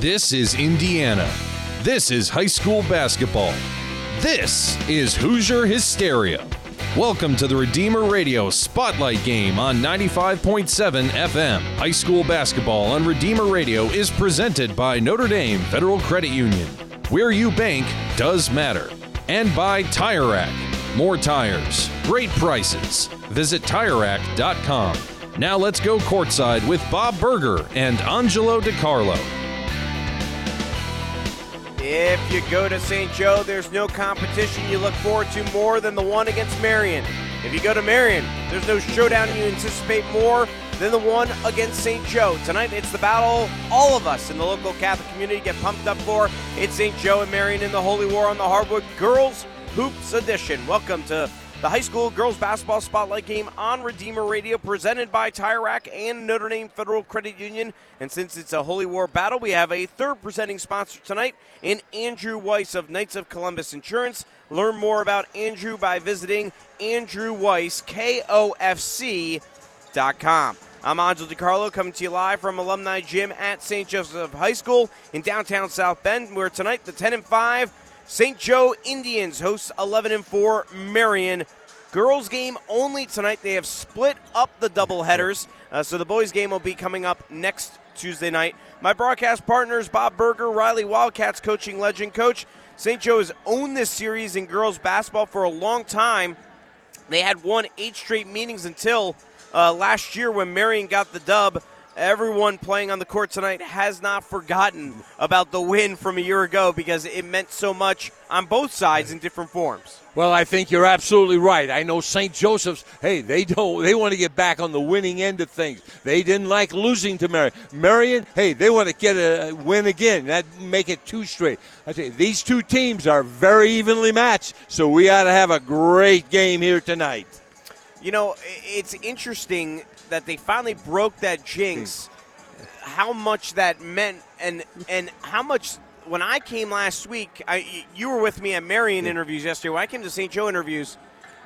This is Indiana. This is high school basketball. This is Hoosier Hysteria. Welcome to the Redeemer Radio Spotlight Game on 95.7 FM. High school basketball on Redeemer Radio is presented by Notre Dame Federal Credit Union. Where you bank does matter. And by Tire Rack. More tires, great prices. Visit TireRack.com. Now let's go courtside with Bob Berger and Angelo DiCarlo. If you go to St. Joe, there's no competition you look forward to more than the one against Marion. If you go to Marion, there's no showdown you anticipate more than the one against St. Joe. Tonight, it's the battle all of us in the local Catholic community get pumped up for. It's St. Joe and Marion in the Holy War on the Hardwood Girls Hoops Edition. Welcome to the high school girls basketball spotlight game on Redeemer Radio, presented by Tire Rack and Notre Dame Federal Credit Union. And since it's a Holy War battle, we have a third presenting sponsor tonight in Andrew Weiss of Knights of Columbus Insurance. Learn more about Andrew by visiting Andrew Weiss, KOFC.com. I'm Angelo DiCarlo coming to you live from Alumni Gym at St. Joseph High School in downtown South Bend, where tonight the 10 and 5 St. Joe Indians hosts 11 and 4 Marion. Girls game only tonight. They have split up the double headers, uh, so the boys game will be coming up next Tuesday night. My broadcast partners Bob Berger, Riley Wildcats coaching legend coach. St. Joe has owned this series in girls basketball for a long time. They had won eight straight meetings until uh, last year when Marion got the dub everyone playing on the court tonight has not forgotten about the win from a year ago because it meant so much on both sides in different forms. Well, I think you're absolutely right. I know St. Joseph's. Hey, they don't. They want to get back on the winning end of things. They didn't like losing to Marion. Marion. Hey, they want to get a win again. That make it two straight. I you, these two teams are very evenly matched. So we ought to have a great game here tonight. You know, it's interesting that they finally broke that jinx. How much that meant, and and how much when I came last week, I, you were with me at Marion interviews yesterday. When I came to St. Joe interviews,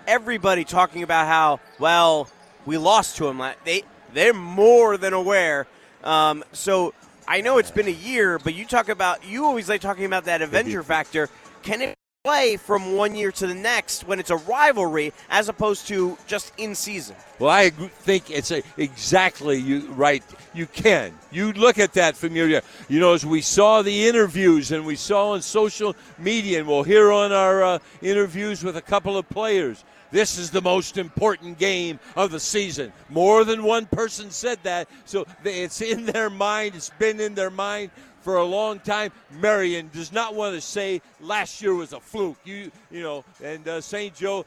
everybody talking about how well we lost to them. They they're more than aware. Um, so I know it's been a year, but you talk about you always like talking about that Avenger factor. Can it play from one year to the next when it's a rivalry as opposed to just in season. Well, I think it's a, exactly you right. You can. You look at that from your, you know, as we saw the interviews and we saw on social media, and we'll hear on our uh, interviews with a couple of players. This is the most important game of the season. More than one person said that, so it's in their mind. It's been in their mind for a long time. Marion does not want to say last year was a fluke. You you know, and uh, St. Joe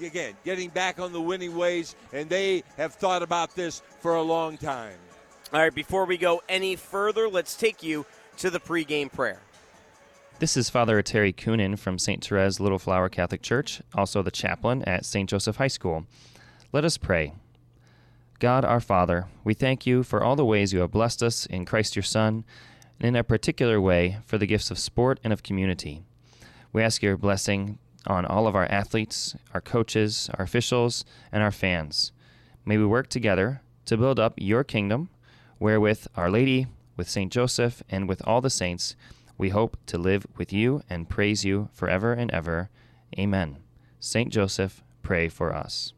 again getting back on the winning ways, and they have thought about this for a long time. All right, before we go any further, let's take you to the pregame prayer. This is Father Terry Coonan from St. Therese Little Flower Catholic Church, also the chaplain at St. Joseph High School. Let us pray. God our Father, we thank you for all the ways you have blessed us in Christ your Son and in a particular way for the gifts of sport and of community. We ask your blessing on all of our athletes, our coaches, our officials, and our fans. May we work together to build up your kingdom, wherewith Our Lady, with St. Joseph, and with all the saints, we hope to live with you and praise you forever and ever. Amen. St. Joseph, pray for us.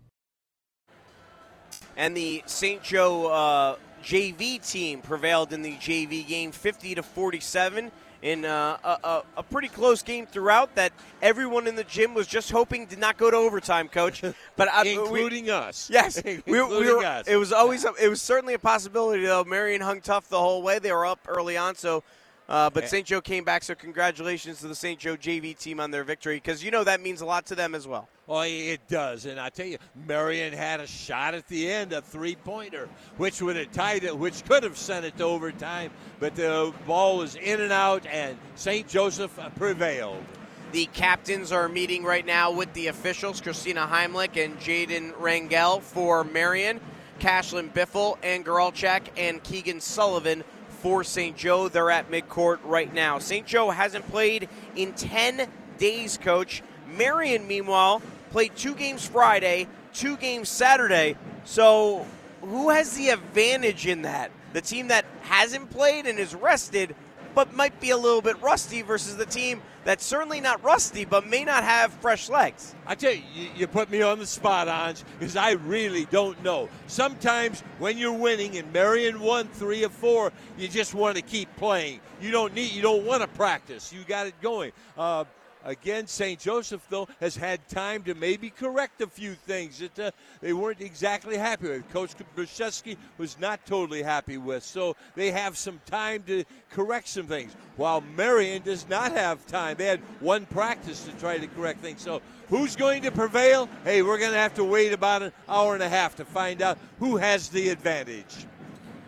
And the St. Joe uh, JV team prevailed in the JV game 50 to 47 in uh, a, a, a, pretty close game throughout that everyone in the gym was just hoping did not go to overtime, coach. But I, including we, us, yes, including we, we were, us. It was always a, it was certainly a possibility though. Marion hung tough the whole way. They were up early on, so uh, but St. Joe came back, so congratulations to the St. Joe JV team on their victory because you know that means a lot to them as well. Oh, it does, and I tell you, Marion had a shot at the end, a three-pointer, which would have tied it, which could have sent it to overtime, but the ball was in and out, and St. Joseph prevailed. The captains are meeting right now with the officials, Christina Heimlich and Jaden Rangel for Marion, Cashlyn Biffle, and Garalchak, and Keegan Sullivan for St. Joe. They're at midcourt right now. St. Joe hasn't played in 10 days, coach. Marion, meanwhile, played two games Friday, two games Saturday. So who has the advantage in that? The team that hasn't played and is rested, but might be a little bit rusty versus the team that's certainly not rusty, but may not have fresh legs. I tell you, you, put me on the spot, Anj, because I really don't know. Sometimes when you're winning and Marion won three or four, you just want to keep playing. You don't need, you don't want to practice. You got it going. Uh, Again, St. Joseph, though, has had time to maybe correct a few things that uh, they weren't exactly happy with. Coach Brzezinski was not totally happy with. So they have some time to correct some things. While Marion does not have time. They had one practice to try to correct things. So who's going to prevail? Hey, we're going to have to wait about an hour and a half to find out who has the advantage.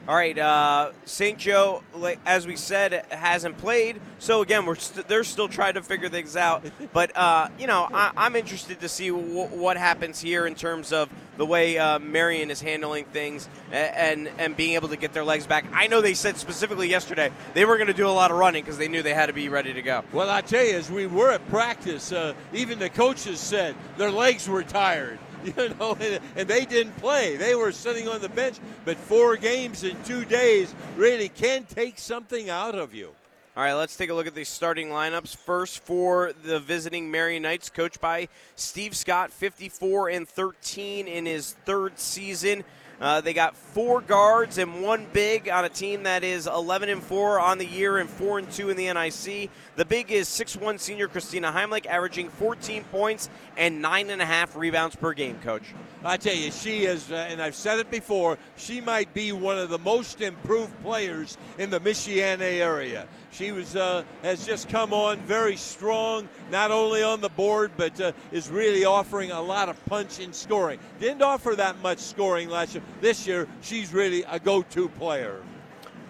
All right, uh, St. Joe, as we said, hasn't played. So again, we're st- they're still trying to figure things out. But uh, you know, I- am interested to see w- what happens here in terms of the way uh, Marion is handling things and, and and being able to get their legs back. I know they said specifically yesterday they were going to do a lot of running because they knew they had to be ready to go. Well, I tell you, as we were at practice, uh, even the coaches said their legs were tired. you know, and, and, they didn't play. They were sitting on the bench, but four games in two days really can take something out of you. All right, let's take a look at the starting lineups. First for the visiting Marion Knights, coached by Steve Scott, 54 and 13 in his third season. Uh, they got four guards and one big on a team that is 11 and 4 on the year and 4 and 2 in the NIC. The big is 6'1 senior Christina Heimlich, averaging 14 points and nine and a half rebounds per game. Coach, I tell you, she is, uh, and I've said it before. She might be one of the most improved players in the Michiana area. She was uh, has just come on very strong, not only on the board, but uh, is really offering a lot of punch in scoring. Didn't offer that much scoring last year. This year, she's really a go-to player.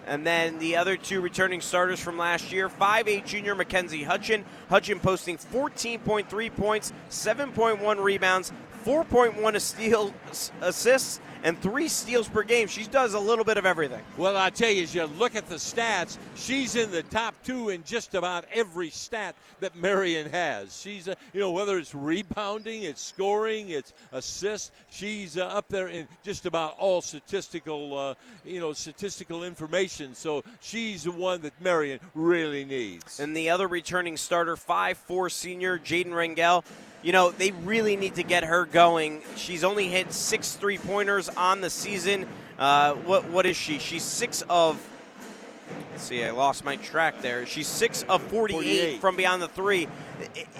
And then the other two returning starters from last year, 5'8 junior Mackenzie Hutchin. Hutchin posting 14.3 points, 7.1 rebounds, 4.1 steal assists, and three steals per game. She does a little bit of everything. Well, I tell you, as you look at the stats, she's in the top two in just about every stat that Marion has. She's, uh, you know, whether it's rebounding, it's scoring, it's assists, she's uh, up there in just about all statistical, uh, you know, statistical information. So she's the one that Marion really needs. And the other returning starter, five-four senior Jaden Rangel you know, they really need to get her going. She's only hit six three pointers on the season. Uh, what what is she? She's six of. Let's see, I lost my track there. She's six of 48, 48. from beyond the three.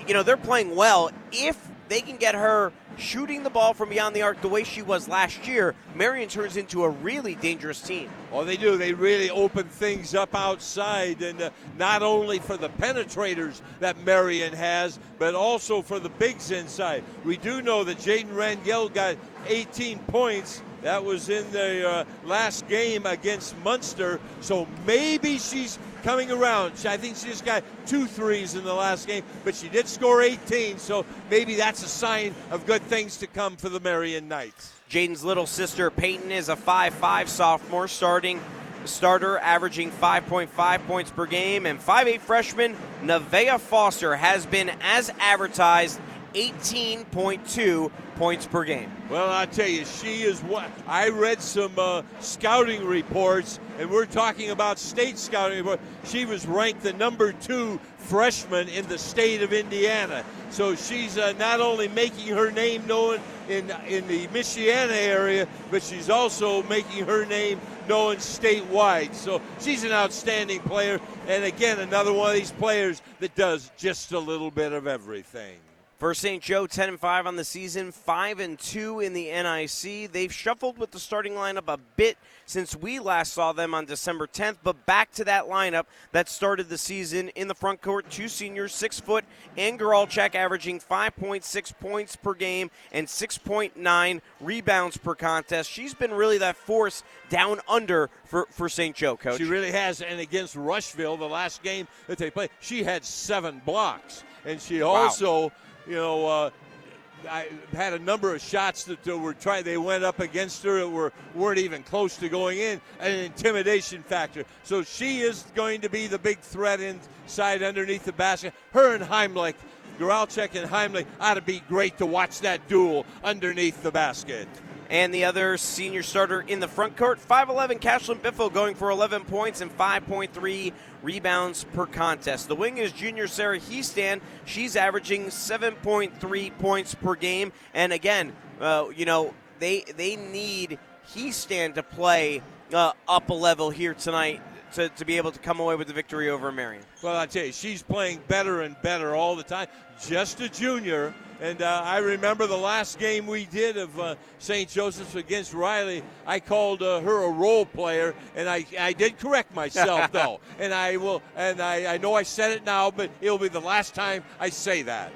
You know, they're playing well. If they can get her shooting the ball from beyond the arc the way she was last year, Marion turns into a really dangerous team. Oh, they do. They really open things up outside, and uh, not only for the penetrators that Marion has, but also for the bigs inside. We do know that Jaden Rangel got 18 points. That was in the uh, last game against Munster. So maybe she's coming around. I think she just got two threes in the last game, but she did score 18, so maybe that's a sign of good things to come for the Marion Knights. Jaden's little sister Peyton is a 5'5 sophomore starting starter averaging 5.5 points per game and 5'8 freshman Nevaeh Foster has been as advertised 18.2 points per game. Well, I tell you, she is what I read some uh, scouting reports, and we're talking about state scouting report. She was ranked the number two freshman in the state of Indiana. So she's uh, not only making her name known in in the Michiana area, but she's also making her name known statewide. So she's an outstanding player, and again, another one of these players that does just a little bit of everything. For St. Joe, 10 and 5 on the season, 5 and 2 in the NIC. They've shuffled with the starting lineup a bit since we last saw them on December 10th, but back to that lineup that started the season in the front court. Two seniors, six foot, and Goralchak averaging 5.6 points per game and 6.9 rebounds per contest. She's been really that force down under for, for St. Joe, coach. She really has. And against Rushville, the last game that they played, she had seven blocks. And she also. You know, uh, I had a number of shots that were trying. They went up against her that were weren't even close to going in. An intimidation factor. So she is going to be the big threat inside underneath the basket. Her and Heimlich, Goralchek and Heimlich ought to be great to watch that duel underneath the basket. And the other senior starter in the front court, 5'11 Cashlyn Biffle, going for 11 points and 5.3 rebounds per contest. The wing is junior Sarah Heastan. She's averaging 7.3 points per game. And again, uh, you know, they they need Heastan to play uh, up a level here tonight to, to be able to come away with the victory over Marion. Well, I tell you, she's playing better and better all the time. Just a junior. And uh, I remember the last game we did of uh, St. Joseph's against Riley. I called uh, her a role player, and I, I did correct myself though. And I will, and I, I know I said it now, but it'll be the last time I say that.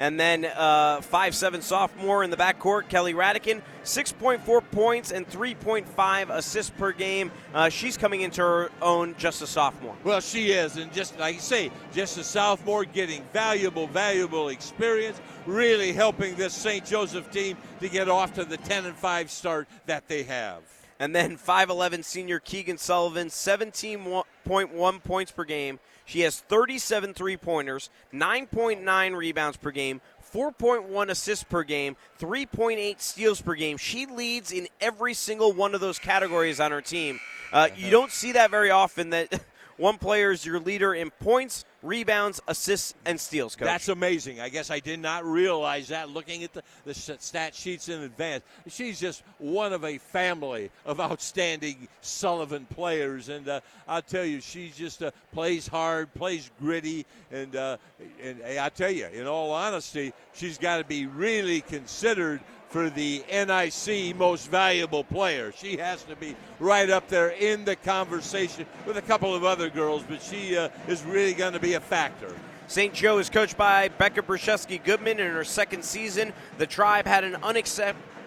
And then uh, five-seven sophomore in the backcourt, Kelly Radican, 6.4 points and 3.5 assists per game. Uh, she's coming into her own just a sophomore. Well, she is, and just like you say, just a sophomore getting valuable, valuable experience, really helping this St. Joseph team to get off to the 10 and 5 start that they have. And then 5'11 senior Keegan Sullivan, 17.1 points per game. She has 37 three pointers, 9.9 rebounds per game, 4.1 assists per game, 3.8 steals per game. She leads in every single one of those categories on her team. Uh, you don't see that very often that one player is your leader in points, rebounds, assists, and steals, coach. That's amazing. I guess I did not realize that looking at the, the stat sheets in advance. She's just one of a family of outstanding Sullivan players. And uh, I'll tell you, she just uh, plays hard, plays gritty. And, uh, and I tell you, in all honesty, she's got to be really considered for the NIC most valuable player. She has to be right up there in the conversation with a couple of other girls, but she uh, is really going to be a factor. St. Joe is coached by Becca Brzezinski Goodman in her second season. The Tribe had an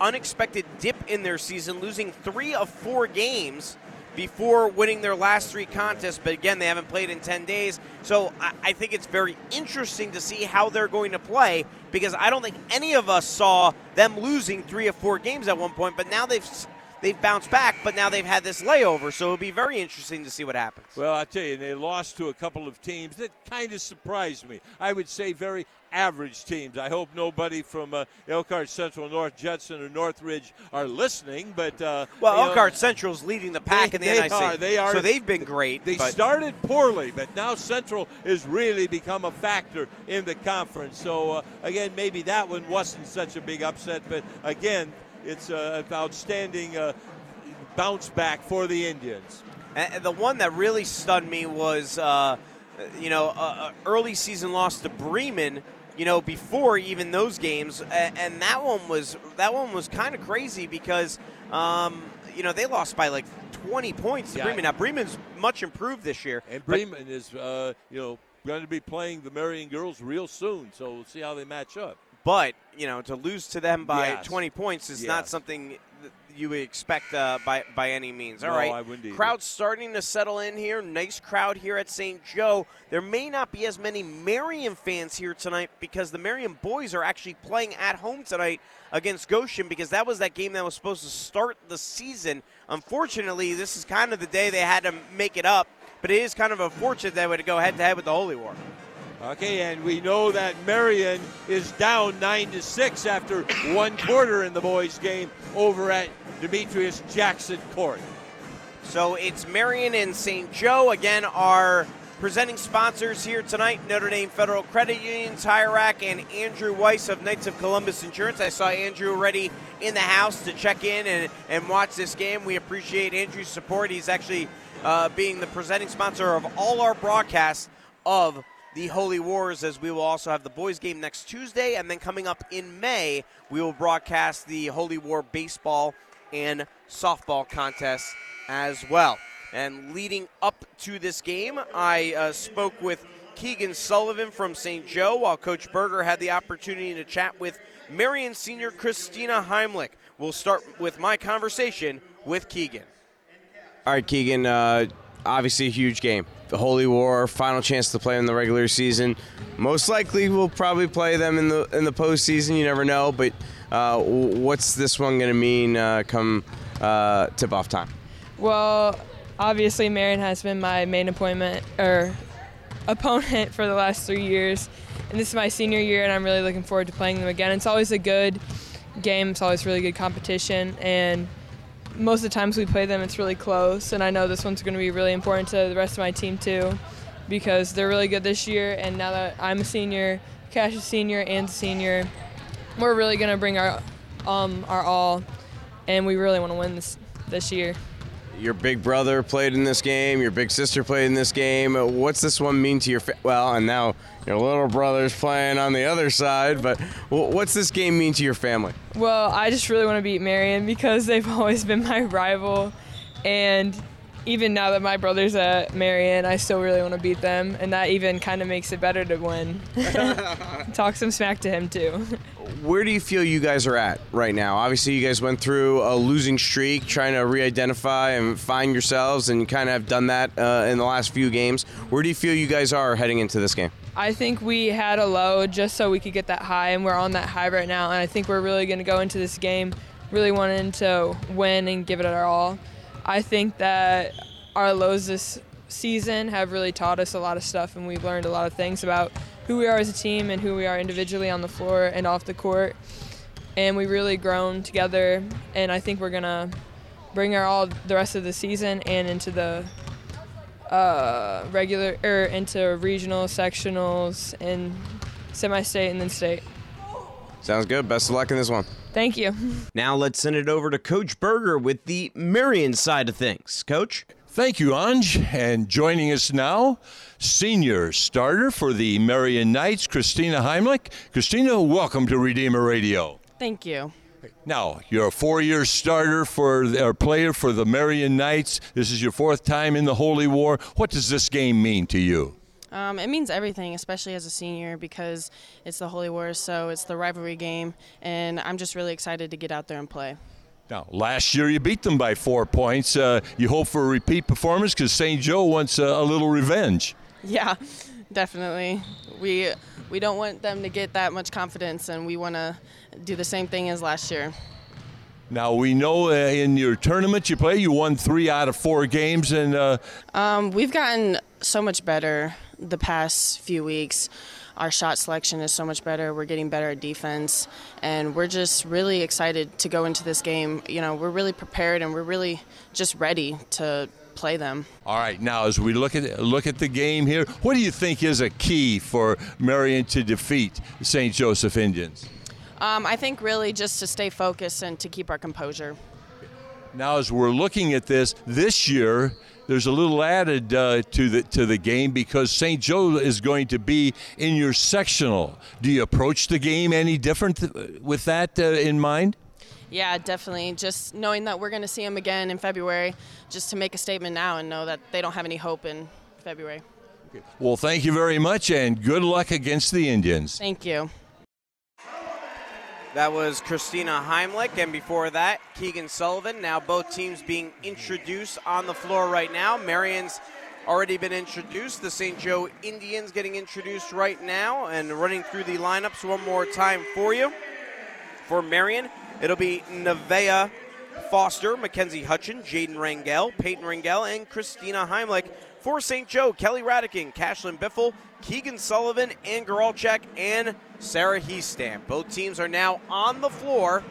unexpected dip in their season, losing three of four games before winning their last three contests. But again, they haven't played in 10 days. So I, I, think it's very interesting to see how they're going to play because I don't think any of us saw them losing three or four games at one point. But now they've. They've bounced back, but now they've had this layover, so it'll be very interesting to see what happens. Well, I tell you, they lost to a couple of teams that kind of surprised me. I would say very average teams. I hope nobody from uh, Elkhart Central, North Judson, or Northridge are listening. But uh, well, Elkhart Central is leading the pack they, in the they NIC. Are, they are. So they've been great. They but. started poorly, but now Central has really become a factor in the conference. So uh, again, maybe that one wasn't such a big upset, but again, it's uh, an outstanding uh, bounce back for the Indians. And the one that really stunned me was, uh, you know, uh, early season loss to Bremen you know, before even those games, and that one was that one was kind of crazy because, um, you know, they lost by like 20 points to yeah. Bremen. Now Bremen's much improved this year, and Bremen is, uh, you know, going to be playing the Marion girls real soon, so we'll see how they match up. But you know, to lose to them by yes. 20 points is yes. not something you would expect uh, by by any means. All no, right, I wouldn't either. crowd's starting to settle in here. Nice crowd here at St. Joe. There may not be as many Marion fans here tonight because the Marion boys are actually playing at home tonight against Goshen because that was that game that was supposed to start the season. Unfortunately, this is kind of the day they had to make it up, but it is kind of unfortunate they would go head to head with the Holy War. Okay, and we know that Marion is down nine to six after one quarter in the boys' game over at Demetrius Jackson Court. So it's Marion and St. Joe again our presenting sponsors here tonight. Notre Dame Federal Credit Union, Tire and Andrew Weiss of Knights of Columbus Insurance. I saw Andrew already in the house to check in and, and watch this game. We appreciate Andrew's support. He's actually uh, being the presenting sponsor of all our broadcasts of the Holy Wars, as we will also have the boys' game next Tuesday, and then coming up in May, we will broadcast the Holy War baseball and softball contest as well. And leading up to this game, I uh, spoke with Keegan Sullivan from St. Joe, while Coach Berger had the opportunity to chat with Marion senior Christina Heimlich. We'll start with my conversation with Keegan. All right, Keegan. Uh, obviously, a huge game the Holy War, final chance to play in the regular season. Most likely, we'll probably play them in the in the postseason. You never know, but uh, what's this one going to mean uh, come uh, tip-off time? Well, obviously, Marion has been my main appointment or opponent for the last three years, and this is my senior year, and I'm really looking forward to playing them again. It's always a good game. It's always really good competition, and most of the times we play them, it's really close. And I know this one's going to be really important to the rest of my team too, because they're really good this year. And now that I'm a senior, Cash is senior, and senior, we're really going to bring our um, our all, and we really want to win this this year. Your big brother played in this game. Your big sister played in this game. What's this one mean to your fa- well? And now your little brother's playing on the other side. But what's this game mean to your family? Well, I just really want to beat Marion because they've always been my rival, and even now that my brother's at Marion, I still really want to beat them, and that even kind of makes it better to win. Talk some smack to him too. Where do you feel you guys are at right now? Obviously, you guys went through a losing streak, trying to re-identify and find yourselves, and you kind of have done that uh, in the last few games. Where do you feel you guys are heading into this game? I think we had a low just so we could get that high, and we're on that high right now. And I think we're really going to go into this game really wanting to win and give it our all. I think that our lows this season have really taught us a lot of stuff, and we've learned a lot of things about who we are as a team and who we are individually on the floor and off the court. And we've really grown together, and I think we're to bring our all the rest of the season and into the uh, regular or into regional sectionals and semi-state and then state. Sounds good. Best of luck in this one. Thank you. Now let's send it over to Coach Berger with the Marion side of things. Coach? Thank you, Anj. And joining us now, senior starter for the Marion Knights, Christina Heimlich. Christina, welcome to Redeemer Radio. Thank you. Now, you're a four-year starter for or player for the Marion Knights. This is your fourth time in the Holy War. What does this game mean to you? Um, it means everything, especially as a senior, because it's the Holy War, so it's the rivalry game, and I'm just really excited to get out there and play. Now, last year you beat them by four points. Uh, you hope for a repeat performance because St. Joe wants uh, a little revenge. Yeah, definitely. We we don't want them to get that much confidence, and we want to do the same thing as last year. Now we know uh, in your tournament you play, you won three out of four games, and uh, Um, we've gotten so much better the past few weeks. Our shot selection is so much better. We're getting better at defense, and we're just really excited to go into this game. You know, we're really prepared, and we're really just ready to play them. all right. Now as we look at look at the game here, what do you think is a key for Marion to defeat St. Joseph Indians? Um, I think really just to stay focused and to keep our composure. Now, as we're looking at this this year, there's a little added uh, to the to the game because St. Joe is going to be in your sectional. Do you approach the game any different th- with that uh, in mind? Yeah, definitely. Just knowing that we're going to see them again in February, just to make a statement now and know that they don't have any hope in February. Well, thank you very much, and good luck against the Indians. Thank you. That was Christina Heimlich, and before that, Keegan Sullivan. Now, both teams being introduced on the floor right now. Marion's already been introduced. The St. Joe Indians getting introduced right now, and running through the lineups one more time for you. For Marion, it'll be Nevaeh Foster, Mackenzie Hutchin, Jaden Rangel, Peyton Rangel, and Christina Heimlich. For St. Joe, Kelly Radican, Cashlyn Biffle, Keegan Sullivan, and Geralchek, and Sarah Heastan. Both teams are now on the floor.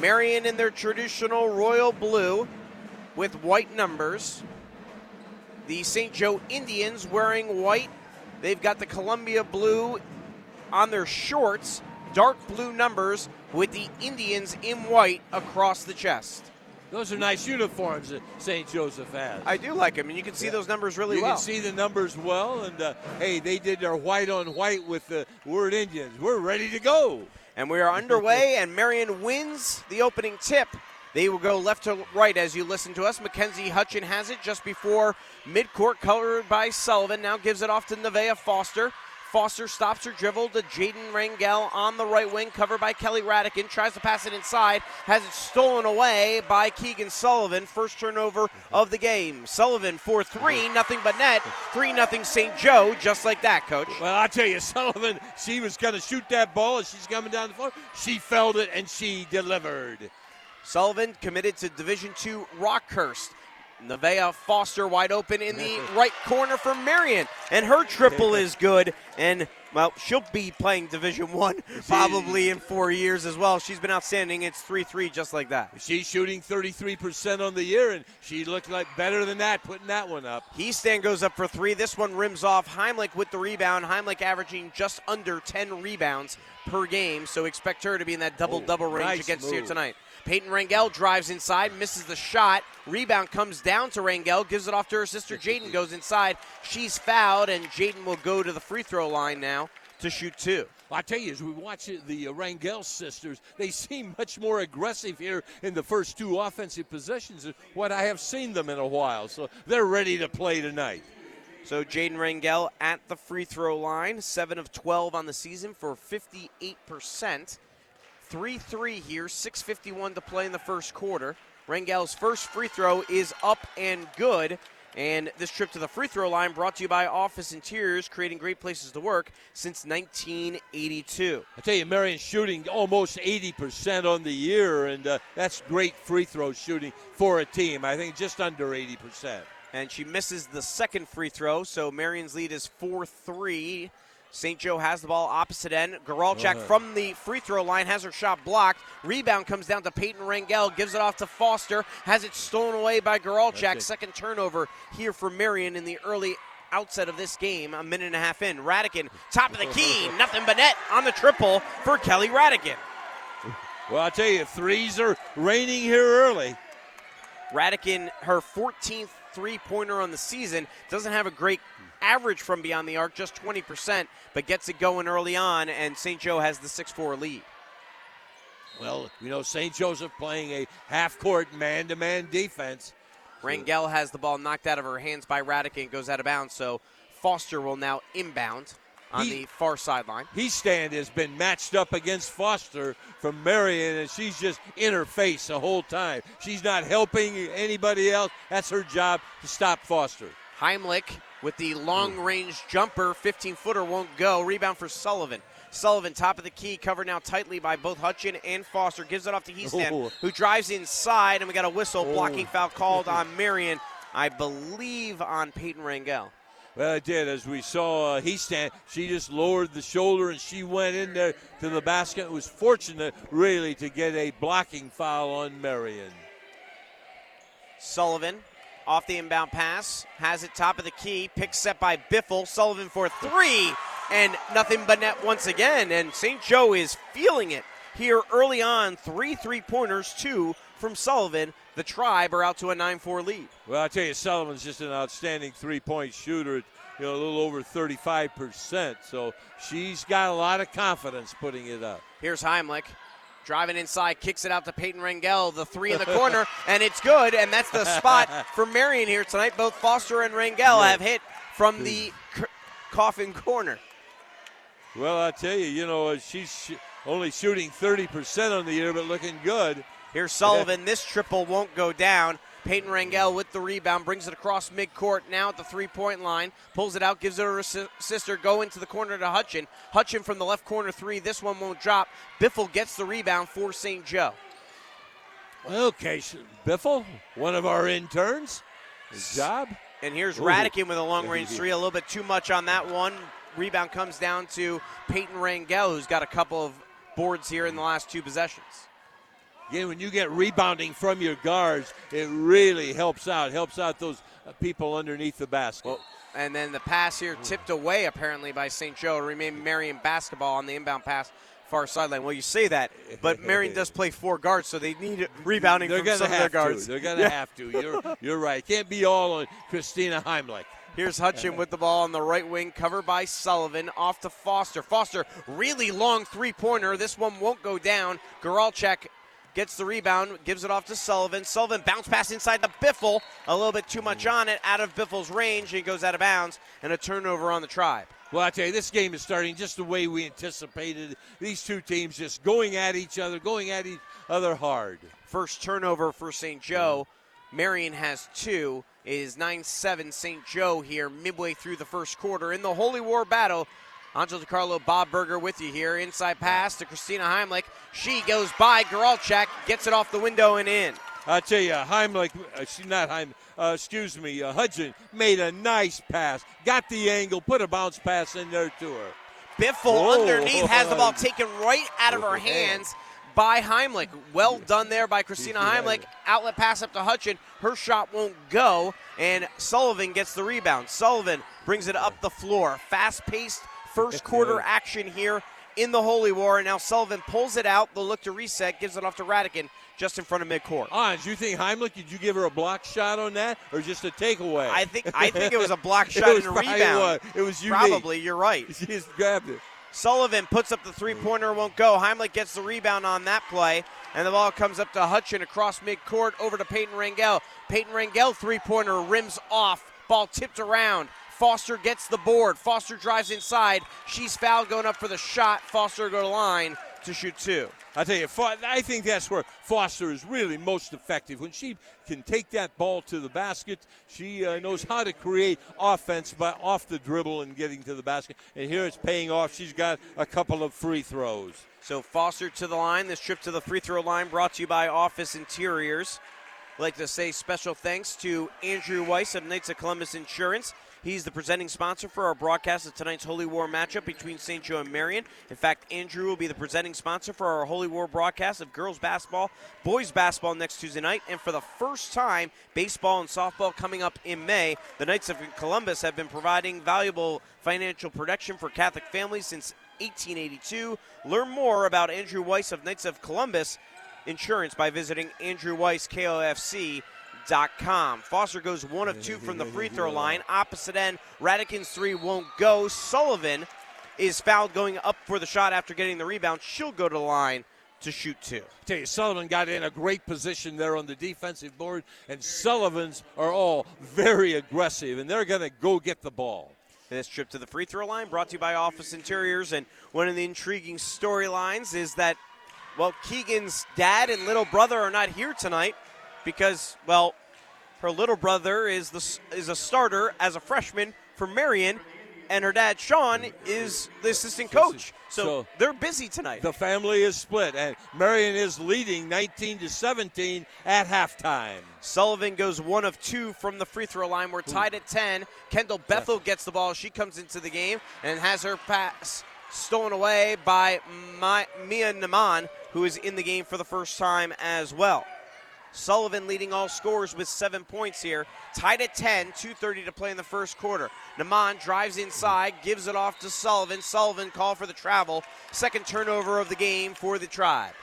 Marion in their traditional royal blue with white numbers. The St. Joe Indians wearing white. They've got the Columbia blue on their shorts, dark blue numbers with the Indians in white across the chest. Those are nice uniforms that St. Joseph has. I do like them, and you can see those numbers really you well. You can see the numbers well, and uh, hey, they did their white on white with the word Indians. We're ready to go. And we are underway, and Marion wins the opening tip. They will go left to right as you listen to us. Mackenzie Hutchin has it just before midcourt, colored by Sullivan. Now gives it off to Nevaeh Foster. Foster stops her dribble to Jaden Rangel on the right wing, covered by Kelly Radican. Tries to pass it inside, has it stolen away by Keegan Sullivan. First turnover of the game. Sullivan for three, nothing but net. Three nothing St. Joe, just like that, coach. Well, I tell you, Sullivan, she was going to shoot that ball as she's coming down the floor. She felt it and she delivered. Sullivan committed to Division Two Rockhurst. Nevaeh Foster wide open in the right corner for Marion. And her triple is good. And Well, she'll be playing Division One probably in four years as well. She's been outstanding. It's three-three just like that. She's shooting 33% on the year, and she looked like better than that, putting that one up. Heastan goes up for three. This one rims off. Heimlich with the rebound. Heimlich averaging just under 10 rebounds per game, so expect her to be in that double-double oh, range nice against here tonight. Peyton Rangel drives inside, misses the shot. Rebound comes down to Rangel, gives it off to her sister. Jaden goes inside. She's fouled, and Jaden will go to the free throw line now to shoot two. I tell you, as we watch the uh, Rangel sisters, they seem much more aggressive here in the first two offensive possessions than what I have seen them in a while. So they're ready to play tonight. So Jaden Rangel at the free throw line, 7 of 12 on the season for 58%. 3 3 here, 6.51 to play in the first quarter. Rangel's first free throw is up and good. And this trip to the free throw line brought to you by Office Interiors, creating great places to work since 1982. I tell you, Marion shooting almost 80% on the year, and uh, that's great free throw shooting for a team. I think just under 80%. and she misses the second free throw. So Marion's lead is 4 3. St. Joe has the ball opposite end. Garalchak uh-huh. from the free throw line has her shot blocked. Rebound comes down to Peyton Rangel, gives it off to Foster, has it stolen away by Garalchak. Second turnover here for Marion in the early outset of this game, a minute and a half in. Radican, top of the key, nothing but net on the triple for Kelly Radican. Well, I tell you, threes are raining here early. Radican, her 14th three pointer on the season, doesn't have a great average from beyond the arc, just 20%, but gets it going early on, and St. Joe has the 6 4 lead. Well, you know, St. Joseph playing a half court man to man defense. Rangel has the ball knocked out of her hands by Radican, goes out of bounds, so Foster will now inbound on He- the far sideline. He stand has been matched up against Foster from Marion, and she's just in her face the whole time. She's not helping anybody else. That's her job to stop Foster. Heimlich with the long range jumper, 15 footer won't go. Rebound for Sullivan. Sullivan, top of the key, covered now tightly by both Hutchin and Foster. Gives it off to Heastan, who drives inside, and we got a whistle. Blocking foul called on Marion, I believe on Peyton Rangel. Well, it did. As we saw, uh, he. She just lowered the shoulder and she went in there to the basket. It Was fortunate, really, to get a blocking foul on Marion. Sullivan off the inbound pass, has it top of the key, pick set by Biffle. Sullivan for three, and nothing but net once again. And St. Joe is feeling it here early on. Three three pointers, two from Sullivan. The Tribe are out to a 9 4 lead. Well, I tell you, Sullivan's just an outstanding three-point shooter. You know, a little over 35 percent. So she's got a lot of confidence putting it up. Here's Heimlich. Driving inside, kicks it out to Peyton Rangel. The three in the corner, and it's good. And that's the spot for Marion here tonight. Both Foster and Rangel have hit from the c- coffin corner. Well, I tell you, you know, uh, she's sh- only shooting 30 percent on the year, but looking good. Here's Sullivan. This triple won't go down. Peyton Rangel with the rebound brings it across midcourt now at the three point line. Pulls it out, gives it to her sister. Go into the corner to Hutchin. Hutchin from the left corner three. This one won't drop. Biffle gets the rebound for St. Joe. Okay, Biffle, one of our interns. Good job. And here's Ooh. Radican with a long range three. A little bit too much on that one. Rebound comes down to Peyton Rangel, who's got a couple of boards here in the last two possessions. Again, when you get rebounding from your guards, it really helps out. Helps out those uh, people underneath the basket. Well, and then the pass here tipped away apparently by St. Joe. Remain Marion basketball on the inbound pass far sideline. Well, you say that, but Marion does play four guards, so they need rebounding They're from some of their have guards. to. They're gonna have to. You're you're right. Can't be all on Christina Heimlich. Here's Hutchin with the ball on the right wing, covered by Sullivan, off to Foster. Foster, really long three pointer. This one won't go down. Goralchek gets the rebound, gives it off to Sullivan. Sullivan bounce pass inside the Biffle. A little bit too much mm. on it, out of Biffle's range. He goes out of bounds, and a turnover on the tribe. Well, I tell you, this game is starting just the way we anticipated. These two teams just going at each other, going at each other hard. First turnover for St. Joe. Marion has two. It is 9 7 St. Joe here, midway through the first quarter. In the Holy War battle, Angelo DiCarlo, Bob Berger with you here. Inside pass to Christina Heimlich. She goes by Geralchak, gets it off the window and in. I tell you, Heimlich, uh, she- not Heim, uh, excuse me, uh, Hudson made a nice pass, got the angle, put a bounce pass in there to her. Biffle Whoa. underneath has the ball taken right out of her With her hand. hands by Heimlich. Well done there by Christina Heimlich. Outlet pass up to Hutchin. Her shot won't go, and Sullivan gets the rebound. Sullivan brings it up the floor. Fast paced first quarter action here in the Holy War, and now Sullivan pulls it out. They'll look to reset, gives it off to Radican just in front of midcourt. Hans, you think Heimlich? Did you give her a block shot on that, or just a takeaway? I think I think it was a block shot and a rebound. one. It was unique. Probably, you're right. She just grabbed it. Sullivan puts up the three pointer, won't go. Heimlich gets the rebound on that play, and the ball comes up to Hutchin across midcourt over to Peyton Rangel. Peyton Rangel three pointer rims off, ball tipped around. Foster gets the board. Foster drives inside. She's fouled going up for the shot. Foster go to line to shoot two. I tell you, I think that's where Foster is really most effective. When she can take that ball to the basket, she uh, knows how to create offense by off the dribble and getting to the basket. And here it's paying off. She's got a couple of free throws. So Foster to the line. This trip to the free throw line brought to you by Office Interiors. I'd like to say special thanks to Andrew Weiss of Knights of Columbus Insurance. He's the presenting sponsor for our broadcast of tonight's Holy War matchup between St. Joe and Marion. In fact, Andrew will be the presenting sponsor for our Holy War broadcast of girls basketball, boys basketball next Tuesday night, and for the first time, baseball and softball coming up in May. The Knights of Columbus have been providing valuable financial protection for Catholic families since 1882. Learn more about Andrew Weiss of Knights of Columbus Insurance by visiting AndrewWeissKOFC.com. Foster goes one of two from the free throw line. Opposite end, Radican's three won't go. Sullivan is fouled going up for the shot after getting the rebound. She'll go to the line to shoot two. tell you, Sullivan got in a great position there on the defensive board, and Sullivans are all very aggressive, and they're going to go get the ball. This trip to the free throw line brought to you by Office Interiors. And one of the intriguing storylines is that, well, Keegan's dad and little brother are not here tonight because, well, her little brother is the is a starter as a freshman for Marion, and her dad Sean is the assistant coach. So, So- they're busy tonight. The family is split, and Marion is leading 19 to 17 at halftime. Sullivan goes one of two from the free throw line. We're tied at 10. Kendall Bethel gets the ball. She comes into the game and has her pass stolen away by My, Mia Naman, who is in the game for the first time as well. Sullivan leading all scorers with seven points here. Tied at 10, 2.30 to play in the first quarter. Naman drives inside, gives it off to Sullivan. Sullivan call for the travel. Second turnover of the game for the Tribe.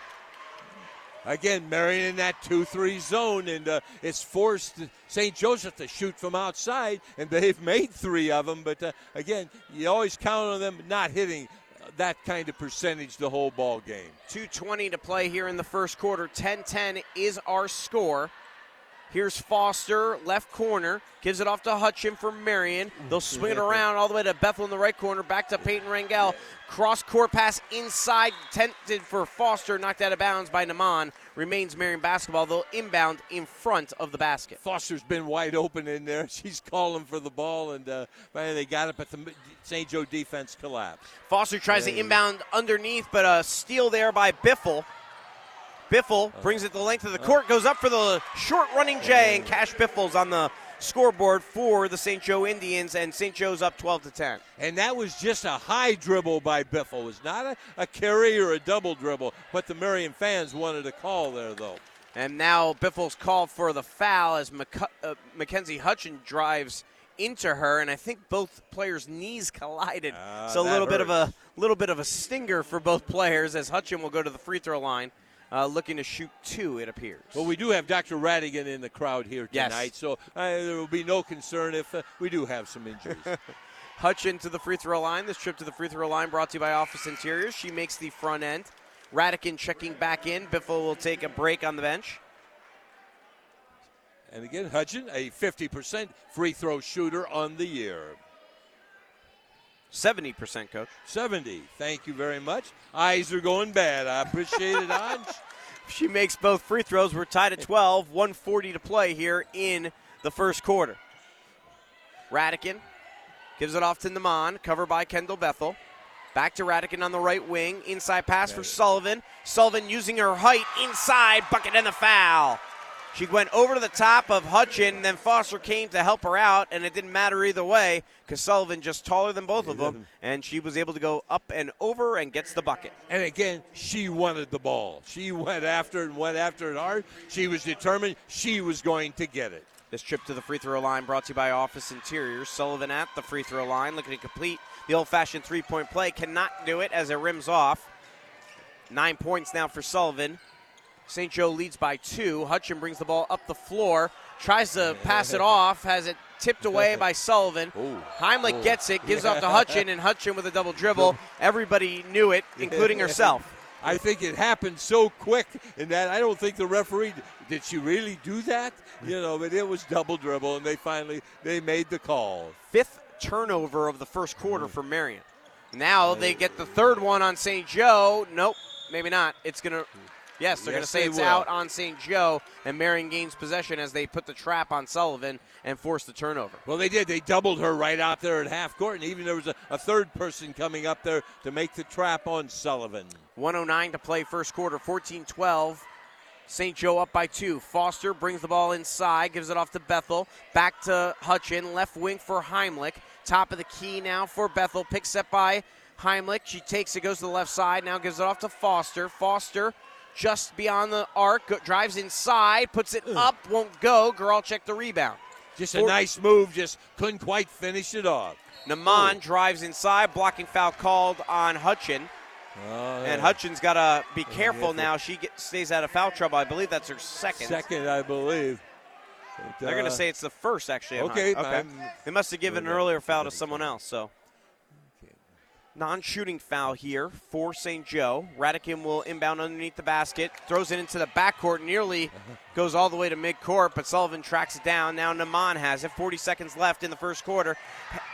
Again, Marion in that 2 3 zone, and uh, it's forced St. Joseph to shoot from outside, and they've made three of them. But uh, again, you always count on them not hitting that kind of percentage the whole ball game. 2.20 to play here in the first quarter. 10 10 is our score. Here's Foster, left corner, gives it off to Hutchin for Marion. They'll swing it around all the way to Bethel in the right corner, back to Peyton Rangel. Cross court pass inside, tempted for Foster, knocked out of bounds by Naman. Remains Marion basketball. They'll inbound in front of the basket. Foster's been wide open in there. She's calling for the ball, and uh, man, they got it, but the St. Joe defense collapsed. Foster tries to inbound underneath, but a steal there by Biffle. Biffle brings it the length of the court, goes up for the short running J, and Cash Biffle's on the scoreboard for the St. Joe Indians, and St. Joe's up 12 to 10. And that was just a high dribble by Biffle. It was not a, a carry or a double dribble, but the Marion fans wanted a call there, though. And now Biffle's called for the foul as McC- uh, Mackenzie Hutchin drives into her, and I think both players' knees collided. Ah, so a little bit of a little bit of a stinger for both players as Hutchin will go to the free throw line, uh, looking to shoot two. It appears. Well, we do have Dr. Radigan in the crowd here Yes. tonight, so uh, there will be no concern if uh, we do have some injuries. Hutchin to the free throw line. This trip to the free throw line brought to you by Office Interiors. She makes the front end. Radican checking back in. Biffle will take a break on the bench. and again, Hutchin, a 50% free throw shooter on the year. 70%, coach. 70. Thank you very much. Eyes are going bad. I appreciate it, Hodge. She makes both free throws. We're tied at 12, 140 to play here in the first quarter. Radican gives it off to Naman, covered by Kendall Bethel. Back to Radican on the right wing. Inside pass for Sullivan. Sullivan using her height inside, bucket and the foul. She went over to the top of Hutchin, and then Foster came to help her out, and it didn't matter either way because Sullivan just taller than both of them, and she was able to go up and over and gets the bucket. And again, she wanted the ball. She went after it and went after it hard. She was determined she was going to get it. This trip to the free throw line brought to you by Office Interiors. Sullivan at the free throw line, looking to complete the old fashioned three point play. Cannot do it as it rims off. Nine points now for Sullivan. St. Joe leads by two. Hutchin brings the ball up the floor, tries to pass it off, has it tipped away by Sullivan. Ooh. Heimlich Ooh. gets it, gives off to Hutchin, and Hutchin with a double dribble. Everybody knew it, including herself. I think it happened so quick in that I don't think the referee did she really do that? You know, but it was double dribble and they finally they made the call. Fifth turnover of the first quarter mm. for Marion. Now they get the third one on St. Joe. Nope, maybe not. It's going to. Mm. Yes, they're going to say it's will. out on St. Joe, and Marion gains possession as they put the trap on Sullivan and force the turnover. Well, they did. They doubled her right out there at half court, and even there was a, a third person coming up there to make the trap on Sullivan. 109 to play first quarter, 14 12. St. Joe up by two. Foster brings the ball inside, gives it off to Bethel. Back to Hutchin, left wing for Heimlich. Top of the key now for Bethel. Picks up by Heimlich. She takes it, goes to the left side, now gives it off to Foster. Foster just beyond the arc, drives inside, puts it up, won't go. Girl check the rebound. Just a nice move, just couldn't quite finish it off. Naman drives inside, blocking foul called on Hutchin. Oh, And yeah. Hutchin's got to be careful now. She get, stays out of foul trouble. I believe that's her second. second, I believe. But, They're going uh, to say it's the first, actually. Okay, okay. They must have given an earlier foul to someone else. So, non-shooting foul here for St. Joe. Radican will inbound underneath the basket, throws it into the backcourt, nearly goes all the way to midcourt, but Sullivan tracks it down. Now Naman has it. 40 seconds left in the first quarter.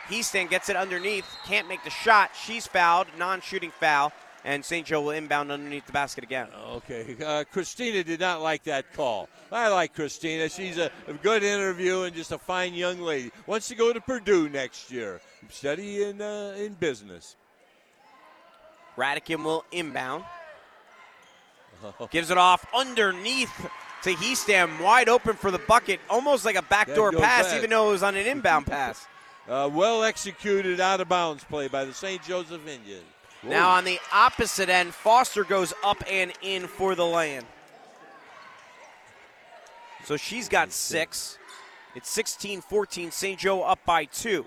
Heastan gets it underneath, can't make the shot. She's fouled, non-shooting foul, and St. Joe will inbound underneath the basket again. Okay, uh, Christina did not like that call. I like Christina. She's a, a good interview and just a fine young lady. Wants to go to Purdue next year, study in uh, in business. Radican will inbound. Gives it off underneath to Heastan, wide open for the bucket, almost like a backdoor pass, pass. even though it was on an inbound pass. Uh, well executed out of bounds play by the St. Joseph Indians. Now on the opposite end, Foster goes up and in for the lay-in. So she's got six. It's 16-14. St. Joe up by two.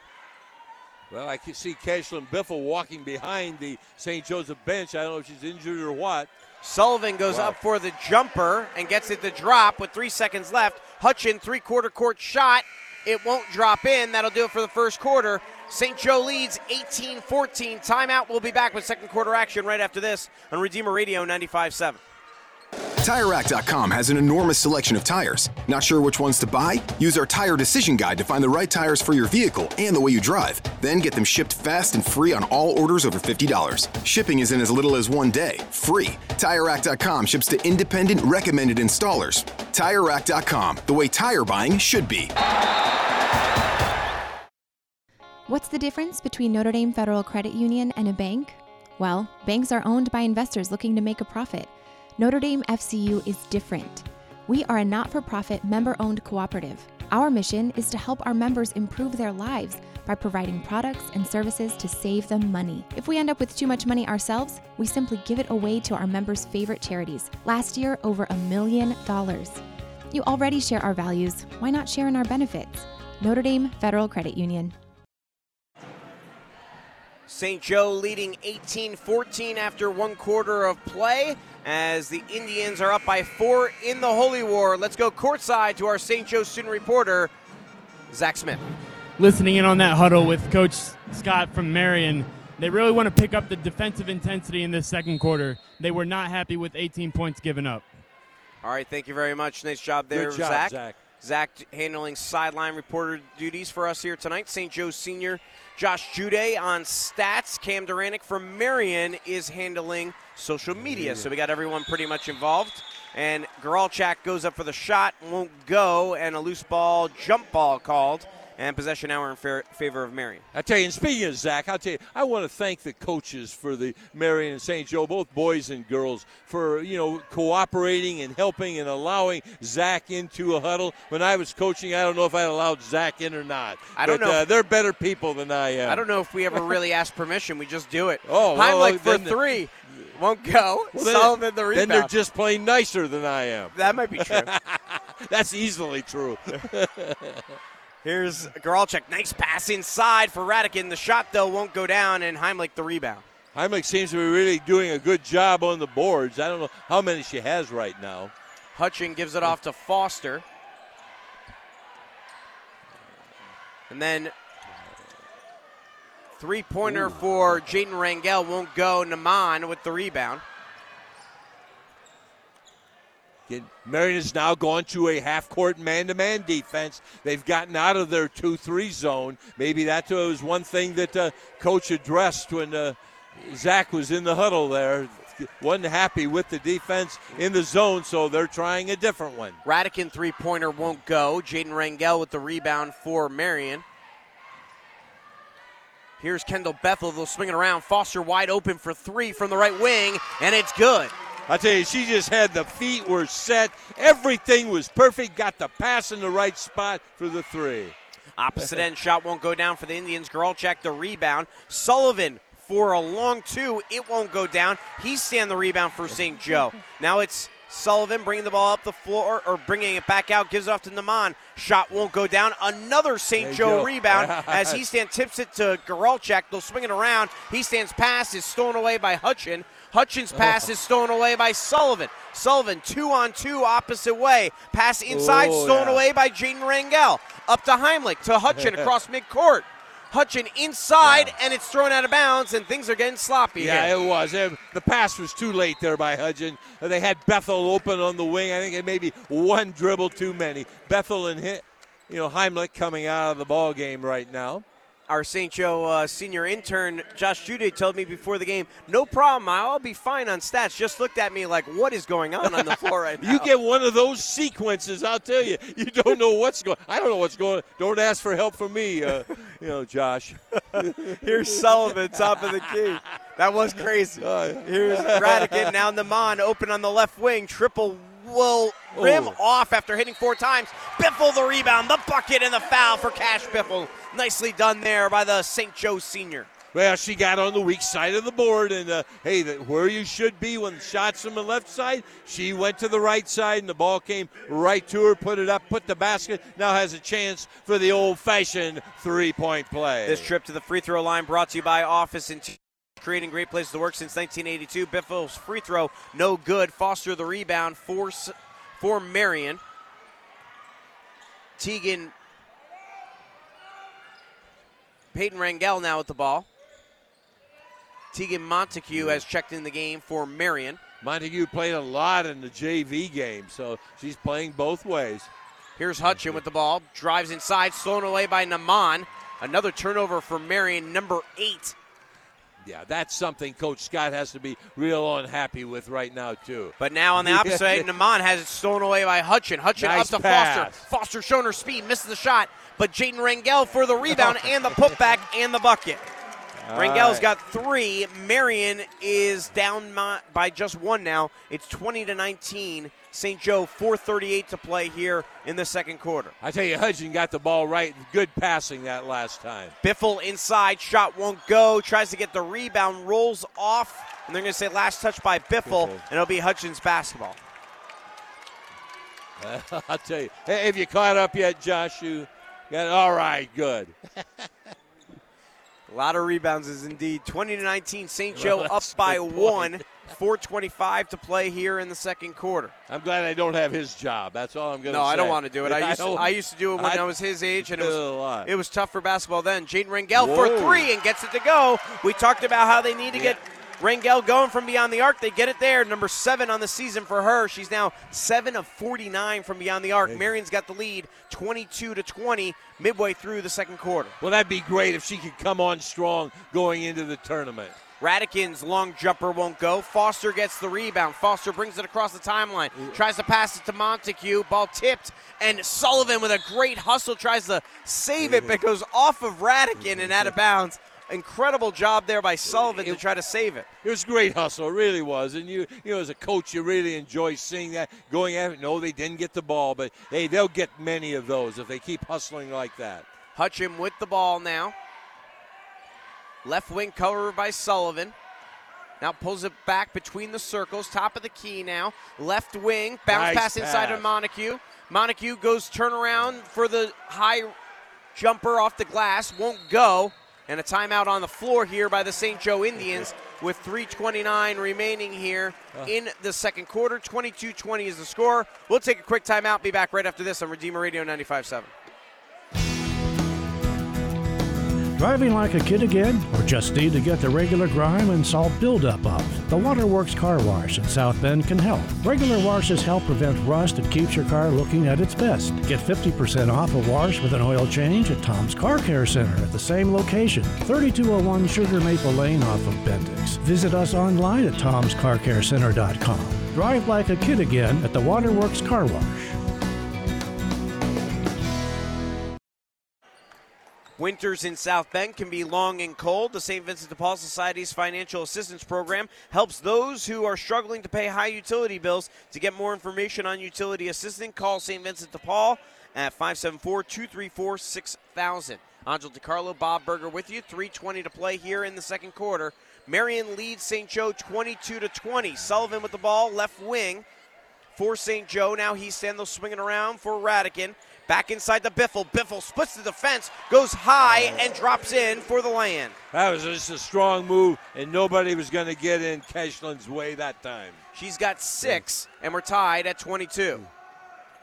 Well, I can see Cashlyn Biffle walking behind the St. Joseph bench. I don't know if she's injured or what. Sullivan goes Wow. up for the jumper and gets it to drop with three seconds left. Hutchin, three quarter court shot. It won't drop in. That'll do it for the first quarter. St. Joe leads 18 14. Timeout. We'll be back with second quarter action right after this on Redeemer Radio 95.7. TireRack.com has an enormous selection of tires. Not sure which ones to buy? Use our tire decision guide to find the right tires for your vehicle and the way you drive. Then get them shipped fast and free on all orders over $50. Shipping is in as little as one day, free. TireRack.com ships to independent, recommended installers. TireRack.com, the way tire buying should be. What's the difference between Notre Dame Federal Credit Union and a bank? Well, banks are owned by investors looking to make a profit. Notre Dame FCU is different. We are a not for profit, member owned cooperative. Our mission is to help our members improve their lives by providing products and services to save them money. If we end up with too much money ourselves, we simply give it away to our members' favorite charities. Last year, over a million dollars. You already share our values. Why not share in our benefits? Notre Dame Federal Credit Union. St. Joe leading 18 14 after one quarter of play as the Indians are up by four in the Holy War. Let's go courtside to our St. Joe student reporter, Zach Smith. listening in on that huddle with Coach Scott from Marion, they really want to pick up the defensive intensity in this second quarter. They were not happy with 18 points given up. All right, thank you very much. Nice job there, Good job, Zach. Zach. Zach handling sideline reporter duties for us here tonight. St. Joe's senior Josh Jude on stats. Cam Duranick from Marion is handling social media. So we got everyone pretty much involved. And Garalchak goes up for the shot, won't go, and a loose ball, jump ball called. and possession now in fa- favor of Marion. I tell you, and speaking of Zach, I'll tell you, I want to thank the coaches for the Marion and St. Joe, both boys and girls, for you know cooperating and helping and allowing Zach into a huddle. When I was coaching, I don't know if I allowed Zach in or not. I don't but, know. Uh, they're better people than I am. I don't know if we ever really ask permission. We just do it. Oh, well, Heimlich for then- three. Won't go. Well, then- Sullivan the Then they're just playing nicer than I am. that might be true. That's easily true. Here's Goralchuk. Nice pass inside for Radican. The shot, though, won't go down, and Heimlich the rebound. Heimlich seems to be really doing a good job on the boards. I don't know how many she has right now. Hutchin gives it off to Foster. And then three pointer for Jaden Rangel won't go. Naman with the rebound. Marion has now gone to a half court man to man defense. They've gotten out of their 2 3 zone. Maybe that was one thing that uh, coach addressed when uh, Zach was in the huddle there. Wasn't happy with the defense in the zone, so they're trying a different one. Radican three pointer won't go. Jaden Rangel with the rebound for Marion. Here's Kendall Bethel. They'll swing it around. Foster wide open for three from the right wing, and it's good. I tell you, she just had the feet were set. Everything was perfect. Got the pass in the right spot for the three. Opposite end shot won't go down for the Indians. Girl check the rebound. Sullivan for a long two. It won't go down. Heastan the rebound for St. Joe. Now it's Sullivan bringing the ball up the floor or bringing it back out. Gives it off to Naman. Shot won't go down. Another St. Joe go. rebound as Heastan tips it to Geralchak. They'll swing it around. Heastan's pass is stolen away by Hutchin. Hutchin's pass is stolen away by Sullivan. Sullivan two on two opposite way. Pass inside Oh, stolen yeah. away by Jaden Rangel. Up to Heimlich to Hutchin across midcourt. Hutchin inside and it's thrown out of bounds and things are getting sloppy. Yeah, here. it was. It- the pass was too late there by Hutchin. Uh, They had Bethel open on the wing. I think it may be one dribble too many. Bethel and hit, you know Heimlich coming out of the ball game right now. Our St. Joe uh, senior intern Josh Judy told me before the game, no problem, I'll be fine on stats. Just looked at me like, what is going on on the floor right now? You get one of those sequences, I'll tell you. You don't know what's going. I don't know what's going. on. Don't ask for help from me, uh, you know, Josh. Here's Sullivan, top of the key. That was crazy. Uh, Here's Radican, now Naman open on the left wing. Triple will rim Oh. off after hitting four times. Biffle the rebound, the bucket, and the foul for Cash Biffle. Nicely done there by the St. Joe senior. Well, she got on the weak side of the board, and uh, hey, the, where you should be when shots from the left side, she went to the right side, and the ball came right to her, put it up, put the basket. Now has a chance for the old-fashioned three-point play. This trip to the free throw line brought to you by Office and T- creating great places to work since 1982. Biffle's free throw no good. Foster the rebound for for Marion. Tegan Peyton Rangel now with the ball. Tegan Montague has checked in the game for Marion. Montague played a lot in the JV game, so she's playing both ways. Here's Hutchin with the ball. Drives inside, stolen away by Naman. Another turnover for Marion, number eight. Yeah, that's something Coach Scott has to be real unhappy with right now, too. But now on the opposite side, Naman has it stolen away by Hutchin. Hutchin Nice up to pass. Foster. Foster showing her speed, misses the shot, but Jaden Rangel for the rebound and the putback and the bucket. Rangel's right. got three. Marion is down by just one now. It's 20 to 19. St. Joe 4:38 to play here in the second quarter. I tell you, Hutchin got the ball right. Good passing that last time. Biffle inside, shot won't go. Tries to get the rebound, rolls off, and they're going to say last touch by Biffle, Biffle. and it'll be Hutchins basketball. I'll tell you. Hey, have you caught up yet, Josh? You got all right. Good. A lot of rebounds is indeed 20 to 19. St. Joe Well, up by one. 425 to play here in the second quarter. I'm glad I don't have his job. That's all I'm going to say. No, say. I don't want to do it. I used I used to do it when I, I- was his age, and it was lot. Uh, it was tough for basketball then. Jaden Rangel for three and gets it to go. We talked about how they need to get Rangel going from beyond the arc. They get it there. Number seven on the season for her. She's now seven of 49 from beyond the arc. Marion's got the lead 22 to 20 midway through the second quarter. Well, that'd be great if she could come on strong going into the tournament. Radican's long jumper won't go. Foster gets the rebound. Foster brings it across the timeline. Mm. Tries to pass it to Montague. Ball tipped. And Sullivan with a great hustle tries to save it, mm. but goes off of Radican and out of bounds. Incredible job there by Sullivan to try to save it. It was great hustle, it really was. And you, you know, as a coach, you really enjoy seeing that going at it. No, they didn't get the ball, but hey, they'll get many of those if they keep hustling like that. Hutchin with the ball now. Left wing cover by Sullivan. Now pulls it back between the circles. Top of the key now. Left wing. Bounce Nice pass inside pass. of Montague. Montague goes turnaround for the high jumper off the glass. Won't go. And a timeout on the floor here by the St. Joe Indians with 3.29 remaining here uh. in the second quarter. 22 20 is the score. We'll take a quick timeout. Be back right after this on Redeemer Radio 95.7. Driving like a kid again, or just need to get the regular grime and salt buildup off? The Waterworks Car Wash in South Bend can help. Regular washes help prevent rust and keeps your car looking at its best. Get 50% off a wash with an oil change at Tom's Car Care Center at the same location, 3201 Sugar Maple Lane off of Bendix. Visit us online at tomscarcarecenter.com. Drive like a kid again at the Waterworks Car Wash. Winters in South Bend can be long and cold. The St. Vincent de Paul Society's financial assistance program helps those who are struggling to pay high utility bills. To get more information on utility assistance, call St. Vincent de Paul at 574 234 6000. Angelo DiCarlo, Bob Berger with you. 320 to play here in the second quarter. Marion leads St. Joe 22 to 20. Sullivan with the ball, left wing for St. Joe. Now he's standing swinging around for Radican. Back inside the Biffle. Biffle splits the defense, goes high, and drops in for the land. That was just a strong move, and nobody was going to get in Cashlyn's way that time. She's got six, and we're tied at 22.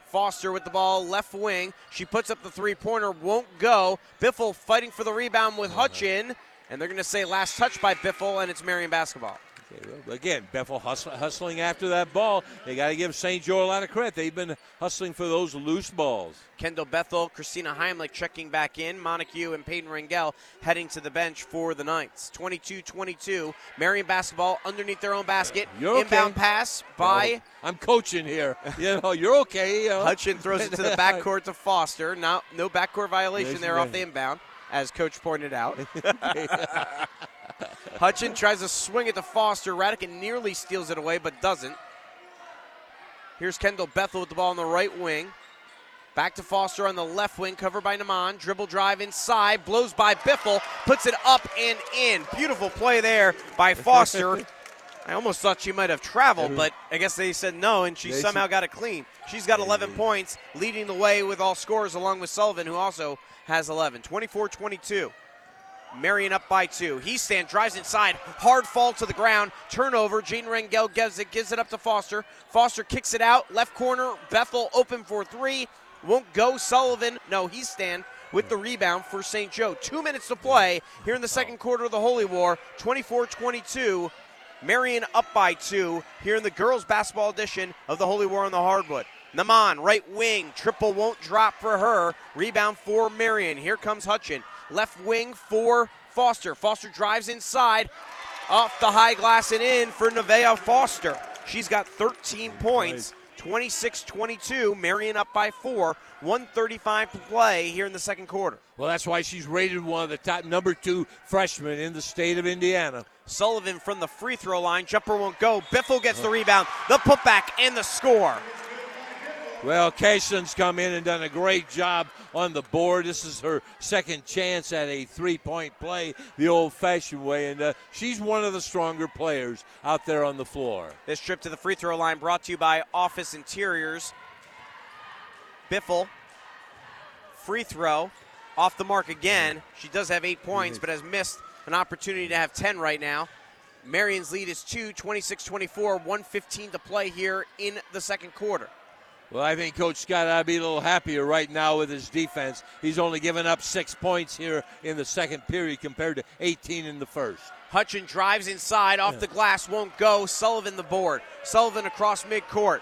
Foster with the ball, left wing. She puts up the three pointer, won't go. Biffle fighting for the rebound with Hutchin, and they're going to say last touch by Biffle, and it's Marion basketball. Again, Bethel hustle, hustling after that ball. They got to give St. Joe a lot of credit. They've been hustling for those loose balls. Kendall Bethel, Christina Heimlich checking back in. Montague and Peyton Rangel heading to the bench for the Knights. 22 22. Marion basketball underneath their own basket. Uh, you're Inbound okay. pass by No, I'm coaching here. You know, you're okay. You know. Hutchin throws it to the backcourt to Foster. No, no backcourt violation there off the inbound, as coach pointed out. Hutchin tries to swing it to Foster. Radican nearly steals it away, but doesn't. Here's Kendall Bethel with the ball on the right wing. Back to Foster on the left wing, covered by Naman. Dribble drive inside, blows by Biffle, puts it up and in. Beautiful play there by Foster. I almost thought she might have traveled, but I guess they said no, and she They somehow said- got it clean. She's got 11 points, leading the way with all scores, along with Sullivan, who also has 11. 24 22. Marion up by two. Heastan drives inside, hard fall to the ground, turnover. Jaden Rangel gives it, gives it up to Foster. Foster kicks it out, left corner. Bethel open for three, won't go. Sullivan, no, Heastan with the rebound for St. Joe. Two minutes to play here in the second quarter of the Holy War. 24-22. Marion up by two here in the girls basketball edition of the Holy War on the hardwood. Naman, right wing, triple won't drop for her. Rebound for Marion. Here comes Hutchin. Left wing for Foster. Foster drives inside, off the high glass and in for Nevaeh Foster. She's got 13 points. 26 22. Marion up by four. 135 to play here in the second quarter. Well, that's why she's rated one of the top number two freshmen in the state of Indiana. Sullivan from the free throw line. Jumper won't go. Biffle gets the rebound, the putback, and the score. Well, Cashlyn's come in and done a great job on the board. This is her second chance at a three-point play the old-fashioned way, and uh, she's one of the stronger players out there on the floor. This trip to the free throw line brought to you by Office Interiors. Biffle, free throw, off the mark again. She does have eight points, but has missed an opportunity to have 10 right now. Marion's lead is two, 26 24, 115 to play here in the second quarter. Well, I think Coach Scott ought to be a little happier right now with his defense. He's only given up six points here in the second period compared to 18 in the first. Hutchin drives inside, off the glass, won't go. Sullivan the board. Sullivan across midcourt.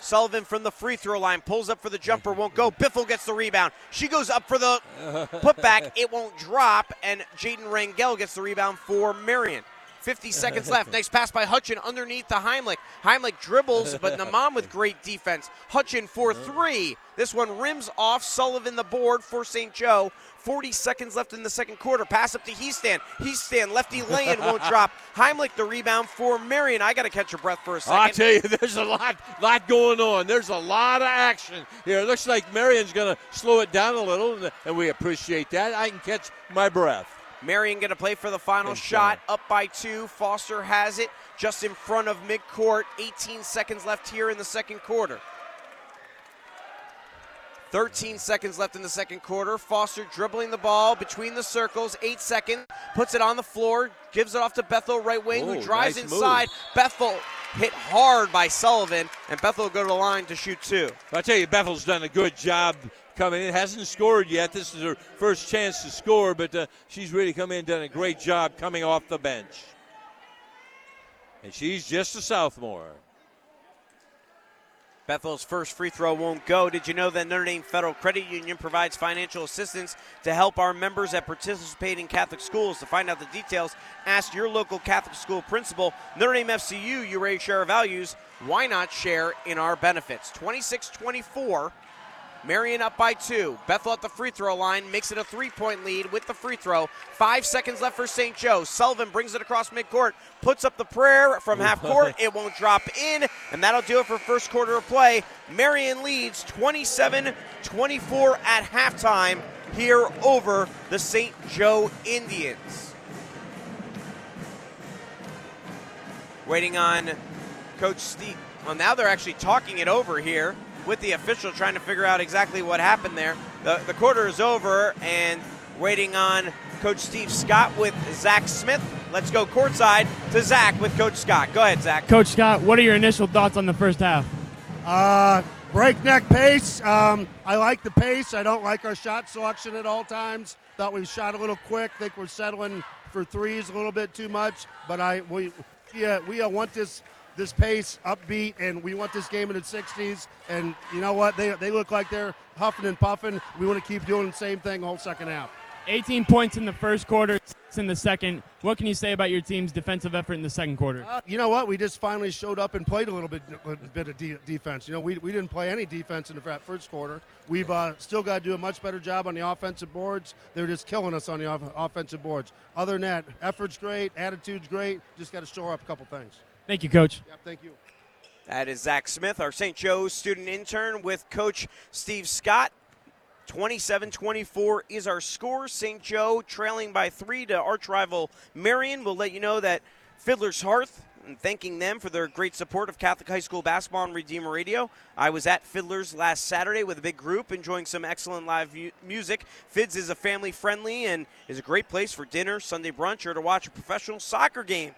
Sullivan from the free throw line pulls up for the jumper, won't go. Biffle gets the rebound. She goes up for the putback. It won't drop, and Jaden Rangel gets the rebound for Marion. 50 seconds left. Nice pass by Hutchin underneath the Heimlich. Heimlich dribbles, but Naman with great defense. Hutchin for three. This one rims off Sullivan the board for St. Joe. 40 seconds left in the second quarter. Pass up to Heastan. Heastan, lefty lane won't drop. Heimlich the rebound for Marion. I got to catch your breath for a second. I tell you, there's a lot, lot going on. There's a lot of action here. It looks like Marion's going to slow it down a little, and we appreciate that. I can catch my breath. Marion going to play for the final shot. Up by two. Foster has it just in front of midcourt. 18 seconds left here in the second quarter. 13 seconds left in the second quarter. Foster dribbling the ball between the circles. Eight seconds. Puts it on the floor. Gives it off to Bethel, right wing, Oh, who drives nice inside. Bethel hit hard by Sullivan, and Bethel will go to the line to shoot two. I tell you, Bethel's done a good job coming in. Hasn't scored yet. This is her first chance to score, but uh, she's really come in done a great job coming off the bench. And she's just a sophomore. Bethel's first free throw won't go. Did you know that Notre Dame Federal Credit Union provides financial assistance to help our members at participating Catholic schools? To find out the details, ask your local Catholic school principal. Notre Dame FCU, you raise share values. Why not share in our benefits? 26 24. Marion up by two. Bethel at the free throw line makes it a three point lead with the free throw. Five seconds left for St. Joe. Sullivan brings it across midcourt, puts up the prayer from half court. It won't drop in, and that'll do it for first quarter of play. Marion leads 27 24 at halftime here over the St. Joe Indians. Waiting on Coach Steve. Well, now they're actually talking it over here with the official, trying to figure out exactly what happened there. The, the quarter is over, and waiting on Coach Steve Scott with Zach Smith. Let's go courtside to Zach with Coach Scott. Go ahead, Zach. Coach Scott, what are your initial thoughts on the first half? Uh, breakneck pace. Um, I like the pace. I don't like our shot selection at all times. Thought we shot a little quick. Think we're settling for threes a little bit too much. But I we yeah we uh, want this this pace upbeat and we want this game in the 60s. And you know what? They they look like they're huffing and puffing. We want to keep doing the same thing all second half. 18 points in the first quarter, six in the second. What can you say about your team's defensive effort in the second quarter? Uh, you know what? We just finally showed up and played a little bit, a bit of de- defense. You know, we, we didn't play any defense in the fir- first quarter. We've uh, still got to do a much better job on the offensive boards. They're just killing us on the off- offensive boards. Other than that, effort's great, attitude's great. Just got to shore up a couple things. Thank you, Coach. Yep, thank you. That is Zach Smith, our St. Joe's student intern with Coach Steve Scott. 27 24 is our score. St. Joe trailing by three to arch rival Marion. We'll let you know that Fiddler's Hearth and thanking them for their great support of Catholic High School basketball on Redeemer Radio. I was at Fiddler's last Saturday with a big group enjoying some excellent live mu- music. Fids is a family friendly and is a great place for dinner, Sunday brunch, or to watch a professional soccer game.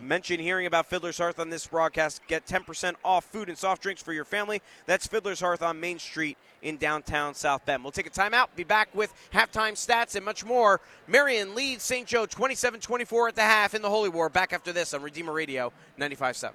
Mention hearing about Fiddler's Hearth on this broadcast. Get 10% off food and soft drinks for your family. That's Fiddler's Hearth on Main Street in downtown South Bend. We'll take a timeout, be back with halftime stats and much more. Marion leads St. Joe 27 24 at the half in the Holy War. Back after this on Redeemer Radio 95.7.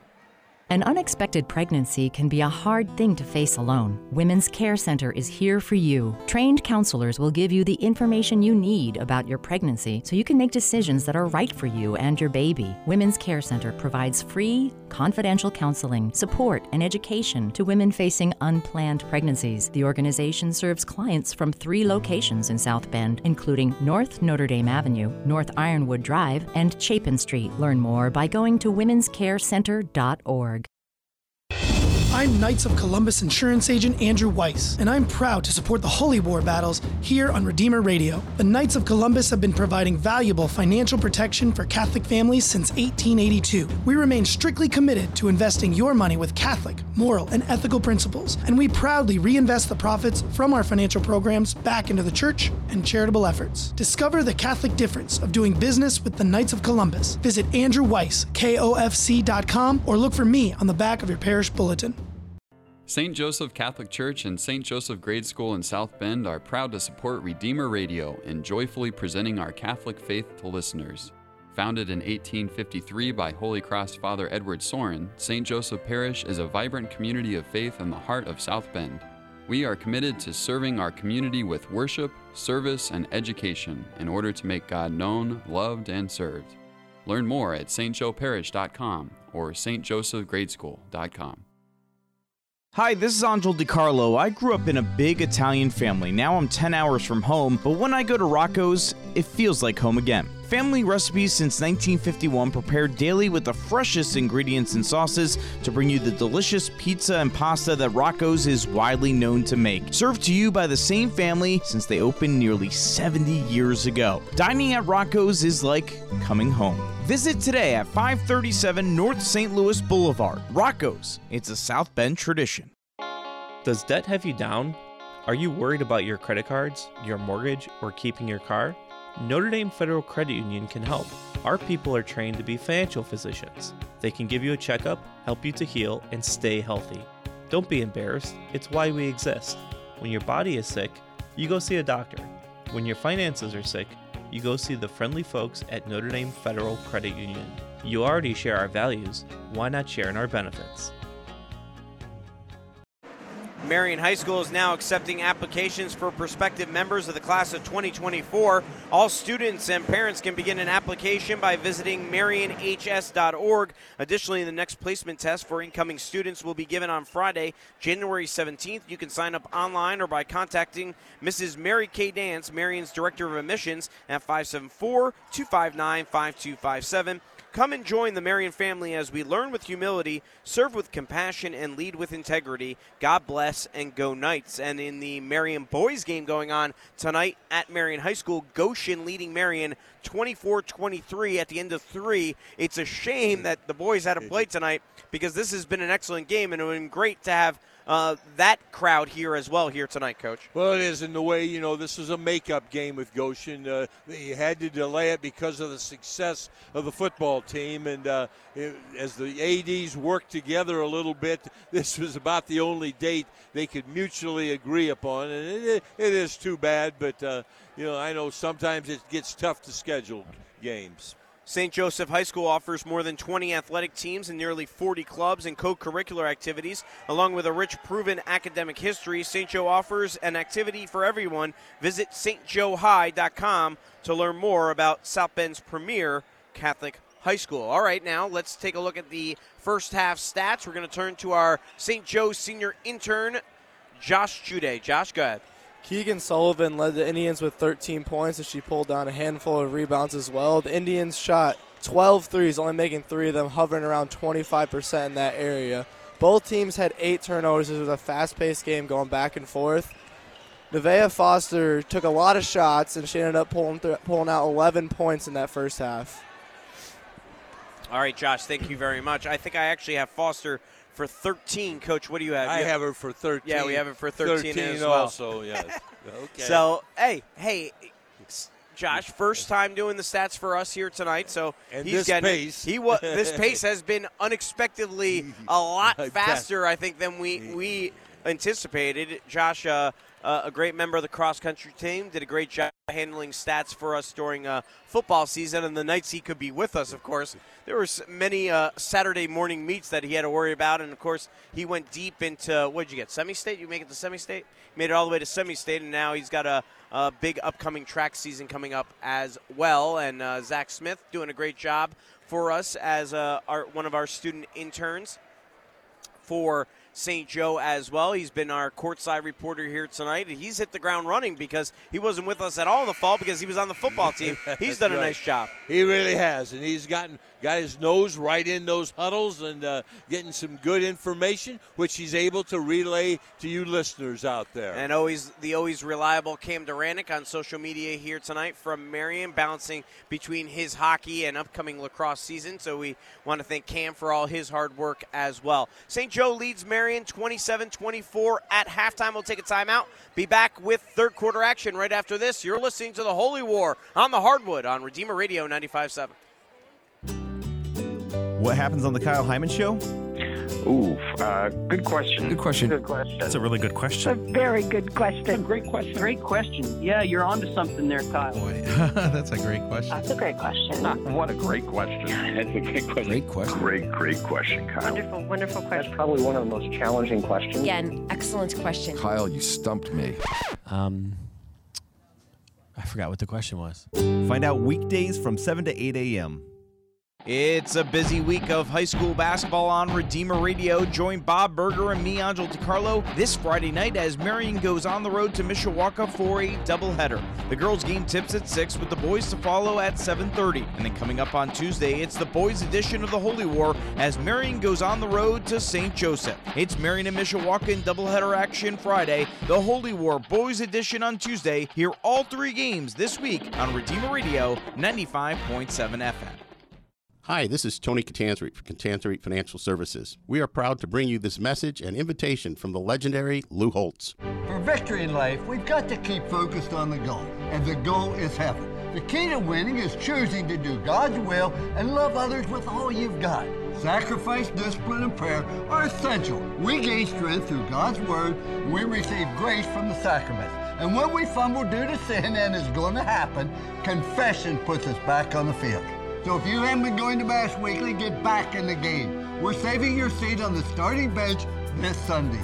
An unexpected pregnancy can be a hard thing to face alone. Women's Care Center is here for you. Trained counselors will give you the information you need about your pregnancy so you can make decisions that are right for you and your baby. Women's Care Center provides free, confidential counseling, support, and education to women facing unplanned pregnancies. The organization serves clients from three locations in South Bend, including North Notre Dame Avenue, North Ironwood Drive, and Chapin Street. Learn more by going to womenscarecenter.org. I'm Knights of Columbus insurance agent Andrew Weiss, and I'm proud to support the Holy War battles here on Redeemer Radio. The Knights of Columbus have been providing valuable financial protection for Catholic families since 1882. We remain strictly committed to investing your money with Catholic, moral, and ethical principles, and we proudly reinvest the profits from our financial programs back into the church and charitable efforts. Discover the Catholic difference of doing business with the Knights of Columbus. Visit Andrew Weiss, KOFC.com, or look for me on the back of your parish bulletin. St. Joseph Catholic Church and St. Joseph Grade School in South Bend are proud to support Redeemer Radio in joyfully presenting our Catholic faith to listeners. Founded in 1853 by Holy Cross Father Edward Sorin, St. Joseph Parish is a vibrant community of faith in the heart of South Bend. We are committed to serving our community with worship, service, and education in order to make God known, loved, and served. Learn more at stjoeparish.com or stjosephgradeschool.com. Hi, this is Angelo DiCarlo. I grew up in a big Italian family. Now I'm 10 hours from home, but when I go to Rocco's, it feels like home again. Family recipes since 1951 prepared daily with the freshest ingredients and sauces to bring you the delicious pizza and pasta that Rocco's is widely known to make. Served to you by the same family since they opened nearly 70 years ago. Dining at Rocco's is like coming home. Visit today at 537 North St. Louis Boulevard. Rocco's, it's a South Bend tradition. Does debt have you down? Are you worried about your credit cards, your mortgage, or keeping your car? Notre Dame Federal Credit Union can help. Our people are trained to be financial physicians. They can give you a checkup, help you to heal, and stay healthy. Don't be embarrassed, it's why we exist. When your body is sick, you go see a doctor. When your finances are sick, you go see the friendly folks at Notre Dame Federal Credit Union. You already share our values, why not share in our benefits? Marion High School is now accepting applications for prospective members of the class of 2024. All students and parents can begin an application by visiting marionhs.org. Additionally, the next placement test for incoming students will be given on Friday, January 17th. You can sign up online or by contacting Mrs. Mary K. Dance, Marion's Director of Admissions, at 574 259 5257. Come and join the Marion family as we learn with humility, serve with compassion, and lead with integrity. God bless and go Knights. And in the Marion boys game going on tonight at Marion High School, Goshen leading Marion 24 23 at the end of three. It's a shame that the boys had to play tonight because this has been an excellent game and it would have been great to have uh, that crowd here as well here tonight, Coach. Well, it is in the way you know this is a makeup game with Goshen. Uh, they had to delay it because of the success of the football team, and uh, it, as the ads worked together a little bit, this was about the only date they could mutually agree upon, and it, it is too bad. But uh, you know, I know sometimes it gets tough to schedule games. St. Joseph High School offers more than 20 athletic teams and nearly 40 clubs and co curricular activities. Along with a rich, proven academic history, St. Joe offers an activity for everyone. Visit stjoehigh.com to learn more about South Bend's premier Catholic high school. All right, now let's take a look at the first half stats. We're going to turn to our St. Joe senior intern, Josh Jude. Josh, go ahead. Keegan Sullivan led the Indians with 13 points as she pulled down a handful of rebounds as well. The Indians shot 12 threes, only making three of them, hovering around 25% in that area. Both teams had eight turnovers. It was a fast paced game going back and forth. Nevaeh Foster took a lot of shots, and she ended up pulling, th- pulling out 11 points in that first half. All right, Josh, thank you very much. I think I actually have Foster for 13. Coach, what do you have? I You have her for 13. Yeah, we have it for 13, 13 as well. also, yes. Okay. So, hey, hey, Josh, first time doing the stats for us here tonight. So And he's getting pace. he wa- this pace has been unexpectedly a lot faster, I think, than we we anticipated. Josh, uh, uh, a great member of the cross country team, did a great job handling stats for us during uh, football season and the nights he could be with us. Of course, there were many uh, Saturday morning meets that he had to worry about, and of course, he went deep into what did you get? Semi-state? You make it to semi-state? Made it all the way to semi-state, and now he's got a, a big upcoming track season coming up as well. And uh, Zach Smith doing a great job for us as uh, our, one of our student interns for St. Joe as well. He's been our courtside reporter here tonight. and He's hit the ground running because he wasn't with us at all in the fall because he was on the football team. He's done a right. nice job. He really has, and he's gotten got his nose right in those huddles and uh, getting some good information, which he's able to relay to you listeners out there. And always the always reliable Cam Duranic on social media here tonight from Marion, balancing between his hockey and upcoming lacrosse season. So we want to thank Cam for all his hard work as well. St. Joe leads Marion 27-24 at halftime. We'll take a timeout. Be back with third quarter action right after this. You're listening to the Holy War on the Hardwood on Redeemer Radio 95.7. What happens on the Kyle Hyman Show? Ooh, uh, good question. Good question. Good question. That's a really good question. A very good question. A Great question. Great question. Yeah, you're onto something there, Kyle. That's a great question. That's a great question. what a great question. That's a great question. Great question. Great, great question, Kyle. Wonderful, wonderful question. That's probably one of the most challenging questions. Again, excellent question. Kyle, you stumped me. Um, I forgot what the question was. Find out weekdays from 7 to 8 a.m. It's a busy week of high school basketball on Redeemer Radio. Join Bob Berger and me, Angelo DiCarlo, this Friday night as Marion goes on the road to Mishawaka for a doubleheader. The girls' game tips at 6 with the boys to follow at 7.30. And then coming up on Tuesday, it's the boys' edition of the Holy War as Marion goes on the road to St. Joseph. It's Marion and Mishawaka in doubleheader action Friday, the Holy War boys' edition on Tuesday. Hear all three games this week on Redeemer Radio 95.7 FM. Hi, this is Tony Catanzarite for Catanzarite Financial Services. We are proud to bring you this message and invitation from the legendary Lou Holtz. For victory in life, we've got to keep focused on the goal, and the goal is heaven. The key to winning is choosing to do God's will and love others with all you've got. Sacrifice, discipline, and prayer are essential. We gain strength through God's Word, and we receive grace from the sacraments. And when we fumble due to sin, and it's going to happen, confession puts us back on the field. So if you haven't been going to Mass weekly, get back in the game. We're saving your seat on the starting bench this Sunday.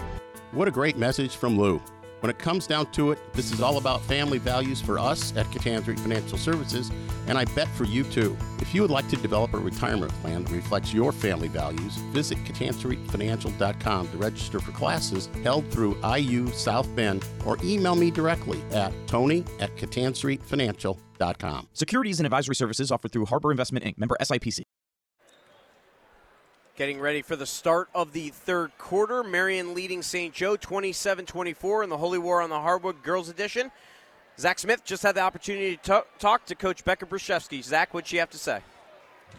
What a great message from Lou. When it comes down to it, this is all about family values for us at Catanzarite Financial Services, and I bet for you too. If you would like to develop a retirement plan that reflects your family values, visit Catanzaritefinancial.com to register for classes held through IU South Bend or email me directly at tony at CatanzariteFinancial.com. Securities and advisory services offered through Harbor Investment Inc., member SIPC. Getting ready for the start of the third quarter. Marion leading St. Joe 27 24 in the Holy War on the Hardwood Girls Edition. Zach Smith just had the opportunity to talk, talk to Coach Becca Brzezinski. Zach, what'd she have to say?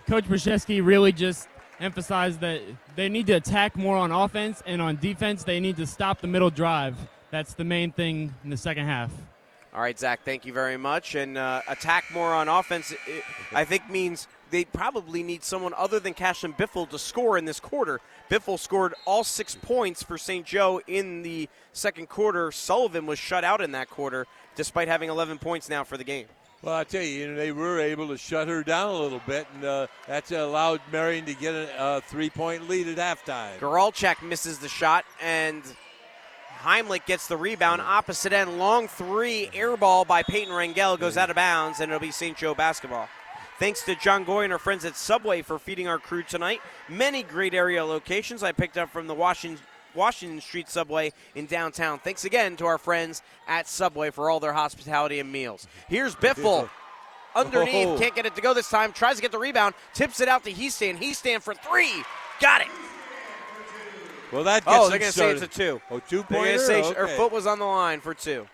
Coach Brzezinski really just emphasized that they need to attack more on offense, and on defense, they need to stop the middle drive. That's the main thing in the second half. All right, Zach, thank you very much. And uh, attack more on offense, I think, means they probably need someone other than Cashlyn Biffle to score in this quarter. Biffle scored all six points for St. Joe in the second quarter. Sullivan was shut out in that quarter, despite having 11 points now for the game. Well, I tell you, you know, they were able to shut her down a little bit, and uh, that's allowed Marion to get a, a three-point lead at halftime. Geralchak misses the shot, and Heimlich gets the rebound. Opposite end, long three, air ball by Peyton Rangel goes out of bounds, and it'll be St. Joe basketball. Thanks to John Goy and our friends at Subway for feeding our crew tonight. Many great area locations I picked up from the Washington, Washington Street Subway in downtown. Thanks again to our friends at Subway for all their hospitality and meals. Here's Biffle. Underneath, Oh. can't get it to go this time. Tries to get the rebound, tips it out to Heastan. Heastan for three. Got it. Well, that oh, gets Oh, they're going to say it's a two. Oh, two They're pointer. say okay. her foot was on the line for two.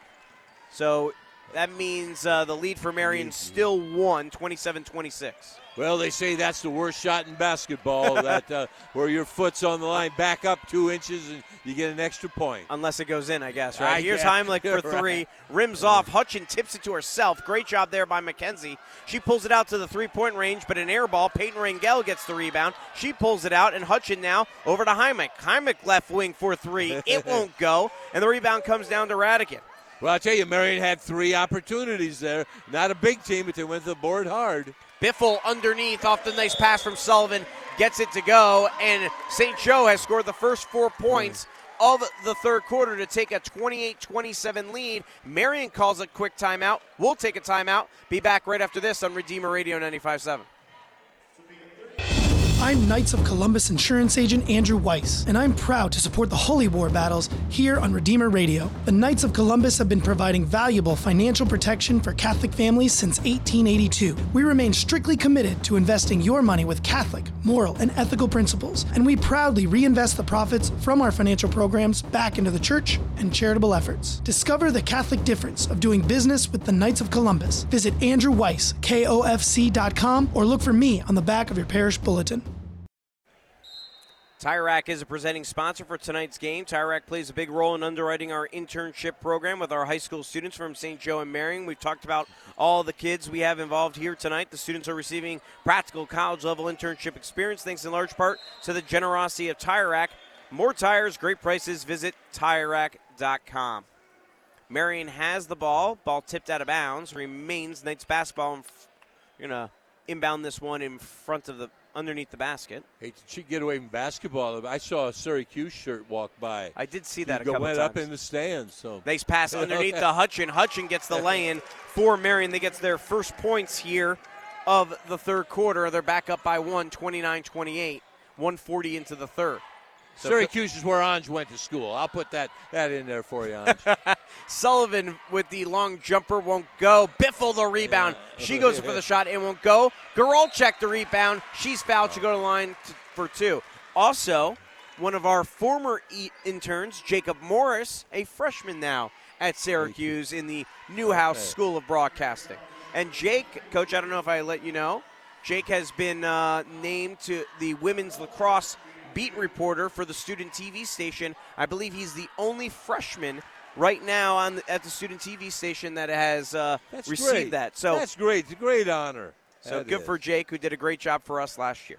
So that means uh, the lead for Marion still won 27 26. Well, they say that's the worst shot in basketball. that uh, where your foot's on the line, back up two inches, and you get an extra point. Unless it goes in, I guess, right? I Here's guess. Heimlich for Right. three. Rims off. Hutchin tips it to herself. Great job there by McKenzie. She pulls it out to the three point range, but an air ball. Peyton Rangel gets the rebound. She pulls it out, and Hutchin now over to Heimlich. Heimlich left wing for three. It won't go, and the rebound comes down to Radican. Well, I tell you, Marion had three opportunities there. Not a big team, but they went to the board hard. Biffle underneath off the nice pass from Sullivan gets it to go, and St. Joe has scored the first four points of the third quarter to take a 28 27 lead. Marion calls a quick timeout. We'll take a timeout. Be back right after this on Redeemer Radio 95.7. I'm Knights of Columbus insurance agent Andrew Weiss, and I'm proud to support the Holy War battles here on Redeemer Radio. The Knights of Columbus have been providing valuable financial protection for Catholic families since 1882. We remain strictly committed to investing your money with Catholic, moral, and ethical principles, and we proudly reinvest the profits from our financial programs back into the church and charitable efforts. Discover the Catholic difference of doing business with the Knights of Columbus. Visit Andrew Weiss, KOFC.com, or look for me on the back of your parish bulletin. Tire Rack is a presenting sponsor for tonight's game. Tire Rack plays a big role in underwriting our internship program with our high school students from St. Joe and Marion. We've talked about all the kids we have involved here tonight. The students are receiving practical college level internship experience thanks in large part to the generosity of Tire Rack. More tires, great prices. Visit TireRack.com. Marion has the ball. Ball tipped out of bounds. Remains Knights basketball. You're gonna inbound this one in front of the underneath the basket. Hey, did she get away from basketball? I saw a Syracuse shirt walk by. I did see that a He couple went up in the stands. So Nice pass underneath the Hutchin. Hutchin gets the lay-in for Marion. They gets their first points here of the third quarter. They're back up by one, 29-28, 140 into the third. So Syracuse is where Ange went to school. I'll put that that in there for you, Ange. Sullivan with the long jumper won't go. Biffle the rebound. She goes for the shot. It won't go. Geralchek the rebound. She's fouled. She go to the line t- for two. Also, one of our former e- interns, Jacob Morris, a freshman now at Syracuse in the Newhouse Okay. School of Broadcasting. And Jake, coach, I don't know if I let you know, Jake has been uh, named to the women's lacrosse beat reporter for the student TV station. I believe he's the only freshman right now on the, at the student TV station that has uh, received great. that. So that's great. It's a great honor. so That good is. for Jake, who did a great job for us last year.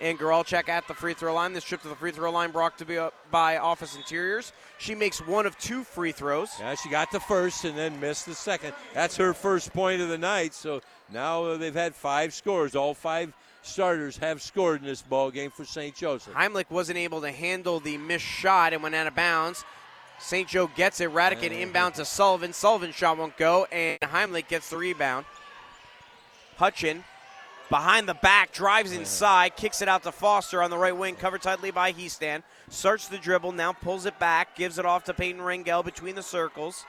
And Geralchek at the free throw line. This trip to the free throw line brought to be uh, by Office Interiors. She makes one of two free throws. Yeah, she got the first and then missed the second. That's her first point of the night. So now they've had five scores. All five starters have scored in this ball game for St. Joseph. Heimlich wasn't able to handle the missed shot and went out of bounds. St. Joe gets it. Radican inbound to Sullivan. Sullivan shot won't go, and Heimlich gets the rebound. Hutchin behind the back, drives inside, kicks it out to Foster on the right wing, covered tightly by Heastan. Starts the dribble, now pulls it back, gives it off to Peyton Rangel between the circles.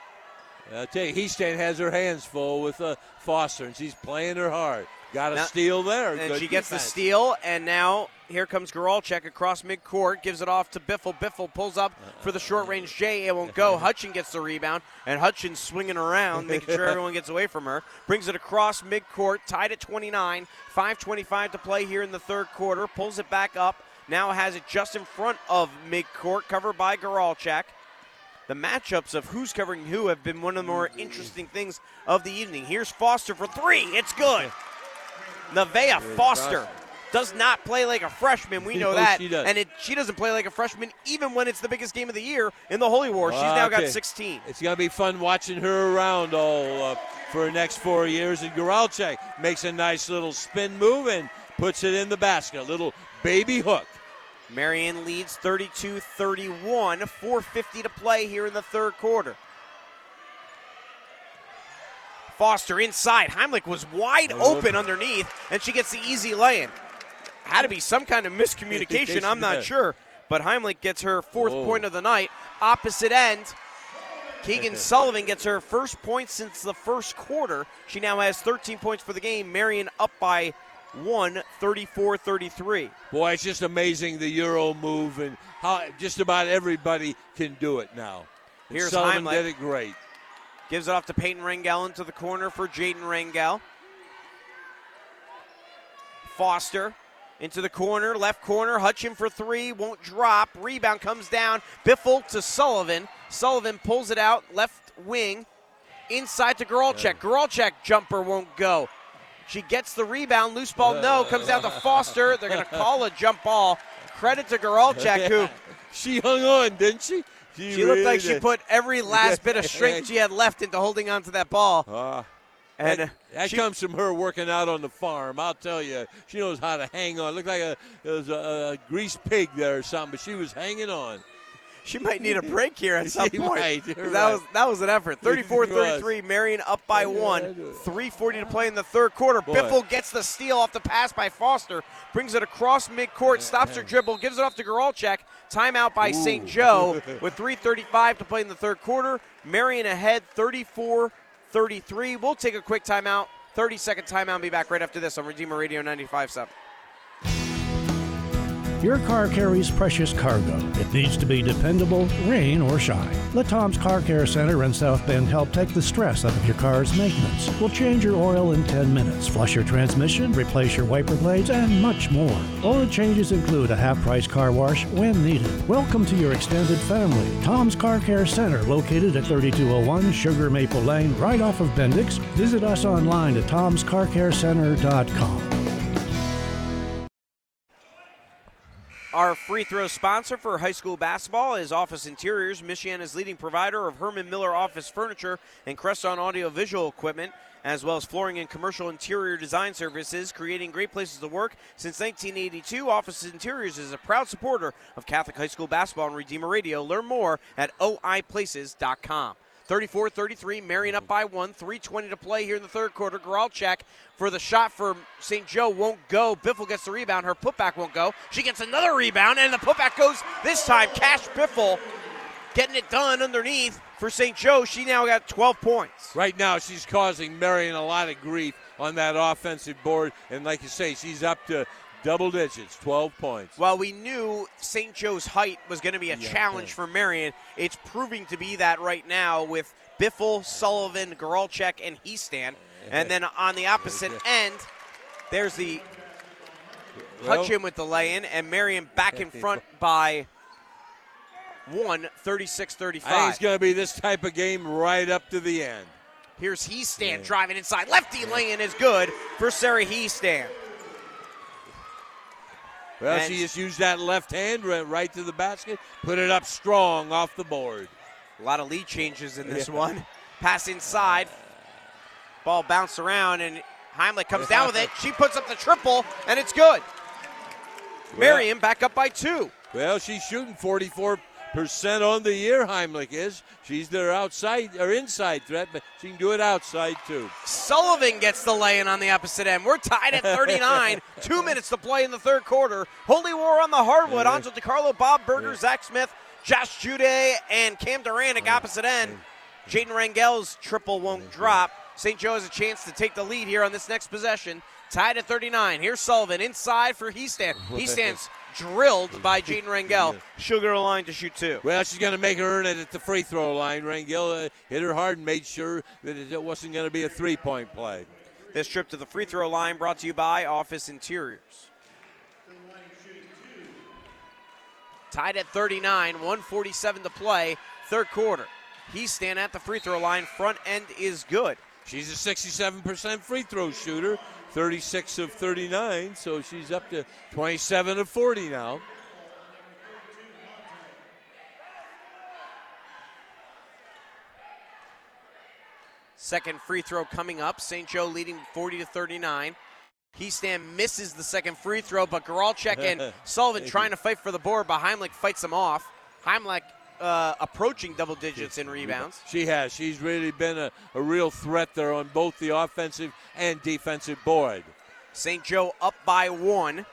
I tell you, Heastan has her hands full with uh, Foster, and she's playing her hard. Got a Now- steal there. And Good she gets the steal, and now here comes Geralchek across midcourt, gives it off to Biffle. Biffle pulls up for the short range J. It won't go. Hutchin gets the rebound, and Hutchin swinging around, making sure everyone gets away from her. Brings it across midcourt, tied at 29. 5.25 to play here in the third quarter. Pulls it back up. Now has it just in front of midcourt, covered by Geralchek. The matchups of who's covering who have been one of the more mm-hmm. interesting things of the evening. Here's Foster for three. It's good. Nevaeh Foster does not play like a freshman. We know No, that. And it, she doesn't play like a freshman even when it's the biggest game of the year in the Holy War. She's now got 16. It's going to be fun watching her around all uh, for the next four years. And Geralchek makes a nice little spin move and puts it in the basket. A little baby hook. Marion leads 32 31. 4.50 to play here in the third quarter. Foster inside. Heimlich was wide open underneath, and she gets the easy lay in. Had to be some kind of miscommunication, I'm not sure. But Heimlich gets her fourth Oh. point of the night. Opposite end, Keegan Sullivan gets her first point since the first quarter. She now has 13 points for the game. Marion up by one, 34 33. Boy, it's just amazing the Euro move and how just about everybody can do it now. And Here's Sullivan Heimlich. did it great. Gives it off to Peyton Rangel into the corner for Jaden Rangel. Foster into the corner, left corner. Hutchin for three, won't drop. Rebound comes down. Biffle to Sullivan. Sullivan pulls it out, left wing, inside to Geralchek. Geralchek jumper won't go. She gets the rebound, loose ball, no. Comes down to Foster. They're going to call a jump ball. Credit to Geralchek, who she hung on, didn't she? She looked like she put every last bit of strength she had left into holding on to that ball. Ah. And, that, uh, that she- comes from her working out on the farm. I'll tell you, she knows how to hang on. Looked like a, it was a, a greased pig there or something, but she was hanging on. She might need a break here at some point. might, That right. was that was an effort. 34-33, Marion up by one. 3:40 to play in the third quarter. Boy. Biffle gets the steal off the pass by Foster, brings it across midcourt, stops her dribble, gives it off to Geralchek. Timeout by St. Joe with 3:35 to play in the third quarter. Marion ahead 34-33. We'll take a quick timeout. 30 second timeout and be back right after this on Redeemer Radio 95.7. Your car carries precious cargo. It needs to be dependable, rain or shine. Let Tom's Car Care Center in South Bend help take the stress out of your car's maintenance. We'll change your oil in 10 minutes, flush your transmission, replace your wiper blades, and much more. All the changes include a half price car wash when needed. Welcome to your extended family. Tom's Car Care Center, located at 3201 Sugar Maple Lane, right off of Bendix. Visit us online at tomscarcarecenter.com. Our free throw sponsor for high school basketball is Office Interiors, Michiana's leading provider of Herman Miller office furniture and Crestron audio visual equipment, as well as flooring and commercial interior design services, creating great places to work. Since 1982, Office Interiors is a proud supporter of Catholic high school basketball and Redeemer Radio. Learn more at oiplaces.com. 34 33, Marion up by one, 320 to play here in the third quarter. Gralchek for the shot for St. Joe won't go. Biffle gets the rebound. Her putback won't go. She gets another rebound, and the putback goes this time. Cash Biffle getting it done underneath for St. Joe. She now got 12 points. Right now, she's causing Marion a lot of grief on that offensive board, and like you say, she's up to double digits, 12 points. While we knew St. Joe's height was going to be a Yeah, challenge yeah. for Marion, it's proving to be that right now with Biffle, Sullivan, Gralchek, and Heastan. And then on the opposite end, there's the Well- Hutchin with the lay in, and Marion back in front by one, 36 I think 35. it's going to be this type of game right up to the end. Here's Heastan driving inside. Lefty lay-in is good for Sarah Heastan. Well, And- she just used that left hand right, right to the basket, put it up strong off the board. A lot of lead changes in this Yeah. one. Pass inside. Ball bounced around, and Heimlich comes down with it. She puts up the triple, and it's good. Marion back up by two. Well, she's shooting 44% on the year, Heimlich is. She's their outside or inside threat, but she can do it outside too. Sullivan gets the lay-in on the opposite end. We're tied at 39. Two minutes to play in the third quarter. Holy War on the hardwood. Angelo DiCarlo, Bob Berger, Zach Smith, Josh Jude, and Cam Duranic opposite end. Jaden Rangel's triple won't mm-hmm. drop. St. Joe has a chance to take the lead here on this next possession. Tied at 39. Here's Sullivan inside for Heastan. Heastan's drilled by Jaden Rangel. She'll go to line to shoot two. Well, she's going to make her earn it at the free throw line. Rangel uh, hit her hard and made sure that it wasn't going to be a three point play. This trip to the free throw line brought to you by Office Interiors. Tied at 39, 147 to play, third quarter. He's standing at the free throw line. Front end is good. She's a 67% free throw shooter, 36 of 39, so she's up to 27 of 40 now. Second free throw coming up. St. Joe leading 40 to 39. Heastan misses the second free throw, but Garalchek and Sullivan trying to fight for the board, but Heimlich fights them off. Heimlich uh, approaching double digits in rebounds. She has. She's really been a, a real threat there on both the offensive and defensive board. St. Joe up by one.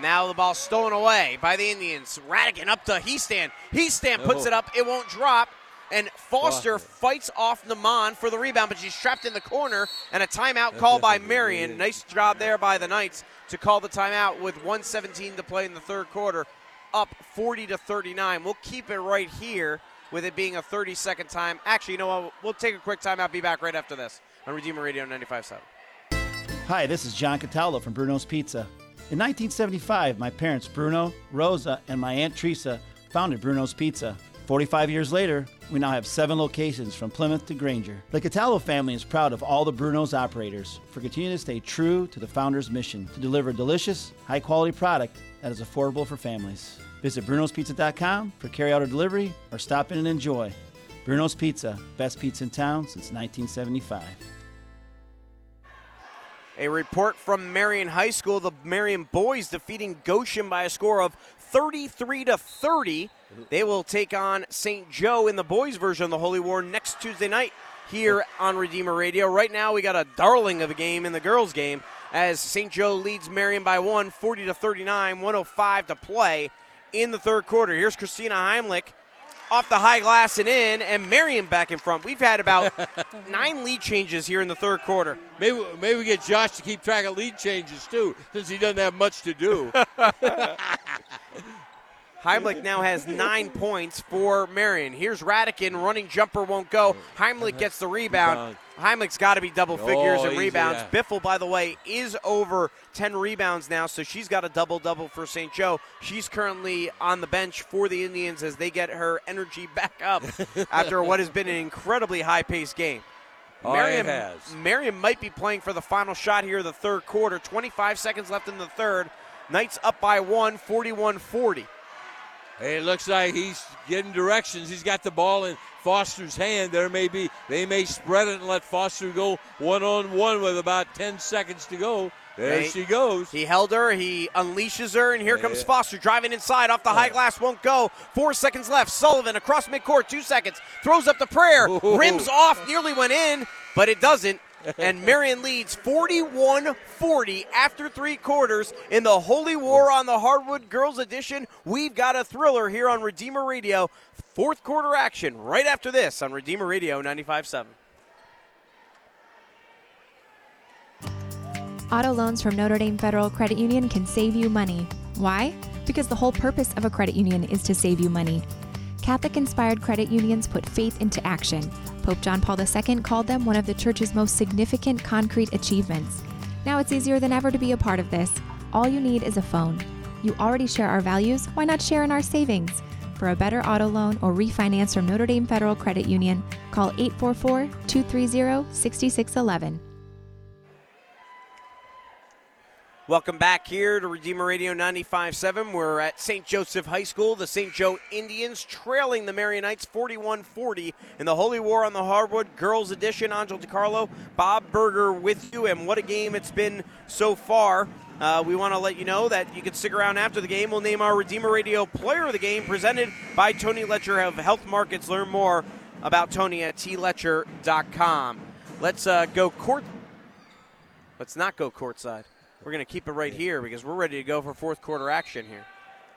Now the ball stolen away by the Indians. Radican up to Heastan. Heastan puts Oh. it up. It won't drop. And Foster Wow. fights off Naman for the rebound, but she's trapped in the corner. And a timeout called by Marion. Nice job there by the Knights to call the timeout with 117 to play in the third quarter. Up 40 to 39. We'll keep it right here with it being a 30 second time. Actually, you know what? We'll take a quick timeout. Be back right after this on Redeemer Radio 95.7. Hi, this is John Cataldo from Bruno's Pizza. In 1975, my parents Bruno, Rosa, and my Aunt Teresa founded Bruno's Pizza. 45 years later, we now have seven locations from Plymouth to Granger. The Cataldo family is proud of all the Bruno's operators for continuing to stay true to the founder's mission to deliver delicious, high quality product that is affordable for families. Visit brunospizza.com for carryout or delivery or stop in and enjoy. Bruno's Pizza, best pizza in town since 1975. A report from Marion High School: the Marion boys defeating Goshen by a score of 33 to 30. They will take on St. Joe in the boys' version of the Holy War next Tuesday night here on Redeemer Radio. Right now, we got a darling of a game in the girls' game as St. Joe leads Marion by one, 40 to 39, 105 to play in the third quarter. Here's Christina Heimlich off the high glass and in, and Marion back in front. We've had about nine lead changes here in the third quarter. Maybe maybe we get Josh to keep track of lead changes too, since he doesn't have much to do. Heimlich now has nine points for Marion. Here's Radican running jumper won't go. Heimlich gets the rebound. Heimlich's got to be double figures Oh, in rebounds. yeah. Biffle, by the way, is over 10 rebounds now, so she's got a double double for St. Joe. She's currently on the bench for the Indians as they get her energy back up after what has been an incredibly high paced game. Oh, it has. Marion might be playing for the final shot here the third quarter. 25 seconds left in the third. Knights up by one, 41 40. It looks like he's getting directions. He's got the ball in Foster's hand. There may be they may spread it and let Foster go one on one with about ten seconds to go. There Right. she goes. He held her, he unleashes her, and here Yeah, comes. Foster driving inside off the high glass, won't go. Four seconds left. Sullivan across midcourt, two seconds, throws up the prayer, Ooh. rims off, nearly went in, but it doesn't. And Marion leads 41 40 after three quarters in the Holy War on the Hardwood Girls Edition. We've got a thriller here on Redeemer Radio. Fourth quarter action right after this on Redeemer Radio 95.7. Auto loans from Notre Dame Federal Credit Union can save you money. Why? Because the whole purpose of a credit union is to save you money. Catholic inspired credit unions put faith into action. Pope John Paul II called them one of the church's most significant concrete achievements. Now it's easier than ever to be a part of this. All you need is a phone. You already share our values, why not share in our savings? For a better auto loan or refinance from Notre Dame Federal Credit Union, call 844 230 6611. Welcome back here to Redeemer Radio 95.7. We're at St. Joseph High School. The St. Joe Indians trailing the Marionites 41-40 in the Holy War on the Hardwood Girls Edition. Angelo DiCarlo, Bob Berger with you, and what a game it's been so far. Uh, we want to let you know that you can stick around after the game. We'll name our Redeemer Radio Player of the Game, presented by Tony Letcher of Health Markets. Learn more about Tony at tletcher.com. Let's uh, go court. Let's not go courtside. We're going to keep it right here because we're ready to go for fourth quarter action here.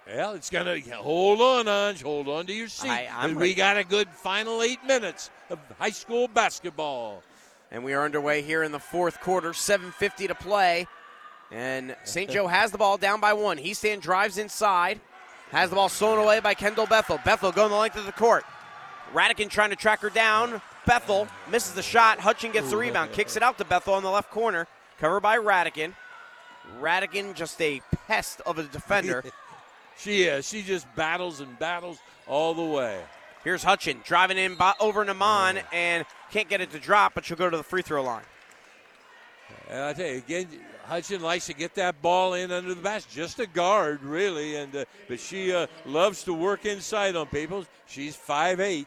Well, it's gonna hold on, Ange. Hold on to your seat. I- I'm And ready. we got a good final eight minutes of high school basketball. And we are underway here in the fourth quarter, 7.50 to play. And St. Joe has the ball down by one. Heastan drives inside, has the ball stolen away by Kendall Bethel. Bethel going the length of the court. Radican trying to track her down. Bethel misses the shot. Hutchin gets the rebound, kicks it out to Bethel on the left corner, covered by Radican. Radican, just a pest of a defender. She is. She just battles and battles all the way. Here's Hutchin driving in by, over Naman and can't get it to drop, but she'll go to the free throw line. And I tell you again, Hudson likes to get that ball in under the basket. Just a guard, really, and uh, but she uh, loves to work inside on people. She's 5'8",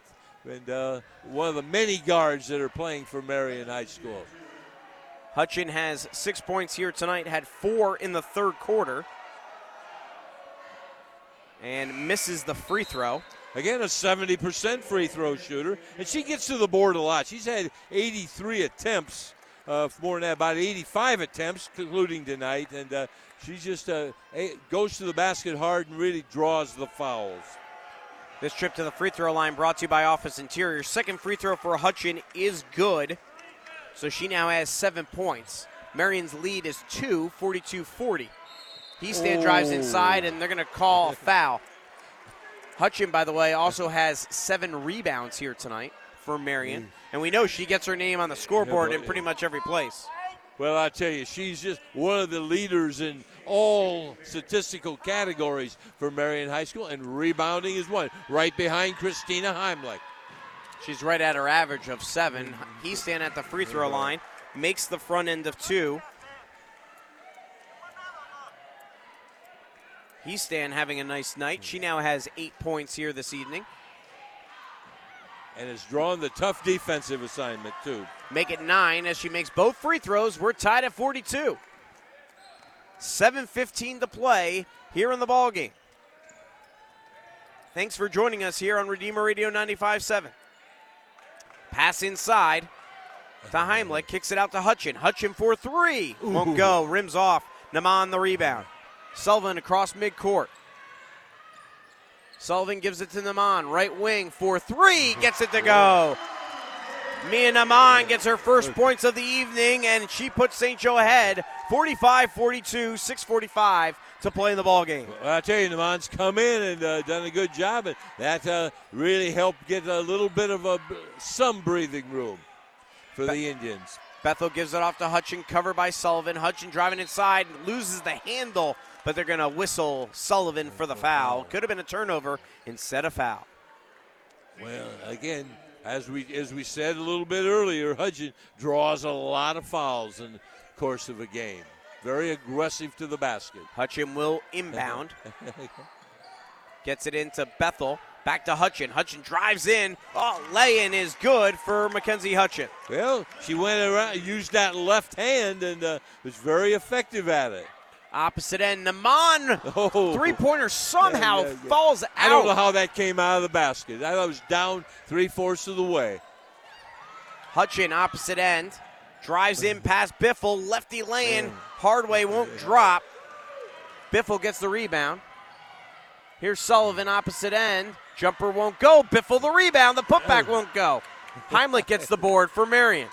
and uh, one of the many guards that are playing for Marion High School. Hutchin has six points here tonight, had four in the third quarter, and misses the free throw. Again, a 70% free throw shooter, and she gets to the board a lot. She's had 83 attempts, uh, more than that, about 85 attempts, including tonight, and uh, she just uh, goes to the basket hard and really draws the fouls. This trip to the free throw line brought to you by Office Interior. Second free throw for Hutchin is good, so she now has seven points. Marion's lead is two, 42 40. Heastan drives inside, and they're going to call a foul. Hutchin, by the way, also has seven rebounds here tonight for Marion, mm. and we know she gets her name on the scoreboard Yeah, in pretty much every place. Well, I tell you, she's just one of the leaders in all statistical categories for Marion High School, and rebounding is one, right behind Christina Heimlich. She's right at her average of seven. Heastan at the free throw line, makes the front end of two. Heastan having a nice night. She now has eight points here this evening. And has drawn the tough defensive assignment, too. Make it nine as she makes both free throws. We're tied at 42. 7.15 to play here in the ball game. Thanks for joining us here on Redeemer Radio 95.7. Pass inside to Heimlich. Kicks it out to Hutchin. Hutchin for three. Won't go. Rims off. Naman the rebound. Sullivan across midcourt. Sullivan gives it to Naman, right wing for three, gets it to go. Mia Naman gets her first points of the evening, and she puts St. Joe ahead 45 42, 645 to play in the ball game. Well, I tell you, Naman's come in and uh, done a good job, and that uh, really helped get a little bit of a some breathing room for the Indians. Bethel gives it off to Hutchin, covered by Sullivan. Hutchin driving inside, loses the handle, but they're going to whistle Sullivan for the foul. Could have been a turnover instead of foul. Well, again, as we as we said a little bit earlier, Hudson draws a lot of fouls in the course of a game. Very aggressive to the basket. Hutchin will inbound. Gets it into Bethel. Back to Hutchin. Hutchin drives in. Oh, lay-in is good for Mackenzie Hutchin. Well, she went around, used that left hand, and uh, was very effective at it. Opposite end, Naman. Oh. Three-pointer somehow Yeah, yeah, yeah. falls out. I don't know how that came out of the basket. I thought it was down three fourths of the way. Hutchin, opposite end. Drives in past Biffle. Lefty lane. Hardway won't drop. Biffle gets the rebound. Here's Sullivan, opposite end. Jumper won't go. Biffle the rebound. The putback won't go. Heimlich gets the board for Marion.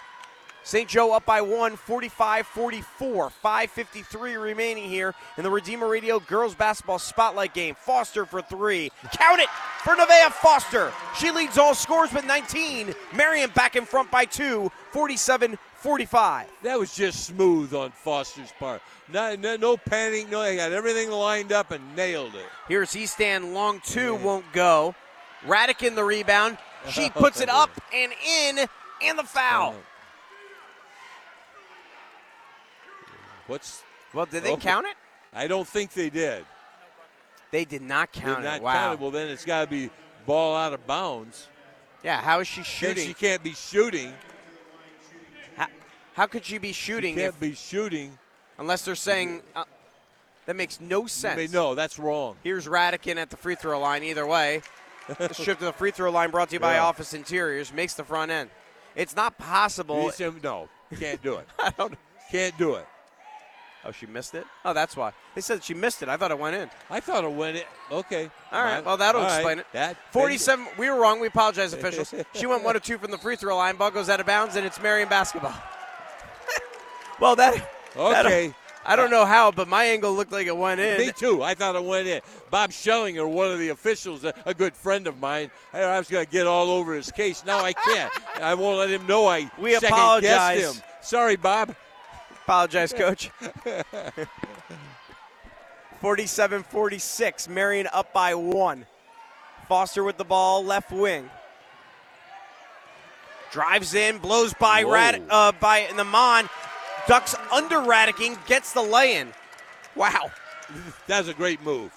St. Joe up by one, 45 44. 5.53 remaining here in the Redeemer Radio Girls Basketball Spotlight game. Foster for three. Count it for Nevaeh Foster. She leads all scores with 19. Marion back in front by two, 47 45. That was just smooth on Foster's part. No, no, no panic. No, he got everything lined up and nailed it. Here's Heastan, long two, won't go. Radican the rebound. She puts it up and in, and the foul. What's Well, did they Oh. count it? I don't think they did. They did not count Did not it. Wow. count it. Well, then it's got to be ball out of bounds. Yeah, how is she Then shooting? she can't be shooting. How, could she be shooting She can't if, be shooting. unless they're saying uh, that makes no sense? mean, no, that's wrong. Here's Radican at the free throw line. Either way, this trip to the free throw line brought to you by Yeah. Office Interiors makes the front end. It's not possible. Said, no, can't do it. I don't. Can't do it. Oh, she missed it. Oh, that's why they said she missed it. I thought it went in. I thought it went in. Okay. All right. Well, that'll All right. explain it. That 47. We were wrong. We apologize, officials. she went one or two from the free throw line. Ball goes out of bounds, and it's Marion basketball. Well, that. Okay. I don't know how, but my angle looked like it went in. Me too. I thought it went in. Bob Schellinger, one of the officials, a, good friend of mine, I, was going to get all over his case. Now I can't. I won't let him know I We apologize. him. Sorry, Bob. Apologize, coach. 47 46. Marion up by one. Foster with the ball, left wing. Drives in, blows by Whoa. Rad, uh, by Naman, ducks under Radican, gets the lay-in. Wow. That's a great move.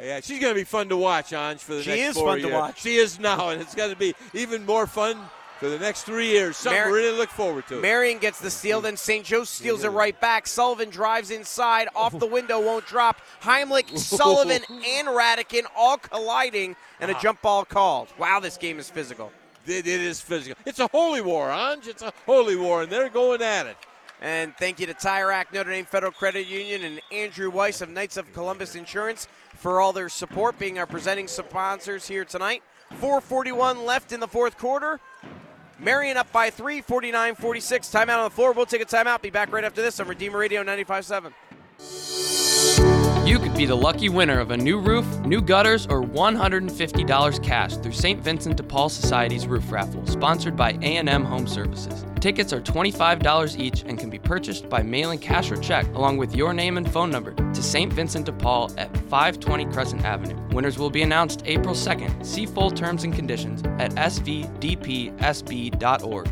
Yeah, she's going to be fun to watch, Anj, for the She next is four fun to years. watch. She is now, and it's going to be even more fun for the next three years. Something Mar- really look forward to. Marion gets the steal, then St. Joe steals it right back. Sullivan drives inside, off the window, won't drop. Heimlich, Sullivan, and Radican all colliding, and a ah. jump ball called. Wow, this game is physical. It, it is physical. It's a holy war, Anj. It's a holy war, and they're going at it. And thank you to Tire Rack, Notre Dame Federal Credit Union, and Andrew Weiss of Knights of Columbus Insurance for all their support, being our presenting sponsors here tonight. 441 left in the fourth quarter. Marion up by three, 49 46. Timeout on the floor. We'll take a timeout. Be back right after this on Redeemer Radio 95.7. You could be the lucky winner of a new roof, new gutters, or $150 cash through St. Vincent de Paul Society's roof raffle, sponsored by A&M Home Services. Tickets are $25 each and can be purchased by mailing cash or check, along with your name and phone number, to St. Vincent de Paul at 520 Crescent Avenue. Winners will be announced April 2nd. See full terms and conditions at svdpsb.org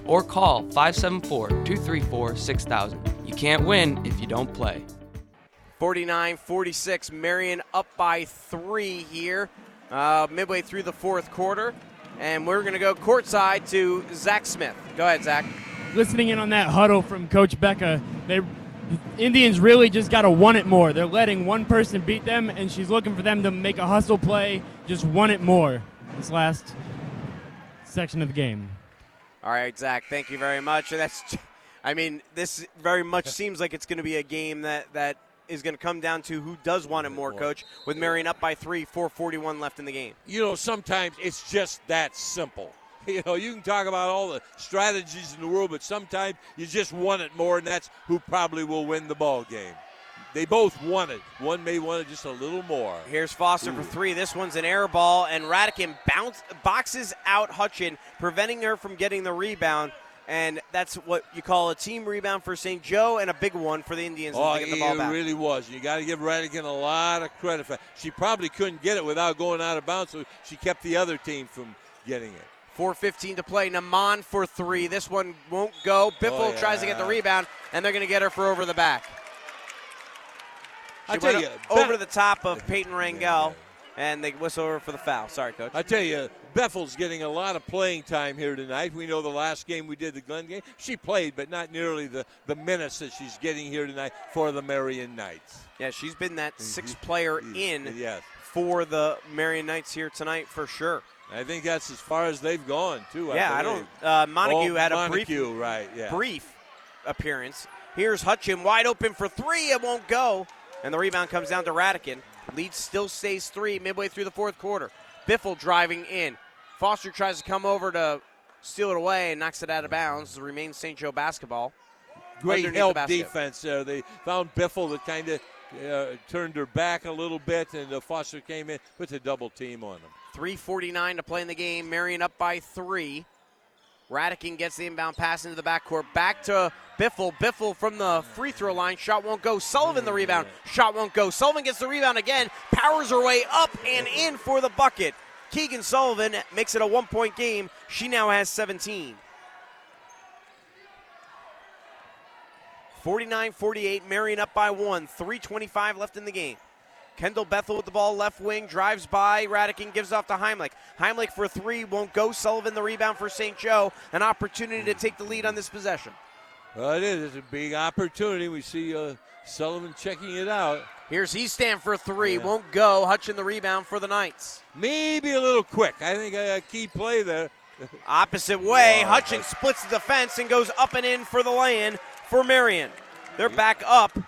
or call 574-234-6000. You can't win if you don't play. 49 46. Marion up by three here, uh, midway through the fourth quarter. And we're going to go courtside to Zach Smith. Go ahead, Zach. listening in on that huddle from Coach Becca, they the Indians really just got to want it more. They're letting one person beat them, and she's looking for them to make a hustle play, just want it more. This last section of the game. All right, Zach. Thank you very much. That's, I mean, this very much seems like it's going to be a game that that is going to come down to who does want it more, Coach. With Marion up by three, 4:41 left in the game. You know, sometimes it's just that simple. You know, you can talk about all the strategies in the world, but sometimes you just want it more, and that's who probably will win the ball game. They both want it. One may want it just a little more. Here's Foster for three. This one's an air ball, and Radican bounce, boxes out Hutchin, preventing her from getting the rebound. And that's what you call a team rebound for St. Joe and a big one for the Indians Oh, to get the ball it back. really was. You got to give Radican a lot of credit for. She probably couldn't get it without going out of bounds, so she kept the other team from getting it. 4.15 to play. Naman for three. This one won't go. Oh, Biffle Oh, tries to get the rebound, and they're going to get her for over the back. I She tell went you, over the top of Peyton Rangel, and they whistle her for the foul. Sorry, Coach. I tell you, Bethel's getting a lot of playing time here tonight. We know the last game we did, the Glen game, she played, but not nearly the, the minutes that she's getting here tonight for the Marion Knights. Yeah, she's been that sixth player in Yes. for the Marion Knights here tonight for sure. I think that's as far as they've gone, too. yeah, I don't. Uh, Montague Oh, had a Montague, brief, right? Yeah. brief appearance. Here's Hutchin wide open for three. It won't go, and the rebound comes down to Radican. Lead still stays three midway through the fourth quarter. Biffle driving in. Foster tries to come over to steal it away and knocks it out of bounds. It remains St. Joe basketball. Great Underneath the help basket. defense there. They found Biffle that kind of uh, turned her back a little bit, and uh, Foster came in, put the double team on them. 3.49 to play in the game. Marion up by three. Radican gets the inbound pass into the backcourt. Back to Biffle. Biffle from the free throw line. Shot won't go. Sullivan the rebound. Shot won't go. Sullivan gets the rebound again. Powers her way up and in for the bucket. Keegan Sullivan makes it a one point game. She now has 17. 49 48. Marion up by one. 3.25 left in the game. Kendall Bethel with the ball left wing, drives by. Radican gives off to Heimlich. Heimlich for three, won't go. Sullivan the rebound for St. Joe. An opportunity to take the lead on this possession. Well, it is. It's a big opportunity. We see uh, Sullivan checking it out. Here's Heastan for three, won't go. Hutchin the rebound for the Knights. Maybe a little quick. I think a key play there. Opposite way, Wow. Hutchin splits the defense and goes up and in for the lay-in for Marion. They're back up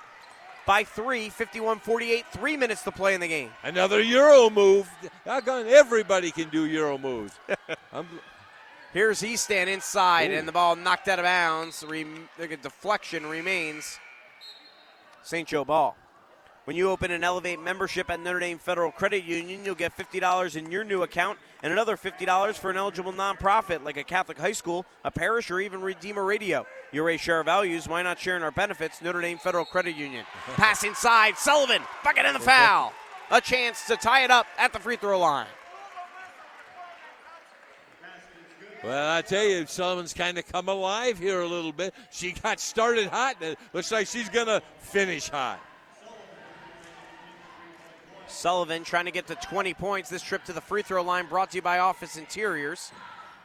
by three, 51-48. Three minutes to play in the game. Another Euro move. Doggone, everybody can do Euro moves. I'm, Here's Heastan inside, Ooh. and the ball knocked out of bounds. Rem- the deflection remains St. Joe ball. When you open an Elevate membership at Notre Dame Federal Credit Union, you'll get $50 in your new account and another $50 for an eligible nonprofit like a Catholic high school, a parish, or even Redeemer Radio. You raise share our values. Why not share in our benefits? Notre Dame Federal Credit Union. Pass inside. Sullivan. Bucket in the foul. A chance to tie it up at the free throw line. well, I tell you, Sullivan's kind of come alive here a little bit. She got started hot, and it looks like she's going to finish hot. Sullivan trying to get to 20 points. This trip to the free throw line brought to you by Office Interiors.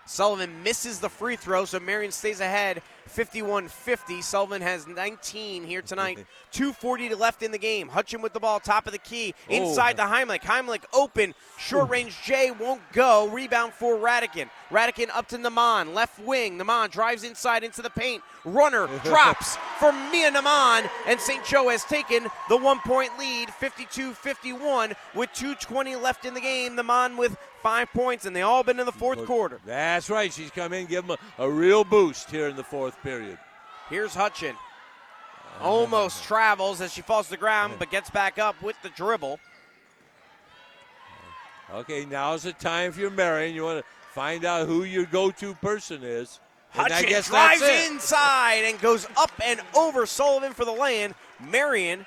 Sullivan misses the free throw, so Marion stays ahead 51 50. Sullivan has 19 here tonight. 2.40 to left in the game. Hutchin with the ball, top of the key. Oh. Inside to Heimlich. Heimlich open. Short range J won't go. Rebound for Radican. Radican up to Naman. Left wing. Naman drives inside into the paint. Runner drops for Mia Naman. And St. Joe has taken the one point lead 52 51 with 2.20 left in the game. Naman with five points, and they all been in the fourth quarter. That's right. She's come in, give them a, a real boost here in the fourth period. Here's Hutchin. Almost travels as she falls to the ground, but gets back up with the dribble. Okay, now's the time if you're Marion. You want to find out who your go-to person is. And I Hutchin guess drives that's it. inside and goes up and over Sullivan for the lay-in. Marion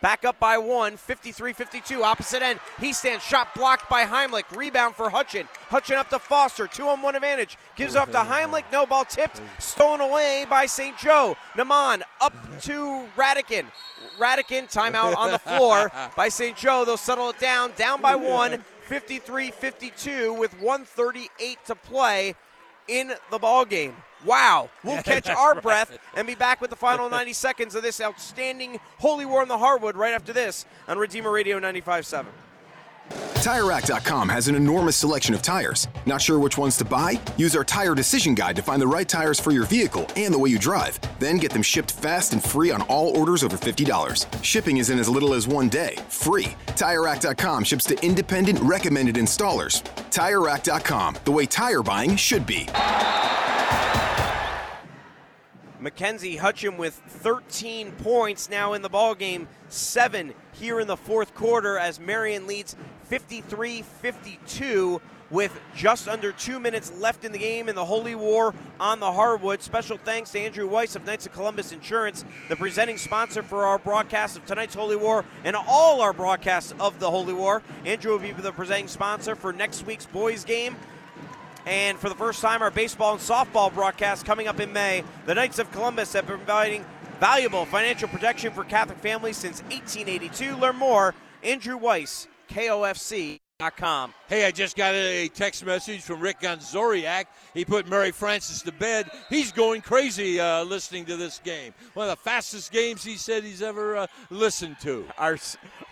back up by one, 53-52, opposite end. Heastan's shot blocked by Heimlich. Rebound for Hutchin. Hutchin up to Foster, two on one advantage. Gives off to Heimlich, no ball tipped, stolen away by St. Joe. Naman up to Radican. Radican timeout on the floor by St. Joe. They'll settle it down, down by one, 53-52 with 138 to play in the ball game. Wow. We'll catch our breath and be back with the final 90 seconds of this outstanding Holy War on the Hardwood right after this on Redeemer Radio 95.7. TireRack.com has an enormous selection of tires. Not sure which ones to buy? Use our tire decision guide to find the right tires for your vehicle and the way you drive. Then get them shipped fast and free on all orders over $50. Shipping is in as little as one day, free. TireRack.com ships to independent, recommended installers. TireRack.com, the way tire buying should be. Mackenzie Hutchin with 13 points now in the ball game, seven here in the fourth quarter as Marion leads 53-52 with just under two minutes left in the game in the Holy War on the hardwood. Special thanks to Andrew Weiss of Knights of Columbus Insurance, the presenting sponsor for our broadcast of tonight's Holy War and all our broadcasts of the Holy War. Andrew will be the presenting sponsor for next week's boys game. And for the first time, our baseball and softball broadcast coming up in May. The Knights of Columbus have been providing valuable financial protection for Catholic families since 1882. Learn more, Andrew Weiss, KOFC.com. Hey, I just got a text message from Rick Gonzoriak. He put Mary Francis to bed. He's going crazy uh, listening to this game. One of the fastest games he said he's ever uh, listened to. Our,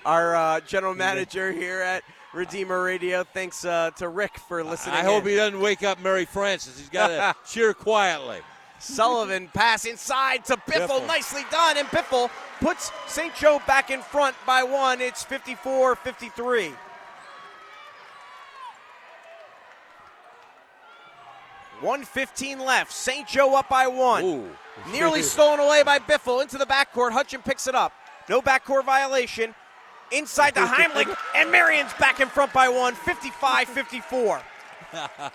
our uh, general manager here at Redeemer Radio. Thanks uh, to Rick for listening. I hope he doesn't wake up Mary Francis. He's got to cheer quietly. Sullivan pass inside to Biffle. Biffle. Nicely done. And Biffle puts St. Joe back in front by one. It's 54 53. One fifteen left. St. Joe up by one. Nearly stolen away by Biffle into the backcourt. Hutchin picks it up. No backcourt violation. Inside to Heimlich, and Marion's back in front by one. 55 54.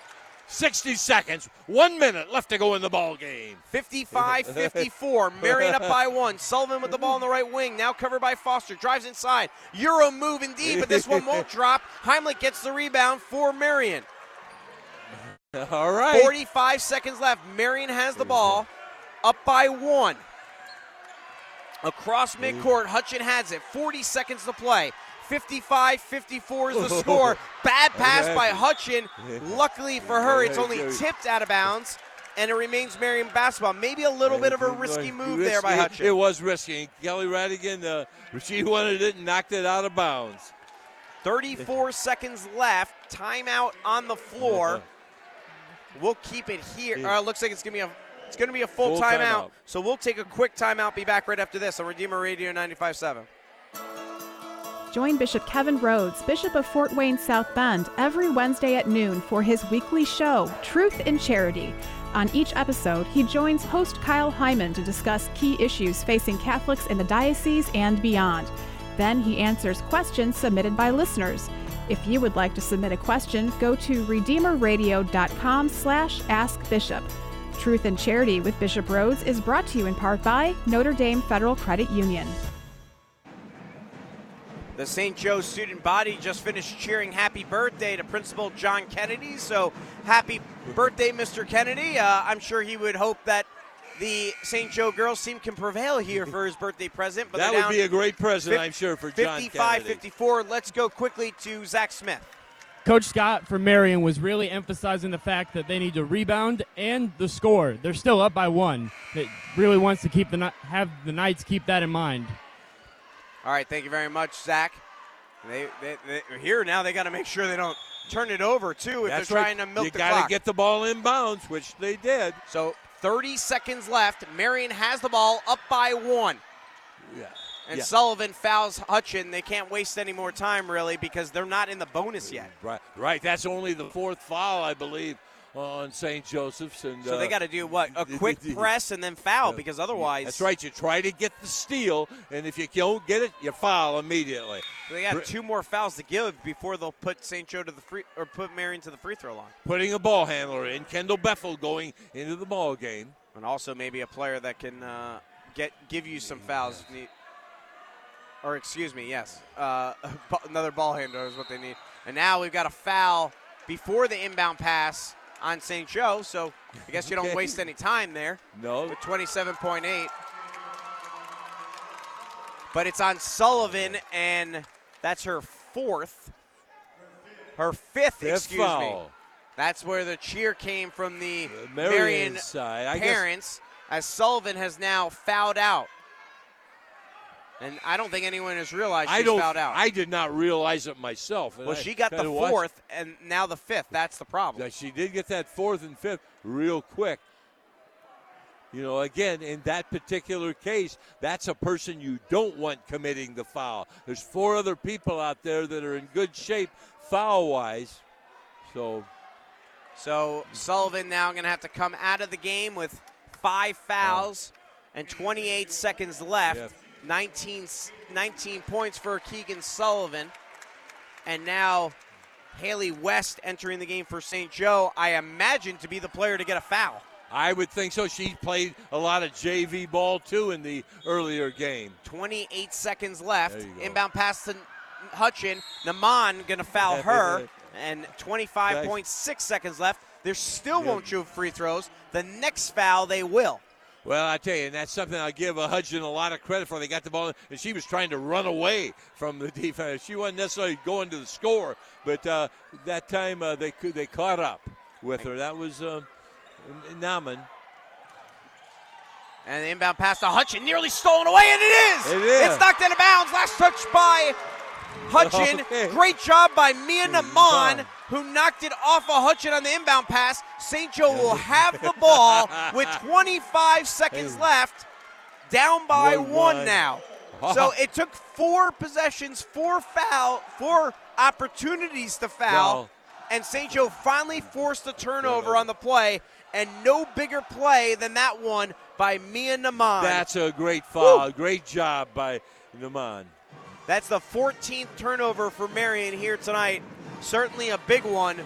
60 seconds, one minute left to go in the ball game. 55 54. Marion up by one. Sullivan with the ball on the right wing. Now covered by Foster. Drives inside. Euro move indeed, but this one won't drop. Heimlich gets the rebound for Marion. All right. 45 seconds left. Marion has the ball. Up by one. Across midcourt, Hutchin has it. 40 seconds to play. 55 54 is the score. Bad pass by Hutchin. Luckily for her, it's only tipped out of bounds, and it remains Marion basketball. Maybe a little bit of a risky move there by. Hutchin. It was risky. Kelly Radican, uh, she wanted it and knocked it out of bounds. 34 seconds left. Timeout on the floor. We'll keep it here. Uh, looks like it's gonna be a it's gonna be a full, Full timeout. timeout. So we'll take a quick timeout. Be back right after this on Redeemer Radio 95.7. Join Bishop Kevin Rhoades, Bishop of Fort Wayne South Bend, every Wednesday at noon for his weekly show, Truth in Charity. On each episode, he joins host Kyle Hyman to discuss key issues facing Catholics in the diocese and beyond. Then he answers questions submitted by listeners. If you would like to submit a question, go to redeemerradio.com slash askbishop. Truth and Charity with Bishop Rhoades is brought to you in part by Notre Dame Federal Credit Union. The St. Joe student body just finished cheering happy birthday to Principal John Kennedy. So happy birthday, Mr. Kennedy. Uh, I'm sure he would hope that the St. Joe girls team can prevail here for his birthday present. But that would be a great present, fif- I'm sure, for John 55 Kennedy. 54. Let's go quickly to Zach Smith. Coach Scott for Marion was really emphasizing the fact that they need to rebound and the score. They're still up by one. That really wants to keep the have the Knights keep that in mind. All right, thank you very much, Zach. They, they, they here now. They got to make sure they don't turn it over too if That's they're right. trying to milk you the gotta get the ball in bounds, which they did. So 30 seconds left. Marion has the ball up by one. Yeah. And Yeah. Sullivan fouls Hutchin. They can't waste any more time, really, because they're not in the bonus yet. Right, right. That's only the fourth foul, I believe, on St. Joseph's. And So they uh, got to do what? A quick press and then foul, because otherwise. That's right. You try to get the steal, and if you don't get it, you foul immediately. So They got two more fouls to give before they'll put St. Joe to the free or put Marion to the free throw line. Putting a ball handler in, Kendall Bethel going into the ball game. And also maybe a player that can uh, get give you some fouls. need- Or excuse me, yes, uh, another ball handler is what they need. And now we've got a foul before the inbound pass on St. Joe. So I guess you don't Okay. waste any time there. No. With 27.8. But it's on Sullivan, and that's her fourth. Her fifth, Fifth excuse me. That's where the cheer came from the Marion Marion side. I guess- parents, as Sullivan has now fouled out. And I don't think anyone has realized I don't. fouled out. I did not realize it myself. well, I she got the fourth, and now the fifth. That's the problem. Yeah, she did get that fourth and fifth real quick. You know, again, in that particular case, that's a person you don't want committing the foul. There's four other people out there that are in good shape foul wise. So, So Sullivan now going to have to come out of the game with five fouls oh. and 28 seconds left. 19, 19 points for Keegan Sullivan. And now Haley West entering the game for St. Joe, I imagine to be the player to get a foul. I would think so. She played a lot of JV ball too in the earlier game. 28 seconds left. There you go. Inbound pass to Hutchin. Naman going to foul her. and 25.6 seconds left. They still won't shoot free throws. The next foul, they will. Well, I tell you, and that's something I give uh, Hudson a lot of credit for. They got the ball, and she was trying to run away from the defense. She wasn't necessarily going to the score, but uh, that time uh, they they caught up with her. That was uh, Naman. And the inbound pass to Hutchin, nearly stolen away, and it is. It is. It's knocked out of bounds. Last touch by Hutchin. Oh, okay. Great job by Mia Naman, who knocked it off of Hutchin on the inbound pass. St. Joe will have the ball with 25 seconds left, down by One, one, one. now. So it took four possessions, four foul, four opportunities to foul, and St. Joe finally forced a turnover on the play, and no bigger play than that one by Mia Naman. That's a great foul. Great job by Naman. That's the 14th turnover for Marion here tonight. Certainly a big one,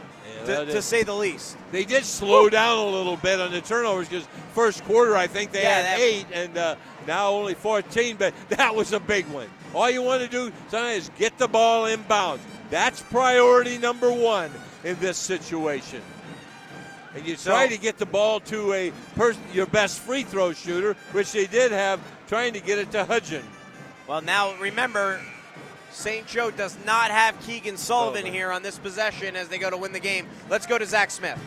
to, to say the least. They did slow down a little bit on the turnovers because first quarter I think they Yeah, had that- eight and uh, now only 14. But that was a big one. All you want to do tonight is get the ball inbounds. That's priority number one in this situation. And you try So- to get the ball to a person, your best free throw shooter, which they did have, trying to get it to Hudgen. Well, now remember, St. Joe does not have Keegan Sullivan Sullivan. here on this possession as they go to win the game. Let's go to Zach Smith.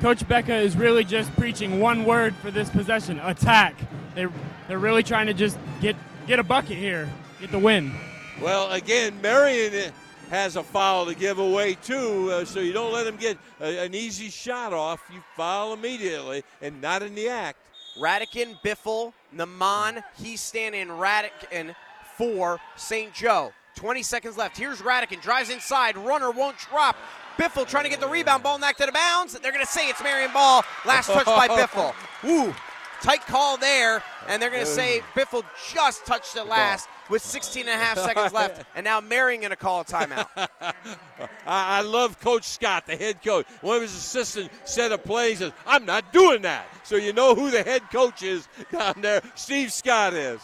Coach Becca is really just preaching one word for this possession: attack. They they're really trying to just get get a bucket here, get the win. Well, again, Marion has a foul to give away too, uh, so you don't let him get a, an easy shot off. You foul immediately, and not in the act. Radican, Biffle, Naman, he's standing Radican for St. Joe. 20 seconds left. Here's Radican, drives inside, runner won't drop. Biffle trying to get the rebound, ball knocked out of bounds. They're going to say it's Marion Ball. Last touch by Biffle. Woo, tight call there, and they're going to say Biffle just touched it last with 16 and a half seconds left, and now Marion going to call a timeout. I, I love Coach Scott, the head coach. One of his assistants said a play. He says, "I'm not doing that." So you know who the head coach is down there. Steve Scott is.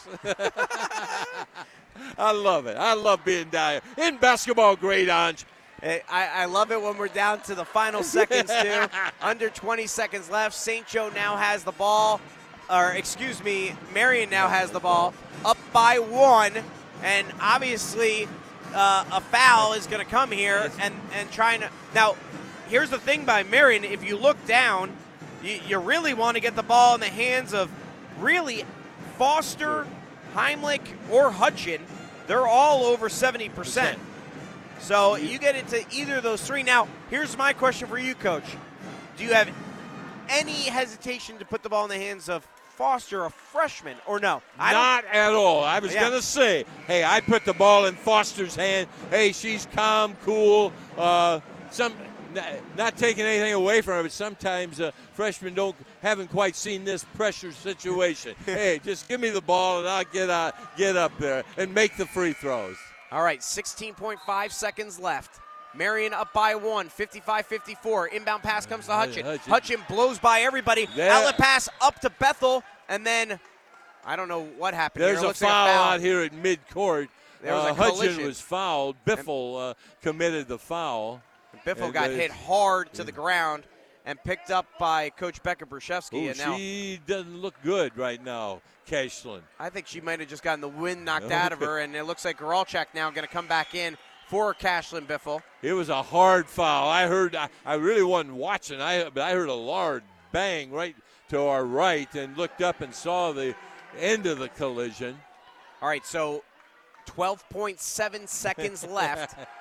I love it. I love being down here in basketball. Great, Ange. I, I love it when we're down to the final seconds, too. Under 20 seconds left. St. Joe now has the ball, or excuse me, Marion now has the ball, up by one. And obviously, uh, a foul is going to come here and, and trying to. Now, here's the thing by Marion if you look down, you, you really want to get the ball in the hands of really Foster, Heimlich, or Hutchin. They're all over 70%. So you get into either of those three. Now, here's my question for you, Coach. Do you have any hesitation to put the ball in the hands of Foster, a freshman, or no? I don't- Not at all. I was Yeah. going to say, hey, I put the ball in Foster's hand. Hey, she's calm, cool. Uh, some not, not taking anything away from her, but sometimes uh, freshmen don't haven't quite seen this pressure situation. hey, just give me the ball and I'll get uh, get up there and make the free throws. All right, 16.5 seconds left. Marion up by one, 55-54. Inbound pass comes to Hutchin. Hutchin. Hutchin blows by everybody. There. Outlet pass up to Bethel, and then I don't know what happened. There's here. A looks like foul, foul out here at midcourt. There was uh, a collision. was fouled. Biffle uh, committed the foul. Biffle got hit hard to the ground and picked up by Coach Becca Brzezinski. Ooh, and now she doesn't look good right now, Cashlyn. I think she might have just gotten the wind knocked out of her, and it looks like Goralchak now going to come back in for Cashlyn Biffle. It was a hard foul. I heard. I, I really wasn't watching. I but I heard a large bang right to our right, and looked up and saw the end of the collision. All right, so 12.7 seconds left.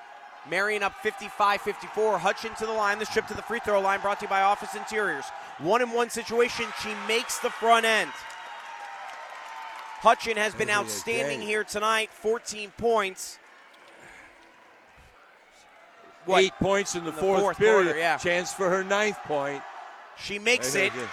Marion up 55 54. Hutchin to the line. This trip to the free throw line brought to you by Office Interiors. One in one situation. She makes the front end. Hutchin has been outstanding here tonight. 14 points. Eight points in the, In the fourth, fourth period. quarter, yeah. Chance for her ninth point. She makes Right it,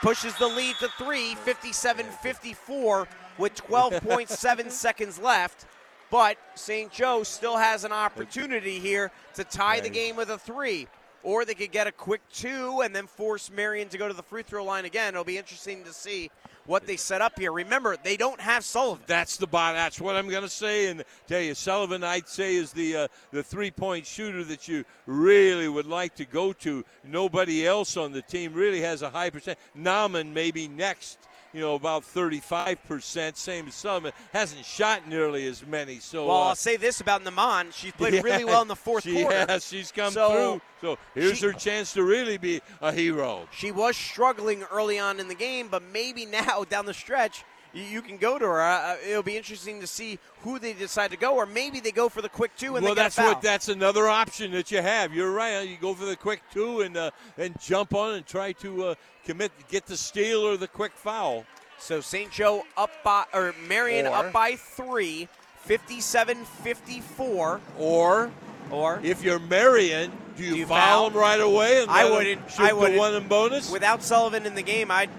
pushes the lead to three, 57 54, with 12.7 seconds left. But St. Joe still has an opportunity here to tie the game with a three. Or they could get a quick two and then force Marion to go to the free throw line again. It'll be interesting to see what they set up here. Remember, they don't have Sullivan. That's the bot. That's what I'm going to say. And tell you, Sullivan, I'd say, is the uh, the three point shooter that you really would like to go to. Nobody else on the team really has a high percent. Nauman maybe next. You know, about 35%, same as Sullivan. Hasn't shot nearly as many. So, Well, uh, I'll say this about Naman. She's played yeah, really well in the fourth she quarter. Has, she's come So, through. So here's she- her chance to really be a hero. She was struggling early on in the game, but maybe now down the stretch, you, you can go to her. Uh, it'll be interesting to see who they decide to go, or maybe they go for the quick two and well, they get that's a foul. what that's another option that you have. You're right. You go for the quick two and uh, and jump on and try to uh, commit, get the steal or the quick foul. So St. Joe up by, or Marion Or- up by three, 57-54. Or, or if you're Marion, do you, you foul, foul? them right away and I wouldn't. shoot I wouldn't. one in bonus? Without Sullivan in the game, I'd.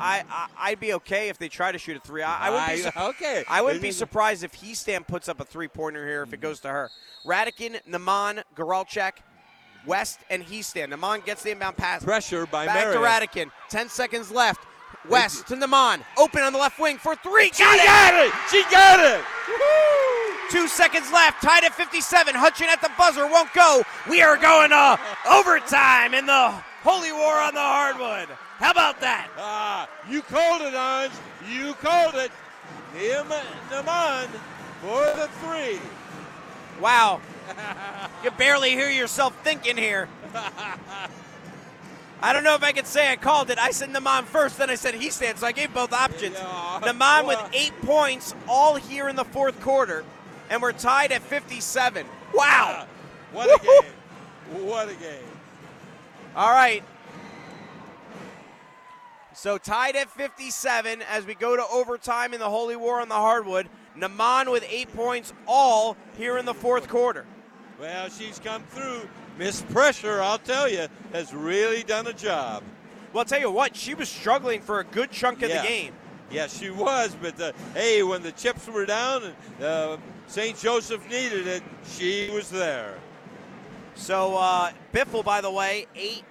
I, I I'd be okay if they try to shoot a three. I, I wouldn't be sur- okay. I wouldn't be surprised if Heastan puts up a three pointer here if it mm-hmm. goes to her. Radican, Naman, Garalchek, West, and Heastan. Naman gets the inbound pass. Pressure by Back to Radican. Ten seconds left. West to Naman. Open on the left wing for three. She Got it. got it. She got it. Two seconds left. Tied at 57. Hutchin at the buzzer won't go. We are going to overtime in the Holy War on the hardwood. How about that? Ah, you called it, Ange. You called it. Him, Naman for the three. Wow. you barely hear yourself thinking here. I don't know if I could say I called it. I said Naman first, then I said he stands, so I gave both options. Naman with eight points, all here in the fourth quarter, and we're tied at 57. Wow. What a game. What a game. All right. So tied at 57 as we go to overtime in the Holy War on the hardwood. Naman with eight points, all here in the fourth quarter. Well, she's come through. Miss Pressure, I'll tell you, has really done a job. Well, I'll tell you what, she was struggling for a good chunk of Yeah. the game. Yeah, she was, but uh, hey, when the chips were down and uh, St. Joseph needed it, she was there. So uh, Biffle, by the way, 8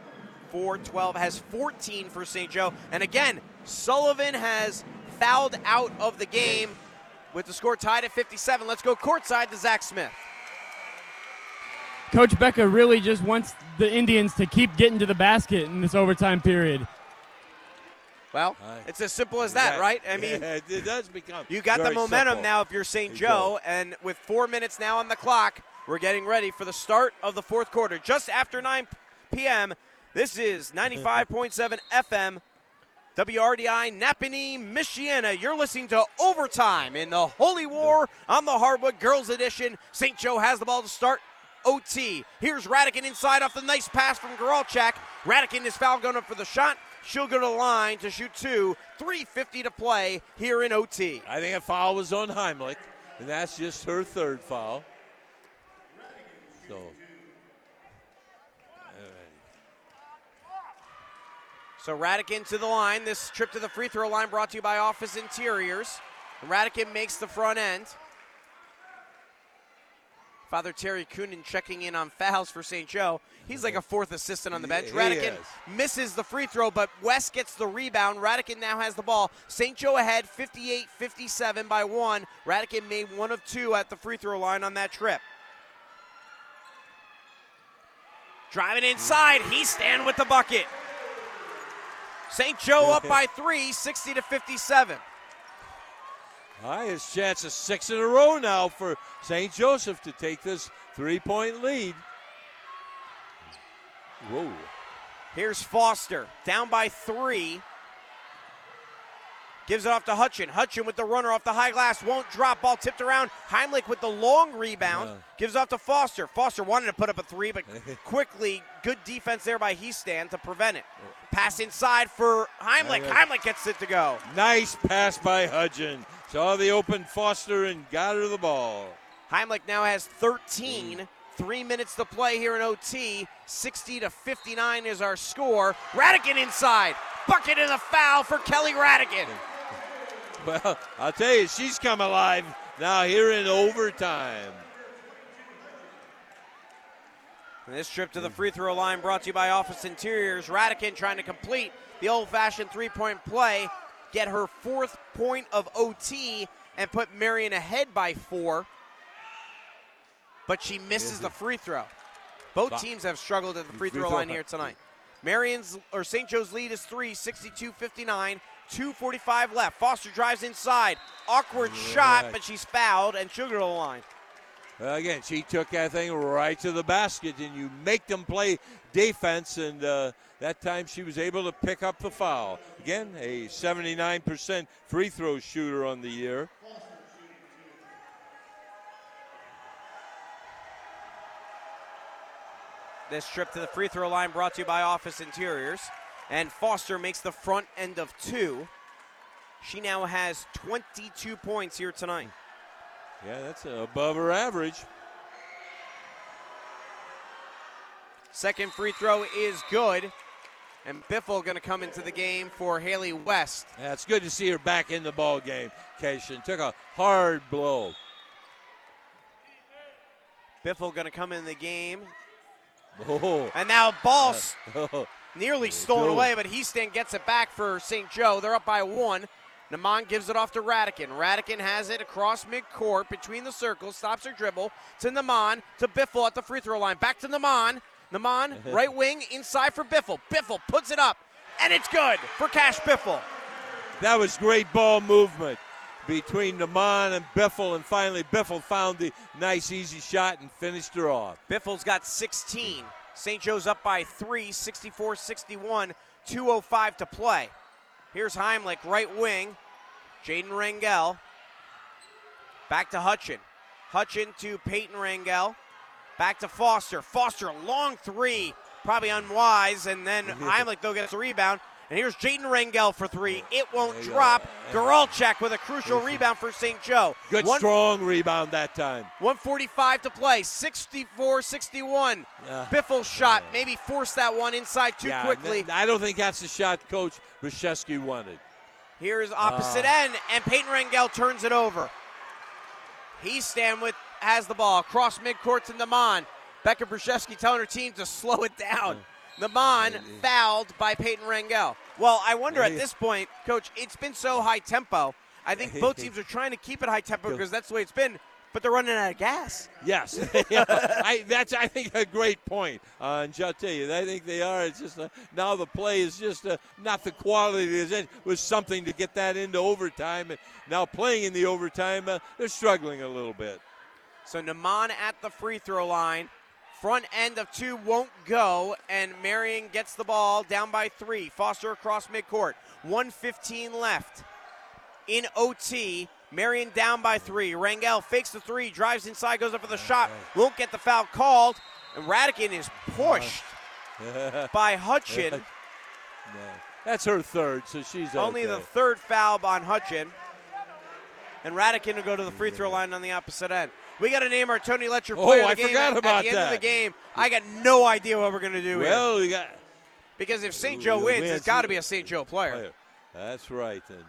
4 12, has 14 for St. Joe. And again, Sullivan has fouled out of the game with the score tied at 57. Let's go courtside to Zach Smith. Coach Becca really just wants the Indians to keep getting to the basket in this overtime period. Well, it's as simple as that, Yeah, right? I mean, yeah, it does become. You got the momentum simple. now if you're St. Joe, and with four minutes now on the clock, we're getting ready for the start of the fourth quarter. Just after 9 p.m., this is 95.7 FM, WRDI, Nappanee, Michiana. You're listening to Overtime in the Holy War on the Hardwood Girls Edition. St. Joe has the ball to start. OT. Here's Radican inside off the nice pass from Garalchak. Radican is foul going up for the shot. She'll go to the line to shoot two. 3.50 to play here in OT. I think a foul was on Heimlich, and that's just her third foul. So, So Radican to the line. This trip to the free throw line brought to you by Office Interiors. Radican makes the front end. Father Terry Coonan checking in on fouls for St. Joe. He's like a fourth assistant on the bench. Radican is. misses the free throw, but West gets the rebound. Radican now has the ball. St. Joe ahead 58 57 by one. Radican made one of two at the free throw line on that trip. Driving inside, Heastan with the bucket. St. Joe up by three, 60 to 57. highest chance of six in a row now for St. Joseph to take this three point lead. Whoa. Here's Foster down by three. Gives it off to Hutchin. Hutchin with the runner off the high glass. Won't drop. Ball tipped around. Heimlich with the long rebound. Yeah. Gives off to Foster. Foster wanted to put up a three, but quickly, good defense there by Heastan to prevent it. Pass inside for Heimlich. Heimlich gets it to go. Nice pass by Hutchin. Saw the open Foster and got her the ball. Heimlich now has 13. Three minutes to play here in OT. 60 to 59 is our score. Radican inside. Bucket and a foul for Kelly Radican. Well, I'll tell you, she's come alive now here in overtime. And this trip to the free throw line brought to you by Office Interiors. Radican trying to complete the old fashioned three point play, get her fourth point of OT, and put Marion ahead by four. But she misses the free throw. Both teams have struggled at the free throw line. here tonight. Marion's or St. Joe's lead is three, 62 59. 2.45 left. Foster drives inside. Awkward shot, but she's fouled and to the line. Well, again, she took that thing right to the basket, and you make them play defense, and uh, that time she was able to pick up the foul. Again, a 79% free throw shooter on the year. This trip to the free throw line brought to you by Office Interiors. And Foster makes the front end of two. She now has 22 points here tonight. Yeah, that's above her average. Second free throw is good. And Biffle going to come into the game for Haley West. Yeah, it's good to see her back in the ball game. Cation took a hard blow. Biffle going to come in the game. Oh. And now ball s- Oh. Nearly stolen away, but Heastan gets it back for St. Joe. They're up by one. Naman gives it off to Radican. Radican has it across midcourt between the circles, stops her dribble to Naman to Biffle at the free throw line. Back to Naman. Naman, right wing, inside for Biffle. Biffle puts it up, and it's good for Cash Biffle. That was great ball movement between Naman and Biffle, and finally Biffle found the nice, easy shot and finished her off. Biffle's got 16. St. Joe's up by three, 64 61, 2.05 to play. Here's Heimlich, right wing. Jaden Rangel. Back to Hutchin. Hutchin to Peyton Rangel. Back to Foster. Foster, long three. Probably unwise. And then Heimlich, though, gets a rebound. And here's Jaden Rangel for three. It won't drop. Geralchek with a crucial rebound for St. Joe. Good, One- strong rebound that time. 145 to play, 64 61. Yeah. Biffle shot, maybe forced that one inside too Yeah, quickly. I don't think that's the shot Coach Brzezinski wanted. Here's opposite Ah. end, and Peyton Rangel turns it over. Heastan with has the ball across midcourt to Naman. Becca Brzezinski telling her team to slow it down. Naman fouled by Peyton Rangel. Well, I wonder at this point, Coach, it's been so high tempo. I think both teams are trying to keep it high tempo because that's the way it's been, but they're running out of gas. Yes, Yeah, I, that's I think a great point. Uh, and I'll tell you, I think they are. It's just uh, now the play is just uh, not the quality it was something to get that into overtime. And now playing in the overtime, uh, they're struggling a little bit. So Naman at the free throw line. Front end of two won't go, and Marion gets the ball down by three. Foster across midcourt. 115 left. In OT, Marion down by three. Rangel fakes the three, drives inside, goes up for the oh, shot. Won't get the foul called. And Radican is pushed by Hutchin. No. That's her third, so she's Only okay. the third foul on Hutchin. And Radican will go to the free throw line on the opposite end. We got to name our Tony Letcher Oh, player of I forgot at, about at the end of the game. I got no idea what we're going to do Well, here. we got Because if St. Joe wins, wins? it's got to be a St. Joe player. That's right. And,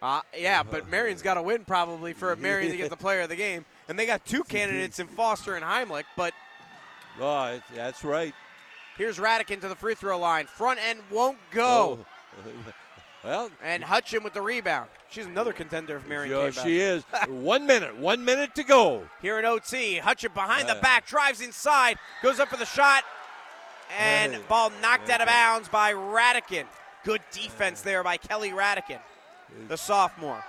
Uh, yeah, but Marion's got to win probably for Marion to get the player of the game. And they got two candidates in Foster and Heimlich, but oh, that's right. here's Radican to the free throw line. Front end won't go. Oh. well, And Hutchin with the rebound. She's another contender if Marion sure she is. one minute, one minute to go. Here in OT, Hutchin behind the Uh. back, drives inside, goes up for the shot, and Hey. ball knocked out of bounds by Radican. Good defense there by Kelly Radican, the sophomore.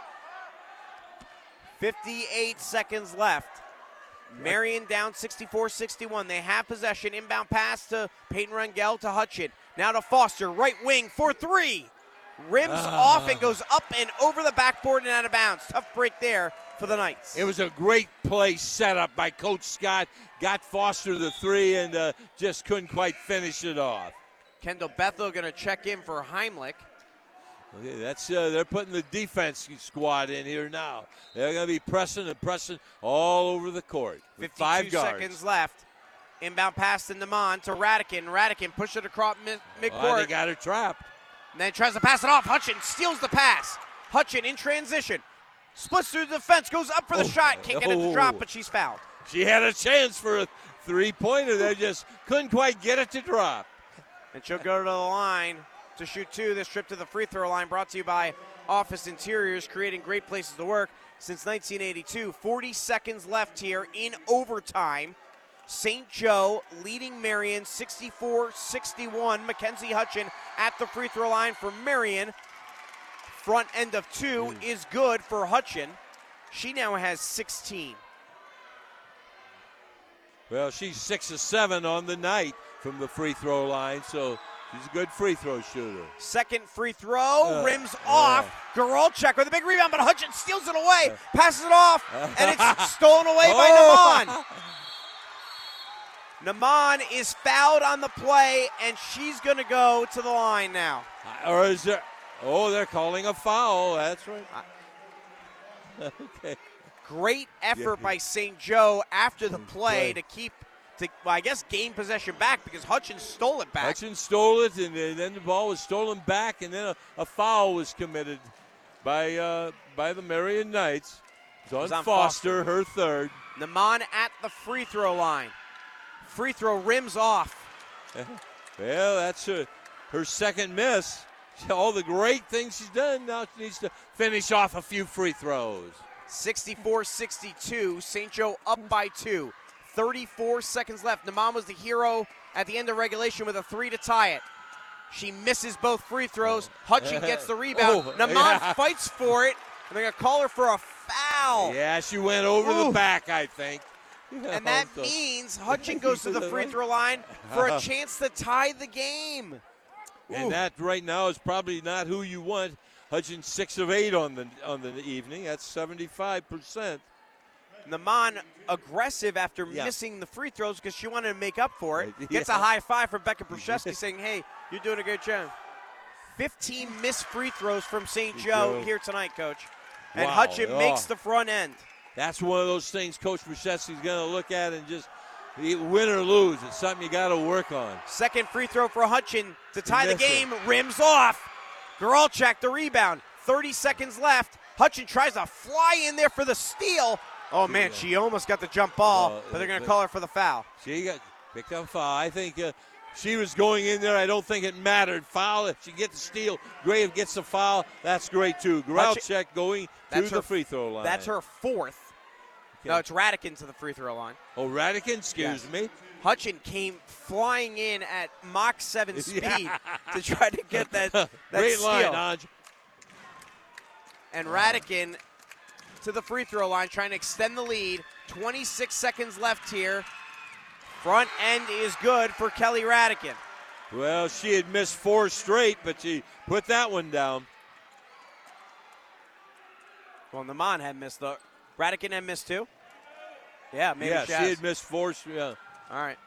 58 seconds left. Marion down 64 61. They have possession. Inbound pass to Peyton Rangel to Hutchin. Now to Foster, right wing for three. Rims Ah. off and goes up and over the backboard and out of bounds. Tough break there for the Knights. It was a great play set up by Coach Scott. Got Foster the three and uh, just couldn't quite finish it off. Kendall Bethel going to check in for Heimlich. Okay, that's uh, they're putting the defense squad in here now. They're going to be pressing and pressing all over the court. With 52 five guards. seconds left. Inbound pass to Naman to Radican. Radican push it across mid- midcourt. Oh, they got her trapped. And then tries to pass it off. Hutchin steals the pass. Hutchin in transition. Splits through the defense. Goes up for the Oh. shot. Can't get it to drop, Oh. but she's fouled. She had a chance for a three pointer. They just couldn't quite get it to drop. And she'll go to the line to shoot two. This trip to the free throw line brought to you by Office Interiors, creating great places to work since 1982. 40 seconds left here in overtime. St. Joe leading Marion 64 61. Mackenzie Hutchin at the free throw line for Marion. Front end of two is good for Hutchin. She now has 16. Well, she's six or seven on the night from the free throw line, so she's a good free throw shooter. Second free throw, Uh, rims uh. off. Geralchuk with a big rebound, but Hutchin steals it away, passes it off, and it's stolen away by Oh. Naman. Naman is fouled on the play, and she's going to go to the line now. Uh, or is there? Oh, they're calling a foul. That's right. Uh, okay. Great effort Yeah. by St. Joe after the mm, play to keep, to well, I guess, gain possession back because Hutchins stole it back. Hutchins stole it, and then the ball was stolen back, and then a, a foul was committed by uh, by the Marion Knights. It's on, was on Foster, her third. Naman at the free throw line. Free throw rims off. Well, that's her, her second miss. All the great things she's done. Now she needs to finish off a few free throws. 64 62. St. Joe up by two. 34 seconds left. Naman was the hero at the end of regulation with a three to tie it. She misses both free throws. Oh. Hutchin gets the rebound. Oh, Naman yeah. fights for it, and they're going to call her for a foul. Yeah, she went over Ooh. the back, I think. And that means Hutchin goes to the free throw line for a chance to tie the game. And that right now is probably not who you want. Hutchins six of eight on the on the evening. That's seventy five percent. Naman aggressive after Yeah. missing the free throws because she wanted to make up for it. Right, Gets yeah. a high five from Becca Brzezinski saying, hey, you're doing a great job. 15 missed free throws from St. Joe here tonight, Coach. And Wow. Hutchin Oh. makes the front end. That's one of those things Coach Brzezinski's going to look at and just win or lose. It's something you got to work on. Second free throw for Hutchin to tie the Missed it. game. Rims off. Geralchak the rebound. 30 seconds left. Hutchin tries to fly in there for the steal. Oh, man, she almost got the jump ball, Well, but they're going to call her for the foul. She got picked up foul. I think uh, she was going in there. I don't think it mattered. Foul. If she gets the steal, Grave gets the foul. That's great too. Grauchek going to the free throw line. That's her fourth. No, it's Radican to the free throw line. Oh, Radican, excuse Yes. me. Hutchin came flying in at Mach 7 speed Yeah. to try to get that, that Great steal. line, Anj. And Radican to the free throw line, trying to extend the lead. 26 seconds left here. Front end is good for Kelly Radican. Well, she had missed four straight, but she put that one down. Well, Naman had missed the. Radican had missed two. Yeah, maybe yeah, she, had missed four. Yeah. All right.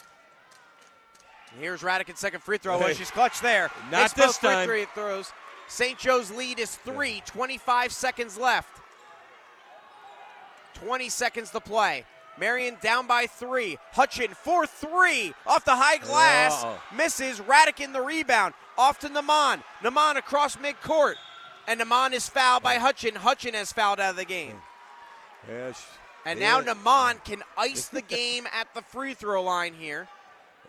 Here's Radican's second free throw. Well, she's clutch there. Not this time. Free throws. St. Joe's lead is three. 25 seconds left. 20 seconds to play. Marion down by three. Hutchin for three off the high glass. Wow. Misses. Radican the rebound. Off to Naman. Naman across midcourt. And Naman is fouled by Hutchin. Hutchin has fouled out of the game. Yeah, she- And yeah. now Naman can ice the game at the free throw line here.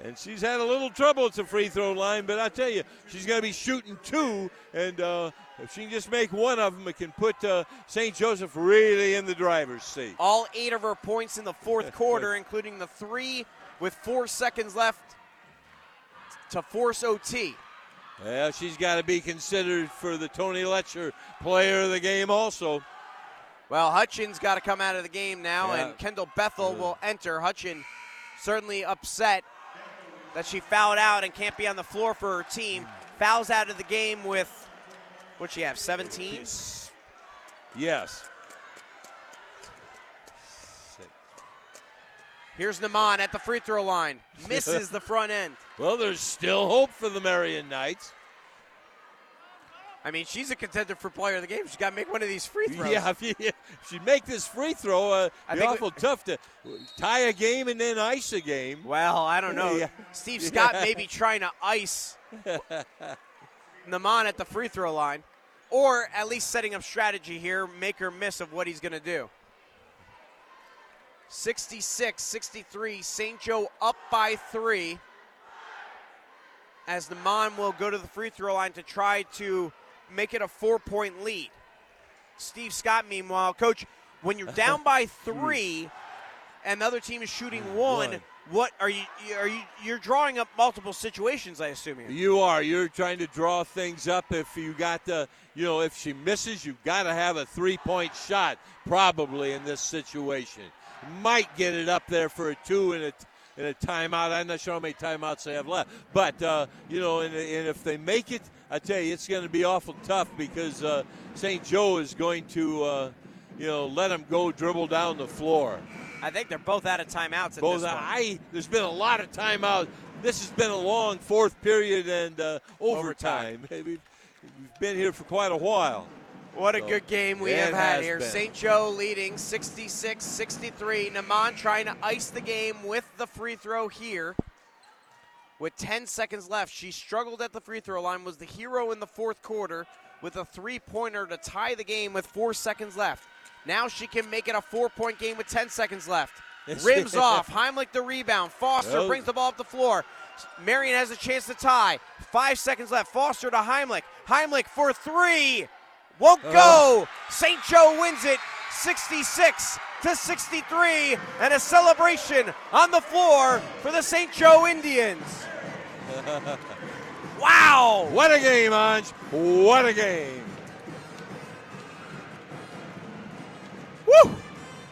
And she's had a little trouble at the free throw line, but I tell you, she's going to be shooting two, and uh, if she can just make one of them, it can put uh, St. Joseph really in the driver's seat. All eight of her points in the fourth quarter, including the three with four seconds left to force OT. Well, she's got to be considered for the Tony Letcher Player of the Game also. Well, Hutchins got to come out of the game now, Yeah. and Kendall Bethel will enter. Hutchin certainly upset that she fouled out and can't be on the floor for her team. Mm. Fouls out of the game with What'd she have? 17? Yes. Here's Naman at the free throw line. Misses the front end. Well, there's still hope for the Marion Knights. I mean, she's a contender for player of the game. She's got to make one of these free throws. Yeah, if you, if she make this free throw, uh, I be awful tough to tie a game and then ice a game. Well, I don't know. Yeah. Steve Scott may be trying to ice Naman at the free throw line, or at least setting up strategy here, make her miss of what he's going to do. 66 63, St. Joe up by three. As Naman will go to the free throw line to try to make it a four point lead. Steve Scott, meanwhile, coach, when you're down by three and the other team is shooting one, One. what are you are you you're drawing up multiple situations, I assume here. You are. You're trying to draw things up. If you got the, you know, if she misses, you've got to have a three-point shot probably in this situation. Might get it up there for a two in a in a timeout. I'm not sure how many timeouts they have left, but uh, you know, and, and if they make it, I tell you, it's going to be awful tough because uh, St. Joe is going to, uh, you know, let them go dribble down the floor. I think they're both out of timeouts at Both, this point. I there's been a lot of timeouts. This has been a long fourth period and uh, overtime. We've, we've been here for quite a while. What a So, good game we have had here. been. St. Joe leading 66 63. Naman trying to ice the game with the free throw here. With 10 seconds left, she struggled at the free throw line, was the hero in the fourth quarter with a three pointer to tie the game with four seconds left. Now she can make it a four point game with 10 seconds left. Rims off. Heimlich the rebound. Foster Oh. brings the ball up the floor. Marion has a chance to tie. Five seconds left. Foster to Heimlich. Heimlich for three. Won't oh. go. Oh. St. Joe wins it 66 to 63. And a celebration on the floor for the St. Joe Indians. Wow! What a game, Ange! What a game! Woo!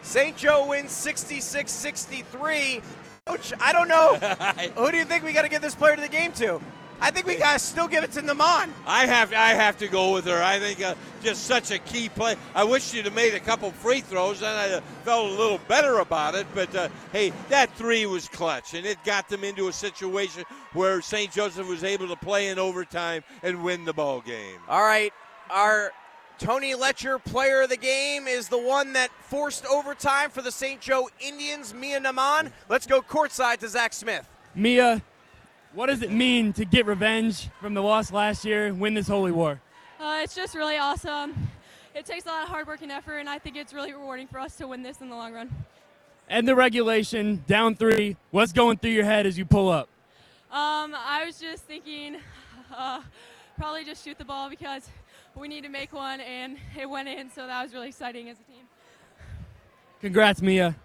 St. Joe wins 66 63. Coach, I don't know. Who do you think we got to give this player to the game to? I think we got to still give it to Naman. I have I have to go with her. I think uh, just such a key play. I wish she'd have made a couple free throws, and I felt a little better about it. But uh, hey, that three was clutch, and it got them into a situation where St. Joseph was able to play in overtime and win the ball game. All right, our Tony Letcher player of the game is the one that forced overtime for the St. Joe Indians, Mia Naman. Let's go courtside to Zach Smith. Mia, what does it mean to get revenge from the loss last year, win this holy war? Uh, it's just really awesome. It takes a lot of hard work and effort, and I think it's really rewarding for us to win this in the long run. And the regulation, down three. What's going through your head as you pull up? Um, I was just thinking, uh, probably just shoot the ball because we need to make one, and it went in, so that was really exciting as a team. Congrats, Mia.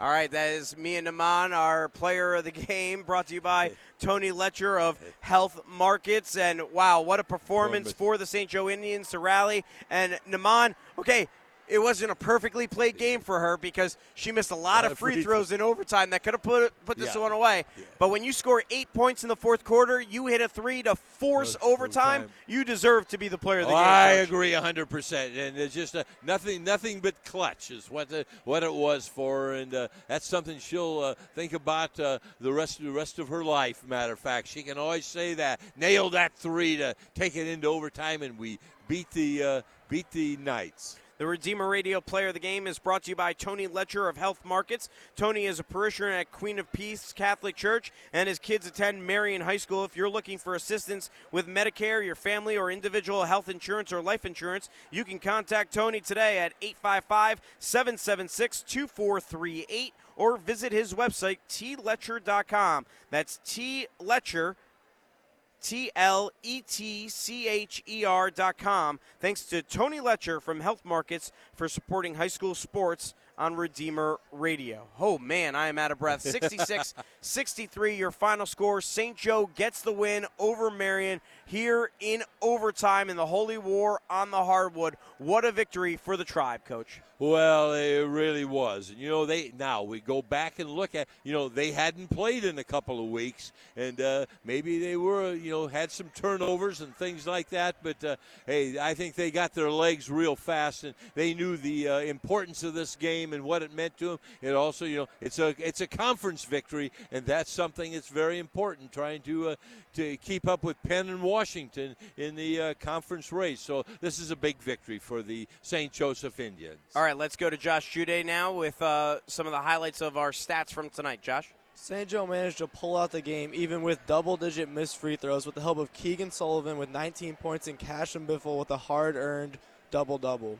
All right, that is Mia Naman, our player of the game, brought to you by Tony Letcher of Health Markets. And wow, what a performance for the St. Joe Indians to rally. And Naman, okay, it wasn't a perfectly played game for her because she missed a lot of free throws in overtime that could have put put this Yeah. one away. But when you score eight points in the fourth quarter, you hit a three to force overtime. You deserve to be the player of the Oh, game. I Coach. agree hundred percent, and it's just uh, nothing, nothing but clutch is what the, what it was for, her, and uh, that's something she'll uh, think about uh, the rest of the rest of her life. Matter of fact, she can always say that nail that three to take it into overtime, and we beat the uh, beat the Knights. The Redeemer Radio Player of the Game is brought to you by Tony Letcher of Health Markets. Tony is a parishioner at Queen of Peace Catholic Church, and his kids attend Marion High School. If you're looking for assistance with Medicare, your family or individual health insurance or life insurance, you can contact Tony today at 855 776 2438 or visit his website, tletcher.com. That's T Letcher. T L E T C H E R dot com. Thanks to Tony Letcher from Health Markets for supporting high school sports on Redeemer Radio. Oh man, I am out of breath. 66 63, your final score. St. Joe gets the win over Marion here in overtime in the Holy War on the hardwood. What a victory for the tribe, coach. Well, it really was. And, you know, they now we go back and look at, you know, they hadn't played in a couple of weeks, and uh, maybe they were, you know, had some turnovers and things like that. But uh, hey, I think they got their legs real fast, and they knew the uh, importance of this game and what it meant to them. It also, you know, it's a it's a conference victory, and that's something that's very important. Trying to uh, to keep up with Penn and Washington in the uh, conference race. So this is a big victory for the St. Joseph Indians. All right, let's go to Josh Jude now with uh, some of the highlights of our stats from tonight. Josh? St. Joe managed to pull out the game even with double digit missed free throws with the help of Keegan Sullivan with 19 points and Cashlyn Biffle with a hard earned double double.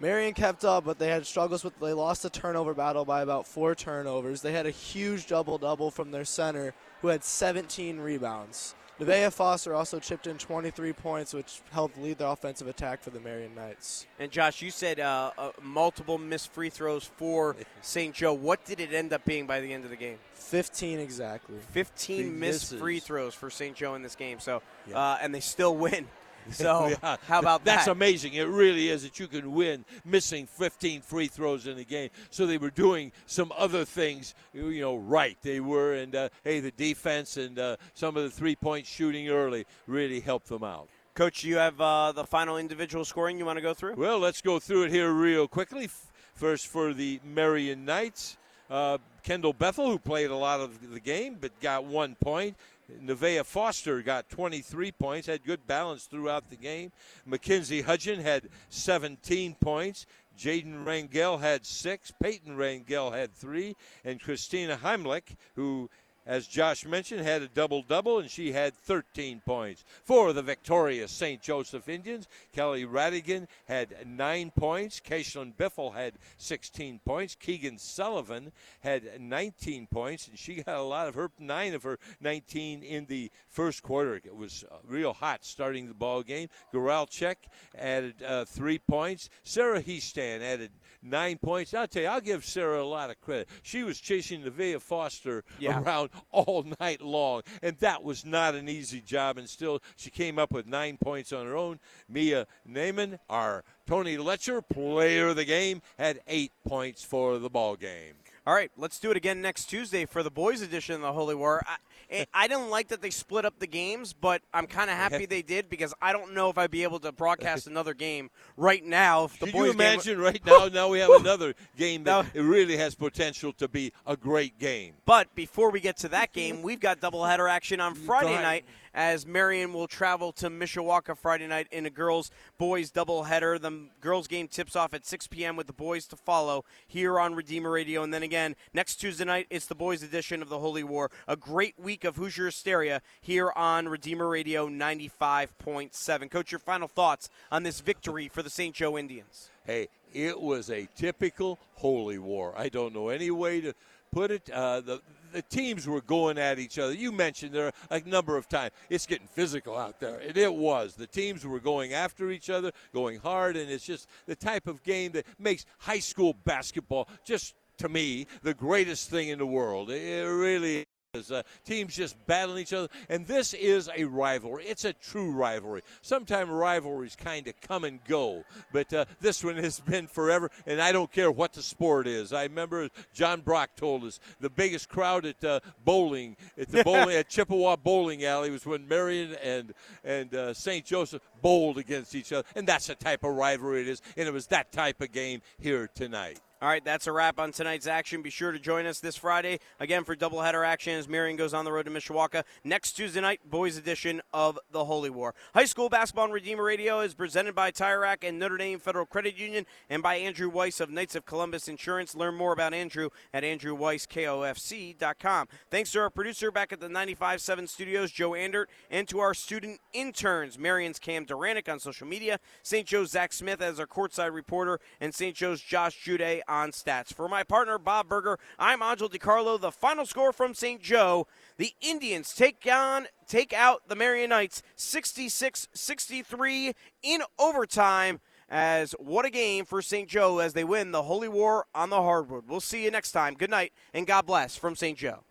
Marion kept up, but they had struggles with. They lost the turnover battle by about four turnovers. They had a huge double double from their center, who had 17 rebounds. Nevaeh Foster also chipped in 23 points, which helped lead the offensive attack for the Marion Knights. And Josh, you said uh, uh, multiple missed free throws for St. Joe. What did it end up being by the end of the game? 15 exactly. 15 Big missed misses. free throws for St. Joe in this game. So, Yeah. uh, and they still win. So, Yeah. how about that? That's amazing. It really is that you can win missing 15 free throws in a game. So they were doing some other things, you know, right. They were, and uh, hey, the defense and uh, some of the three-point shooting early really helped them out. Coach, you have uh, the final individual scoring you want to go through? Well, let's go through it here real quickly. First for the Marion Knights, uh, Kendall Bethel, who played a lot of the game but got one point. Nevaeh Foster got 23 points, had good balance throughout the game. Mackenzie Hutchin had 17 points. Jaden Rangel had six. Peyton Rangel had three. And Christina Heimlich, who as Josh mentioned, had a double double, and she had 13 points. For the victorious St. Joseph Indians, Kelly Radican had nine points. Cashlyn Biffle had 16 points. Keegan Sullivan had 19 points, and she got a lot of her nine of her 19 in the first quarter. It was real hot starting the ball game. Goralchek added uh, three points. Sarah Heastan added nine points. I'll tell you, I'll give Sarah a lot of credit. She was chasing the Nevaeh Foster Yeah. around all night long, and that was not an easy job. And still, she came up with nine points on her own. Mia Naaman, our Tony Letcher, player of the game, had eight points for the ball game. All right, let's do it again next Tuesday for the boys' edition of the Holy War. I, eh, I didn't like that they split up the games, but I'm kind of happy they did because I don't know if I'd be able to broadcast another game right now. If the Can boys you game- imagine right now? Now we have another game that it really has potential to be a great game. But before we get to that game, we've got doubleheader action on Friday night as Marion will travel to Mishawaka Friday night in a girls boys doubleheader. The girls game tips off at 6 p.m. with the boys to follow here on Redeemer Radio. And then again, next Tuesday night, it's the boys edition of the Holy War. A great week of Hoosier Hysteria here on Redeemer Radio 95.7. Coach, your final thoughts on this victory for the St. Joe Indians? Hey, it was a typical holy war. I don't know any way to put it. Uh, the the teams were going at each other. You mentioned there a number of times. It's getting physical out there, and it was. The teams were going after each other, going hard, and it's just the type of game that makes high school basketball just to me the greatest thing in the world. It really is. Uh, teams just battling each other, and this is a rivalry. It's a true rivalry. Sometimes rivalries kind of come and go, but uh, this one has been forever. And I don't care what the sport is. I remember John Brock told us the biggest crowd at uh, bowling at the bowling at Chippewa Bowling Alley was when Marion and and uh, St. Joseph bowled against each other, and that's the type of rivalry it is. And it was that type of game here tonight. All right, that's a wrap on tonight's action. Be sure to join us this Friday again for doubleheader action as Marion goes on the road to Mishawaka next Tuesday night, boys edition of the Holy War. High school basketball on Redeemer Radio is presented by Tire Rack and Notre Dame Federal Credit Union and by Andrew Weiss of Knights of Columbus Insurance. Learn more about Andrew at andrewweisskofc.com. Thanks to our producer back at the 95.7 studios, Joe Andert, and to our student interns, Marion's Cam Duranic on social media, St. Joe's Zach Smith as our courtside reporter, and St. Joe's Josh Jude on stats. For my partner, Bob Berger, I'm Angelo DiCarlo. The final score from St. Joe, the Indians take on take out the Marion Knights 66-63 in overtime. As what a game for St. Joe as they win the Holy War on the hardwood. We'll see you next time. Good night and God bless from St. Joe.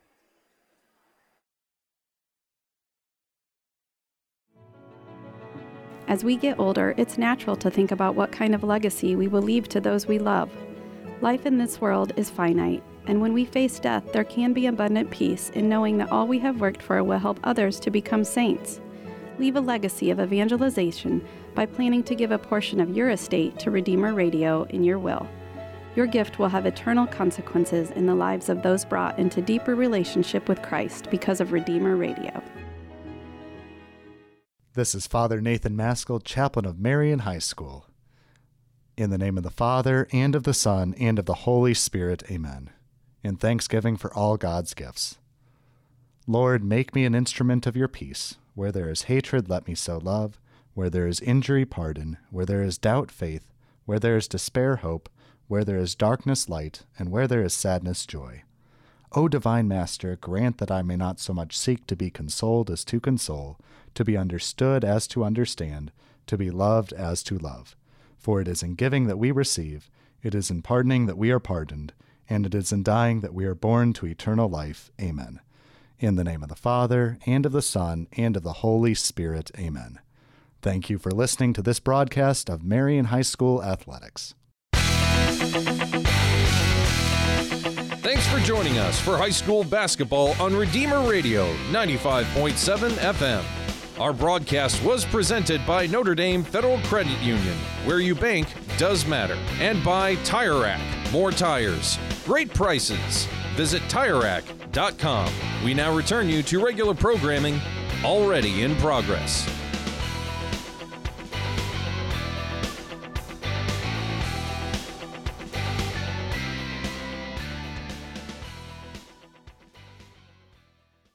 As we get older, it's natural to think about what kind of legacy we will leave to those we love. Life in this world is finite, and when we face death, there can be abundant peace in knowing that all we have worked for will help others to become saints. Leave a legacy of evangelization by planning to give a portion of your estate to Redeemer Radio in your will. Your gift will have eternal consequences in the lives of those brought into deeper relationship with Christ because of Redeemer Radio. This is Father Nathan Maskell, chaplain of Marion High School. In the name of the Father, and of the Son, and of the Holy Spirit, amen. In thanksgiving for all God's gifts. Lord, make me an instrument of your peace. Where there is hatred, let me sow love. Where there is injury, pardon. Where there is doubt, faith. Where there is despair, hope. Where there is darkness, light. And where there is sadness, joy. O divine Master, grant that I may not so much seek to be consoled as to console, to be understood as to understand, to be loved as to love. For it is in giving that we receive, it is in pardoning that we are pardoned, and it is in dying that we are born to eternal life. Amen. In the name of the Father, and of the Son, and of the Holy Spirit. Amen. Thank you for listening to this broadcast of Marion High School Athletics. Thanks for joining us for high school basketball on Redeemer Radio 95.7 FM. Our broadcast was presented by Notre Dame Federal Credit Union, where you bank does matter, and by Tire Rack. More tires, great prices. Visit TireRack.com. We now return you to regular programming already in progress.